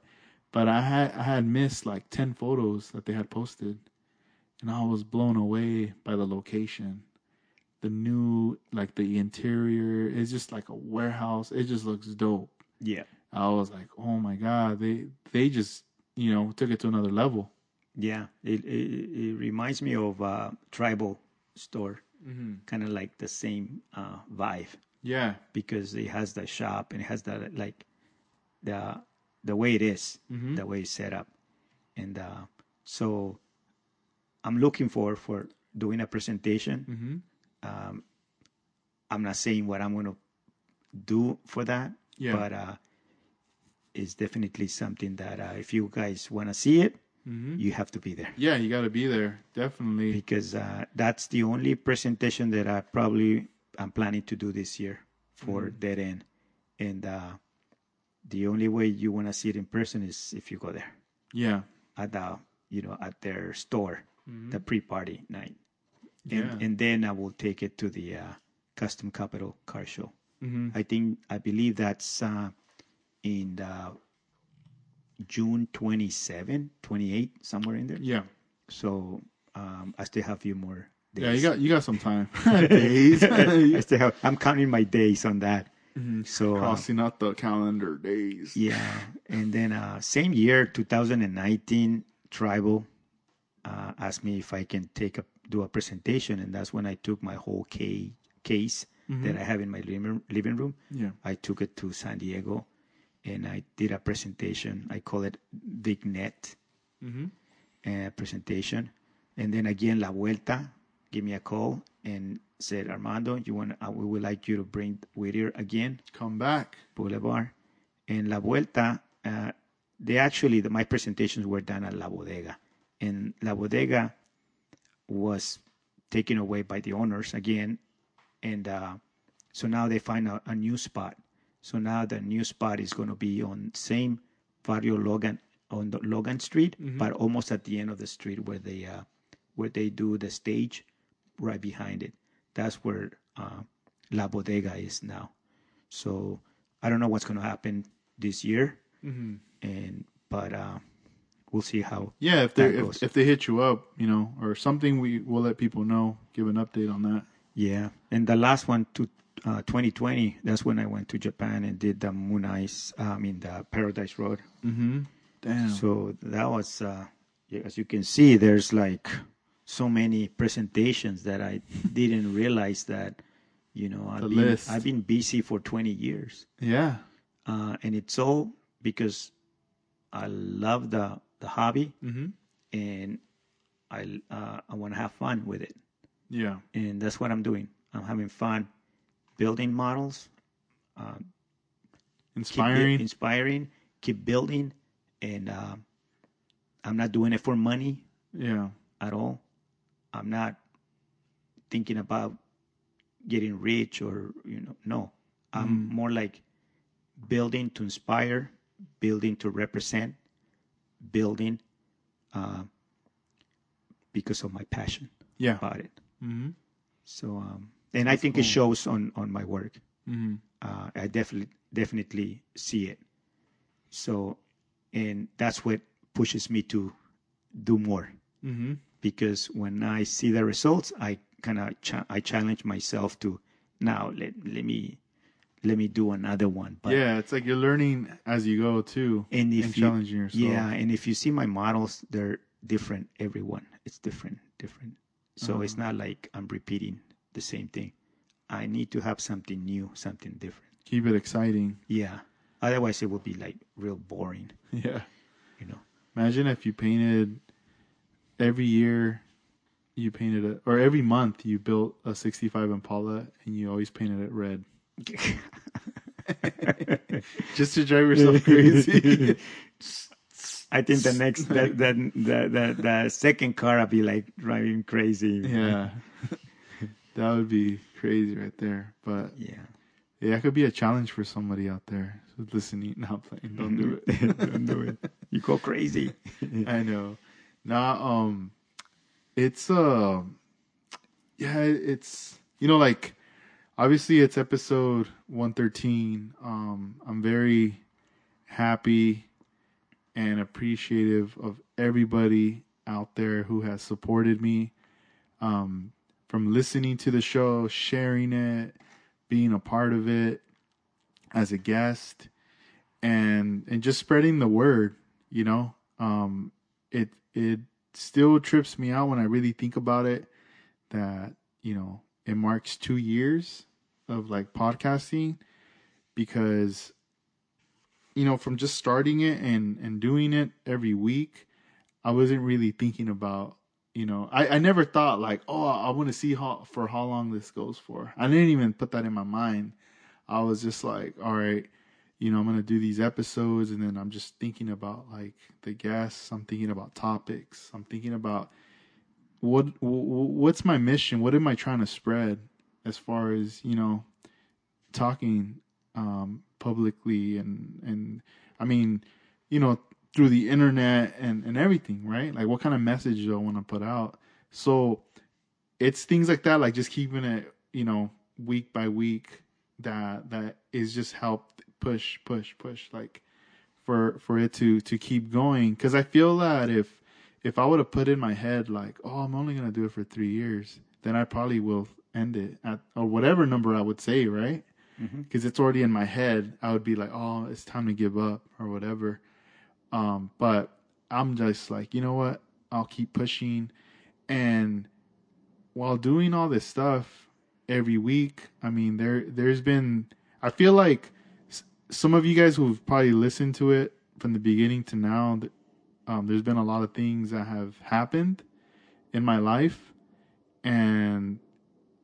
but I had I had missed like ten photos that they had posted, and I was blown away by the location. The new, like the interior, is just like a warehouse. It just looks dope. Yeah. I was like, oh my god, they they just you know took it to another level. Yeah. It, it, it reminds me of a tribal store, kind of like the same uh, vibe Yeah, because it has the shop and it has the like the the way it is, the way it's set up, and uh, so I'm looking for for doing a presentation. Um, I'm not saying what I'm going to do for that, Yeah. but uh, it's definitely something that uh, if you guys want to see it, you have to be there. Yeah, you got to be there. Definitely. because uh, that's the only presentation that I probably am planning to do this year for Dead End, and uh, the only way you want to see it in person is if you go there. Yeah, at the you know at their store, the pre-party night, and Yeah. and then I will take it to the uh, Custom Capital Car Show. Mm-hmm. I think I believe that's uh, in the June 27, 28, somewhere in there. yeah, So um, I still have a few more days. yeah. You got you got some time. [LAUGHS] [LAUGHS] Days [LAUGHS] I still have. I'm counting my days on that. So uh, crossing out the calendar days. yeah, and then uh, same year, 2019, Tribal uh, asked me if I can take a do a presentation, and that's when I took my whole ca- case that I have in my living room. Yeah. I took it to San Diego, and I did a presentation. I call it Big Net uh, presentation, and then again La Vuelta gave me a call and said, Armando, you want? Uh, we would like you to bring Whittier again. Come back. Boulevard. And La Vuelta, uh, they actually, the, my presentations were done at La Bodega. And La Bodega was taken away by the owners again. And uh, so now they find a, a new spot. So now the new spot is going to be on same Barrio Logan, on the Logan Street, but almost at the end of the street where they, uh, where they do the stage right behind it. That's where uh, La Bodega is now. So I don't know what's going to happen this year, and but uh, we'll see how. Yeah, if they if, if they hit you up, you know, or something, we will let people know. Give an update on that. Yeah, and the last one to uh, 2020. That's when I went to Japan and did the Mooneyes. I mean the Paradise Road. Mm-hmm. Damn. So that was, uh, yeah, as you can see, there's like so many presentations that I [LAUGHS] didn't realize that. You know, I've The been list. I've been busy for 20 years. yeah. uh, and it's all because I love the the hobby, and I uh, I want to have fun with it, Yeah. and that's what I'm doing. I'm having fun building models, keep Inspiring. bu- inspiring, keep building, and uh, I'm not doing it for money yeah. at all. I'm not thinking about getting rich or you know no. I'm more like building to inspire, building to represent, building uh, because of my passion Yeah. about it. Mm-hmm. So um, and I think it shows on on my work. Mm-hmm. Uh, I definitely definitely see it. So and that's what pushes me to do more Mm-hmm. because when I see the results, I kind of cha- I challenge myself to now let let me let me do another one. But yeah, it's like you're learning as you go too, and if and you, challenging yourself. yeah, and if you see my models, they're different. Everyone, it's different, different. So it's Uh-huh. not like I'm repeating the same thing. I need to have something new, something different. keep it exciting. Yeah. Otherwise, it would be like real boring. [LAUGHS] Yeah. You know. Imagine if you painted every year you painted it or every month you built a 65 Impala and you always painted it red [LAUGHS] [LAUGHS] just to drive yourself crazy. I think the [LAUGHS] next that that the, the the second car I'll be like driving crazy. yeah. [LAUGHS] that would be crazy right there. But Yeah. yeah, that could be a challenge for somebody out there who's listening, [LAUGHS] not playing. Don't do it. Don't do it. You go crazy. I know. Nah, um, it's uh, yeah, it's you know like obviously it's episode one thirteen. Um, I'm very happy and appreciative of everybody out there who has supported me. Um, from listening to the show, sharing it, being a part of it as a guest, and and just spreading the word. You know, um, it it still trips me out when I really think about it that you know it marks two years of like podcasting because you know from just starting it and and doing it every week I wasn't really thinking about you know I, I never thought like oh I want to see how for how long this goes for I didn't even put that in my mind I was just like all right you know, I'm gonna do these episodes, and then I'm just thinking about like the guests. I'm thinking about topics. I'm thinking about what what's my mission. What am I trying to spread as far as you know, talking um, publicly and and I mean, you know, through the internet and and everything, right? Like, what kind of message do I want to put out? So it's things like that, like just keeping it, you know, week by week. That that is just helped push push push like for for it to to keep going because i feel that if if i would have put in my head like oh i'm only gonna do it for three years then i probably will end it at or whatever number i would say right because it's already in my head i would be like oh it's time to give up or whatever. Um but i'm just like you know what? I'll keep pushing. And while doing all this stuff every week i mean there there's been i feel like some of you guys who've probably listened to it from the beginning to now, um, there's been a lot of things that have happened in my life, and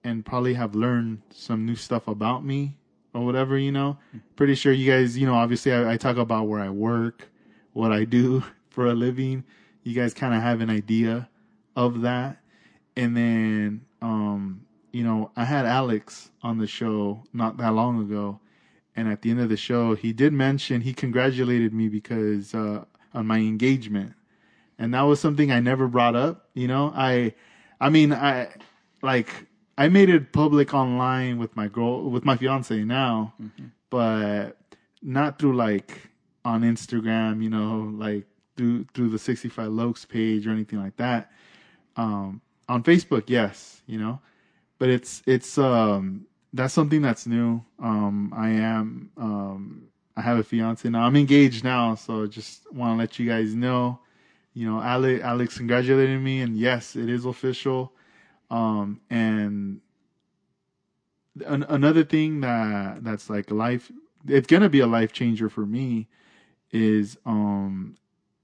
and probably have learned some new stuff about me or whatever. You know, pretty sure you guys, you know, obviously I, I talk about where I work, what I do [LAUGHS] for a living. You guys kind of have an idea of that, and then um, you know, I had Alex on the show not that long ago and at the end of the show he did mention he congratulated me because uh, on my engagement and that was something i never brought up you know i i mean i like i made it public online with my girl with my fiance now mm-hmm. but not through like on instagram you know like through through the 65 lokes page or anything like that um on facebook yes you know but it's it's um that's something that's new. Um, I am, um, I have a fiance now. I'm engaged now, so just want to let you guys know. You know, Alex, Alex congratulated me, and yes, it is official. Um, and an- another thing that that's like life, it's gonna be a life changer for me, is um,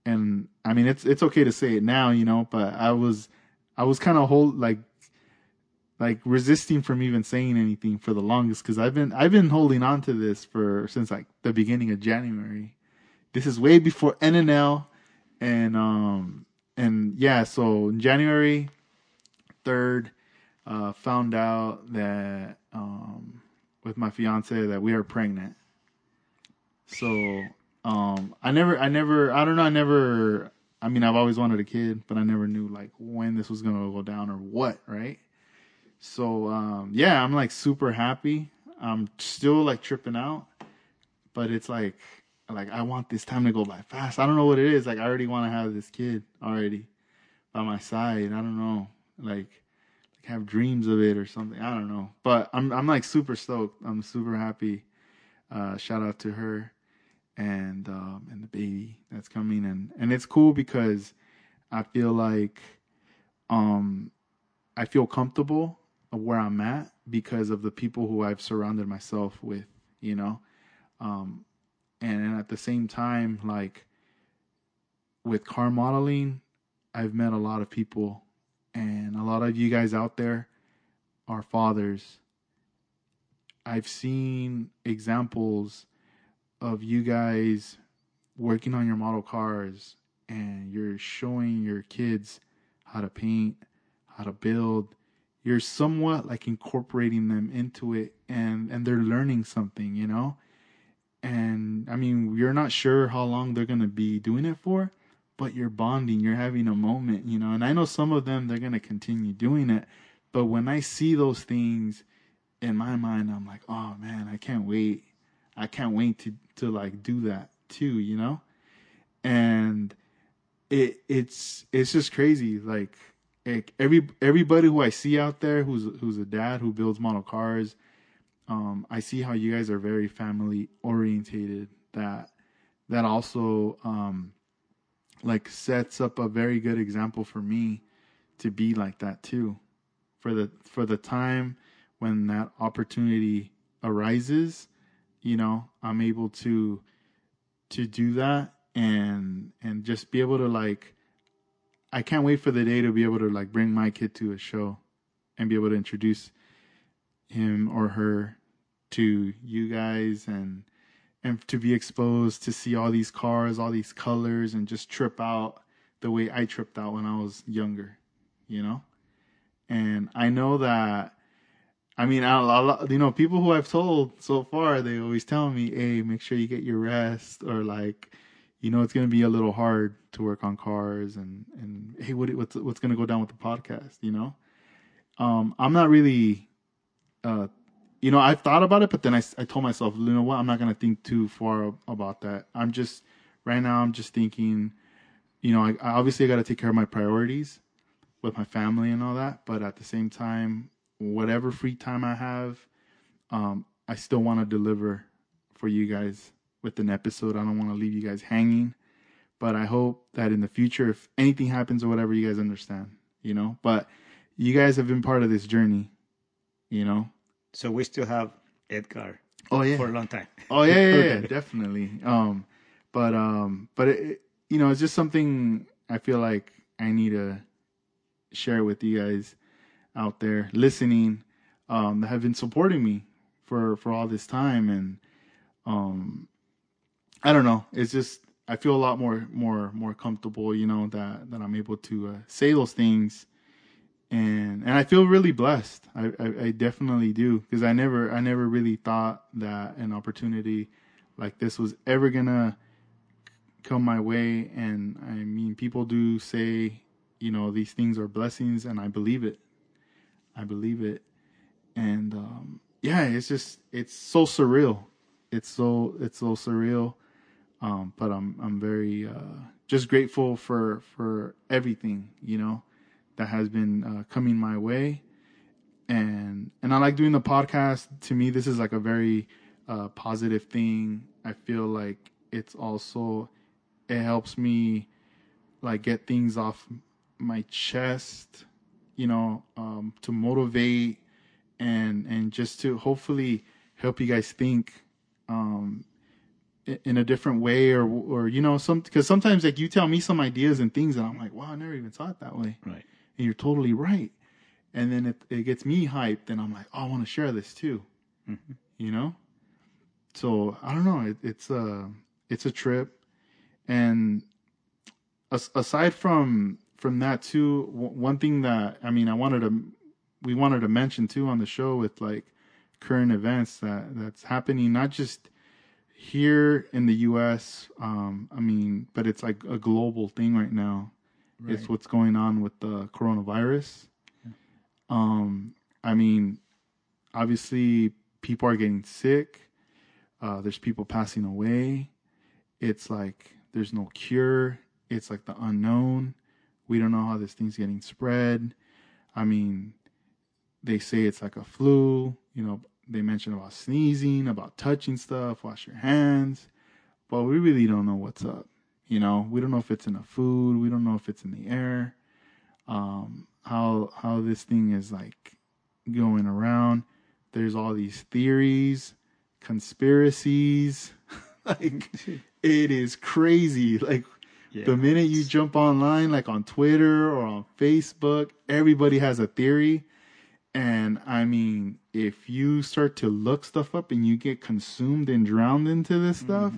and I mean it's it's okay to say it now, you know, but I was I was kind of hold like like resisting from even saying anything for the longest because I've been I've been holding on to this for since like the beginning of January. This is way before NNL, and um and yeah, so in January third, uh, found out that um with my fiance that we are pregnant. So um I never I never I don't know I never I mean I've always wanted a kid, but I never knew like when this was gonna go down or what, right? So um, yeah, I'm like super happy. I'm still like tripping out, but it's like like I want this time to go by fast. I don't know what it is. Like I already want to have this kid already by my side. I don't know. Like have dreams of it or something. I don't know. But I'm I'm like super stoked. I'm super happy. Uh, shout out to her and um, and the baby that's coming and and it's cool because I feel like um I feel comfortable where I'm at because of the people who I've surrounded myself with, you know. Um and, and at the same time like with car modeling, I've met a lot of people and a lot of you guys out there are fathers. I've seen examples of you guys working on your model cars and you're showing your kids how to paint, how to build. You're somewhat like incorporating them into it and and they're learning something, you know? And I mean, you're not sure how long they're going to be doing it for, but you're bonding, you're having a moment, you know? And I know some of them they're going to continue doing it, but when I see those things in my mind, I'm like, "Oh man, I can't wait I can't wait to to like do that too, you know? And it it's it's just crazy like like every everybody who I see out there who's who's a dad who builds model cars um I see how you guys are very family orientated that that also um like sets up a very good example for me to be like that too. For the for the time when that opportunity arises you know i'm able to to do that and and just be able to like i can't wait for the day to be able to like bring my kid to a show and be able to introduce him or her to you guys and and to be exposed to see all these cars all these colors and just trip out the way i tripped out when i was younger you know and i know that I mean, I, I, you know, people who I've told so far, they always tell me, "Hey, make sure you get your rest," or like, you know, it's gonna be a little hard to work on cars, and and hey, what, what's what's gonna go down with the podcast? You know, um, I'm not really, uh, you know, I've thought about it, but then I I told myself, you know what, I'm not gonna think too far about that. I'm just right now, I'm just thinking, you know, I, I obviously I got to take care of my priorities with my family and all that, but at the same time whatever free time I have, um, I still want to deliver for you guys with an episode. I don't want to leave you guys hanging, but I hope that in the future, if anything happens or whatever, you guys understand, you know. But you guys have been part of this journey, you know. So we still have Edgar. Oh yeah, for a long time. oh yeah, yeah, yeah [LAUGHS] definitely. Um, but um, but it, you know, it's just something I feel like I need to share with you guys out there listening um, that have been supporting me for for all this time and um I don't know it's just I feel a lot more more more comfortable you know that that I'm able to uh, say those things and and I feel really blessed I I, I definitely do because I never I never really thought that an opportunity like this was ever gonna come my way and I mean people do say you know these things are blessings and I believe it I believe it. And um, yeah, it's just it's so surreal. It's so it's so surreal. Um, but I'm I'm very uh, just grateful for for everything you know that has been uh, coming my way, and and I like doing the podcast. To me, this is like a very uh, positive thing. I feel like it's also it helps me like get things off my chest you know, um, to motivate and and just to hopefully help you guys think um, in a different way or or you know some because sometimes like you tell me some ideas and things and I'm like wow I never even thought that way right and you're totally right and then it, it gets me hyped and I'm like oh, I want to share this too mm-hmm. you know so I don't know it, it's a it's a trip and as, aside from from that too, one thing that I mean, I wanted to, we wanted to mention too on the show with like current events that that's happening, not just here in the U.S. Um, I mean, but it's like a global thing right now. Right. It's what's going on with the coronavirus. Yeah. Um, I mean, obviously, people are getting sick. Uh, there's people passing away. It's like there's no cure. It's like the unknown. We don't know how this thing's getting spread. I mean, they say it's like a flu. You know, they mention about sneezing, about touching stuff, wash your hands, but we really don't know what's up. You know, we don't know if it's in the food, we don't know if it's in the air, um, how how this thing is like going around. There's all these theories, conspiracies. [LAUGHS] like it is crazy. Like Yeah. the minute you jump online, like on Twitter or on Facebook, everybody has a theory. And I mean, if you start to look stuff up and you get consumed and drowned into this stuff,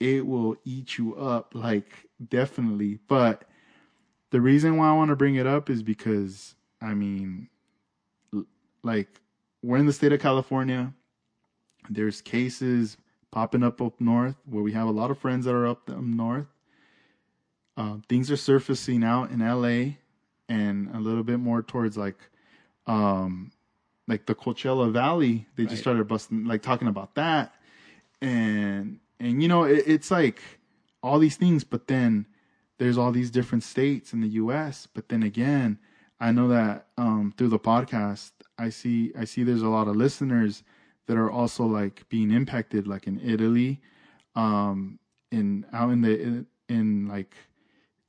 it will eat you up, like definitely. But the reason why I want to bring it up is because, I mean, like, we're in the state of California. There's cases popping up up north where we have a lot of friends that are up up north. Uh, things are surfacing out in LA and a little bit more towards like, um, like the Coachella Valley. They just Right. started busting, like talking about that, and and you know it, it's like all these things, but then there's all these different states in the U.S. But then again, I know that um, through the podcast, I see I see there's a lot of listeners that are also like being impacted, like in Italy, um, in out in the in, in like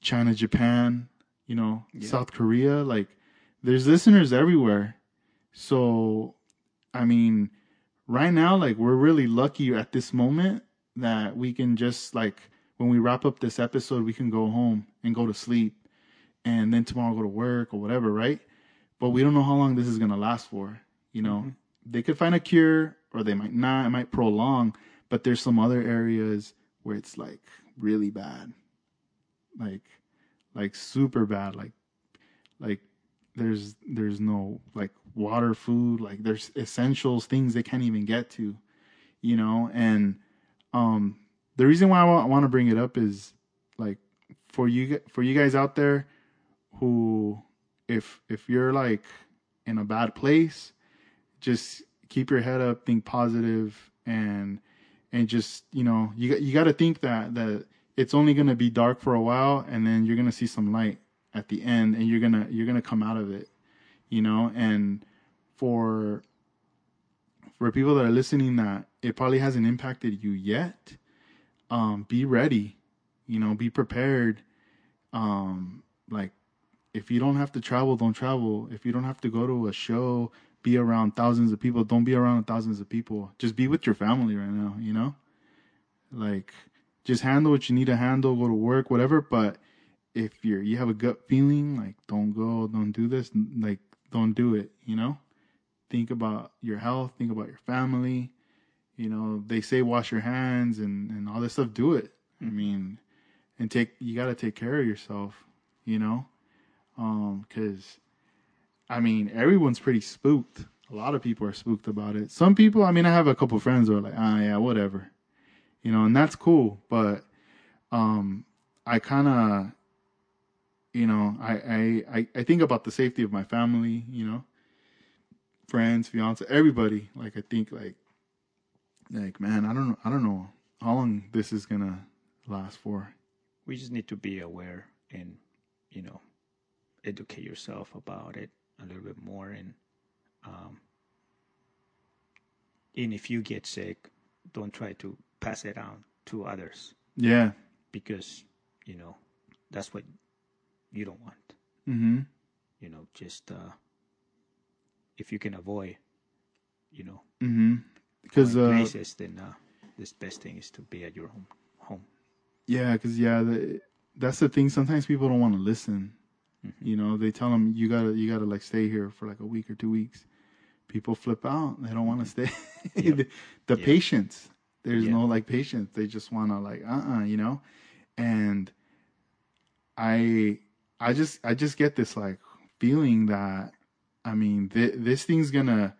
China, Japan, you know, Yeah. South Korea. Like, there's listeners everywhere. So, I mean, right now, like, we're really lucky at this moment that we can just like when we wrap up this episode, we can go home and go to sleep, and then tomorrow go to work or whatever, right? But we don't know how long this is gonna last for. You know, mm-hmm. they could find a cure or they might not. It might prolong, but there's some other areas where it's like really bad, like like super bad, like like there's there's no like water, food, like there's essentials, things they can't even get to, you know. And um, the reason why I want, to bring it up is like for you for you guys out there who if if you're like in a bad place, just keep your head up, think positive, and and just you know you you got to think that that it's only gonna be dark for a while, and then you're gonna see some light at the end, and you're gonna you're gonna come out of it, you know. And for for people that are listening, that it probably hasn't impacted you yet, um, be ready, you know, be prepared. Um, like if you don't have to travel, don't travel. If you don't have to go to a show, be around thousands of people. Don't be around thousands of people. Just be with your family right now, you know? Like just handle what you need to handle, go to work, whatever, but if you're you have a gut feeling like don't go, don't do this, like don't do it, you know? Think about your health, think about your family. You know, they say wash your hands and and all this stuff, do it. I mean, and take you got to take care of yourself, you know? Um cuz I mean, everyone's pretty spooked. A lot of people are spooked about it. Some people, I mean, I have a couple friends who are like, "Ah, yeah, whatever." You know, and that's cool, but um I kind of you know, I I I think about the safety of my family, you know, friends, fiance, everybody. Like I think like like man, I don't know I don't know how long this is going to last for. we just need to be aware and you know educate yourself about it a little bit more and um and if you get sick don't try to pass it on to others Yeah. because you know that's what you don't want Mm-hmm. you know just uh if you can avoid you know Mhm. Going uh places then uh this best thing is to be at your home home Yeah, because yeah, the, that's the thing. Sometimes people don't want to listen. You know, they tell them you gotta you gotta like stay here for like a week or two weeks. People flip out. They don't want to stay. Yep. [LAUGHS] the the Yeah. patience. There's Yeah. no like patience. They just want to like uh uh you know, and I I just I just get this like feeling that I mean th- this thing's gonna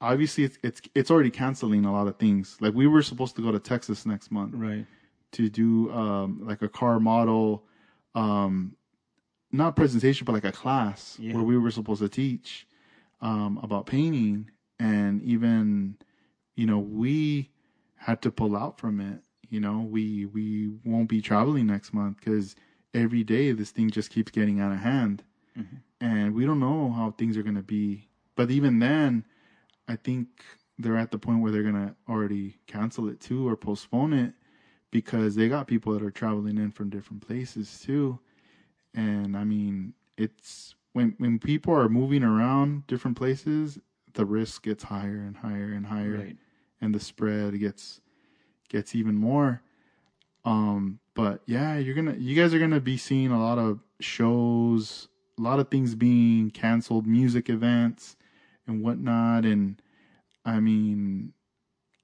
obviously it's it's it's already canceling a lot of things. Like we were supposed to go to Texas next month right to do um, like a car model, um, not presentation, but like a class Yeah. where we were supposed to teach um, about painting. And even, you know, we had to pull out from it. You know, we we won't be traveling next month because every day this thing just keeps getting out of hand, Mhm. and we don't know how things are gonna be. But even then, I think they're at the point where they're gonna already cancel it too or postpone it because they got people that are traveling in from different places too. And I mean, it's when when people are moving around different places, the risk gets higher and higher and higher, Right. and the spread gets gets even more. Um, but yeah, you're gonna you guys are gonna be seeing a lot of shows, a lot of things being canceled, music events and whatnot, and I mean,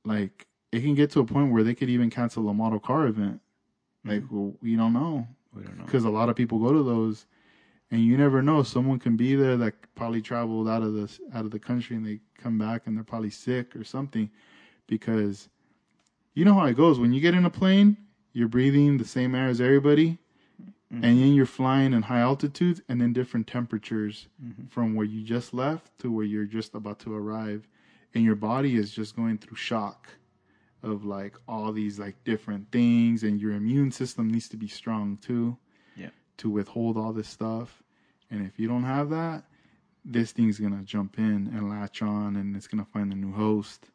like it can get to a point where they could even cancel a model car event. Hmm. Like well, we don't know We don't know. because a lot of people go to those, and you never know. Someone can be there that probably traveled out of the out of the country and they come back and they're probably sick or something, because you know how it goes when you get in a plane. You're breathing the same air as everybody, and then you're flying in high altitudes and then different temperatures mm-hmm. from where you just left to where you're just about to arrive, and your body is just going through shock of like all these like different things, and your immune system needs to be strong too Yeah. to withhold all this stuff. And if you don't have that, this thing's gonna jump in and latch on, and it's gonna find a new host.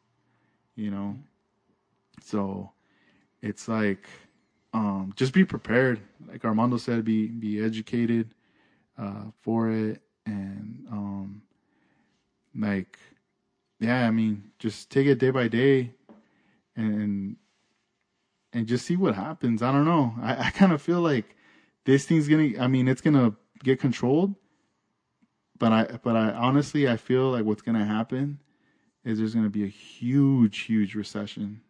You know, mm-hmm. so it's like um, just be prepared. Like Armando said, be be educated uh, for it, and um, like yeah, I mean, just take it day by day, and and just see what happens. I don't know. I, I kind of feel like this thing's gonna. I mean, it's gonna get controlled, but I but I honestly I feel like what's gonna happen is there's gonna be a huge huge recession.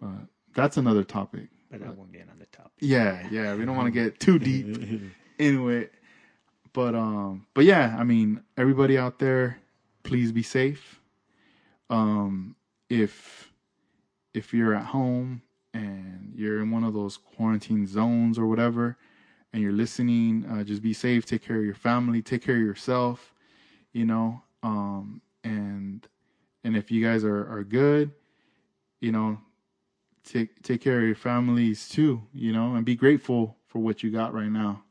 But that's another topic. But that won't be another topic. Yeah, yeah. We don't want to get too deep [LAUGHS] into it. But um but yeah, I mean, everybody out there, please be safe. Um if if you're at home and you're in one of those quarantine zones or whatever and you're listening, uh, just be safe, take care of your family, take care of yourself, you know. Um and and if you guys are are good, you know, take take care of your families too, you know, and be grateful for what you got right now.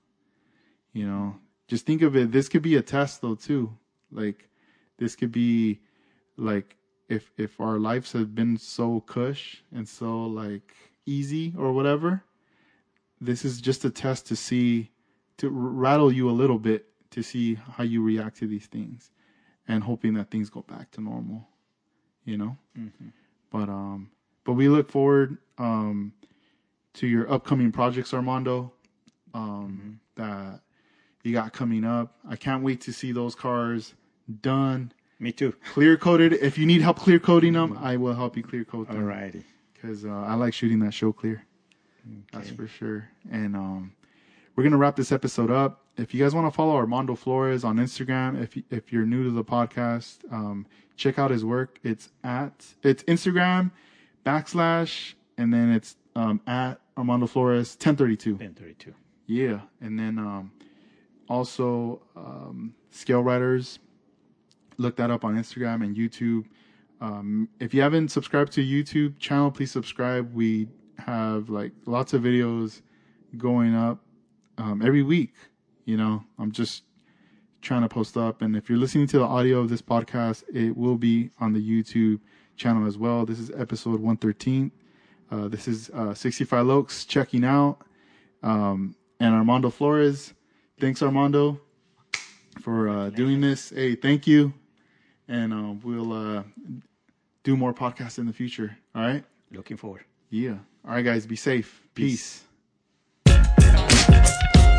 You know, just think of it. This could be a test though too. Like this could be like if if our lives have been so cush and so like easy or whatever. This is just a test to see to rattle you a little bit to see how you react to these things, and hoping that things go back to normal. You know. But um, but we look forward um to your upcoming projects, Armando. Um, that you got coming up. I can't wait to see those cars done, Me too. clear coated. If you need help clear coating them, I will help you clear coat them. Alrighty. Because uh, I like shooting that show clear. That's for sure. And um, we're gonna wrap this episode up. If you guys want to follow Armando Flores on Instagram, if if you're new to the podcast, um, check out his work. It's at it's Instagram backslash and then it's um, at Armando Flores 1032. 1032. Yeah, and then um, also um, Scale Riders. Look that up on Instagram and YouTube. Um, if you haven't subscribed to YouTube channel, please subscribe. We have like lots of videos going up um, every week. You know, I'm just trying to post up. And if you're listening to the audio of this podcast, it will be on the YouTube channel as well. This is episode 113. Uh, this is uh, 65 Lokes checking out. Um, and Armando Flores. Thanks, Armando, for uh, doing this. Hey, thank you. And uh, we'll uh, do more podcasts in the future. All right? Looking forward. Yeah. All right, guys. Be safe. Peace. Peace.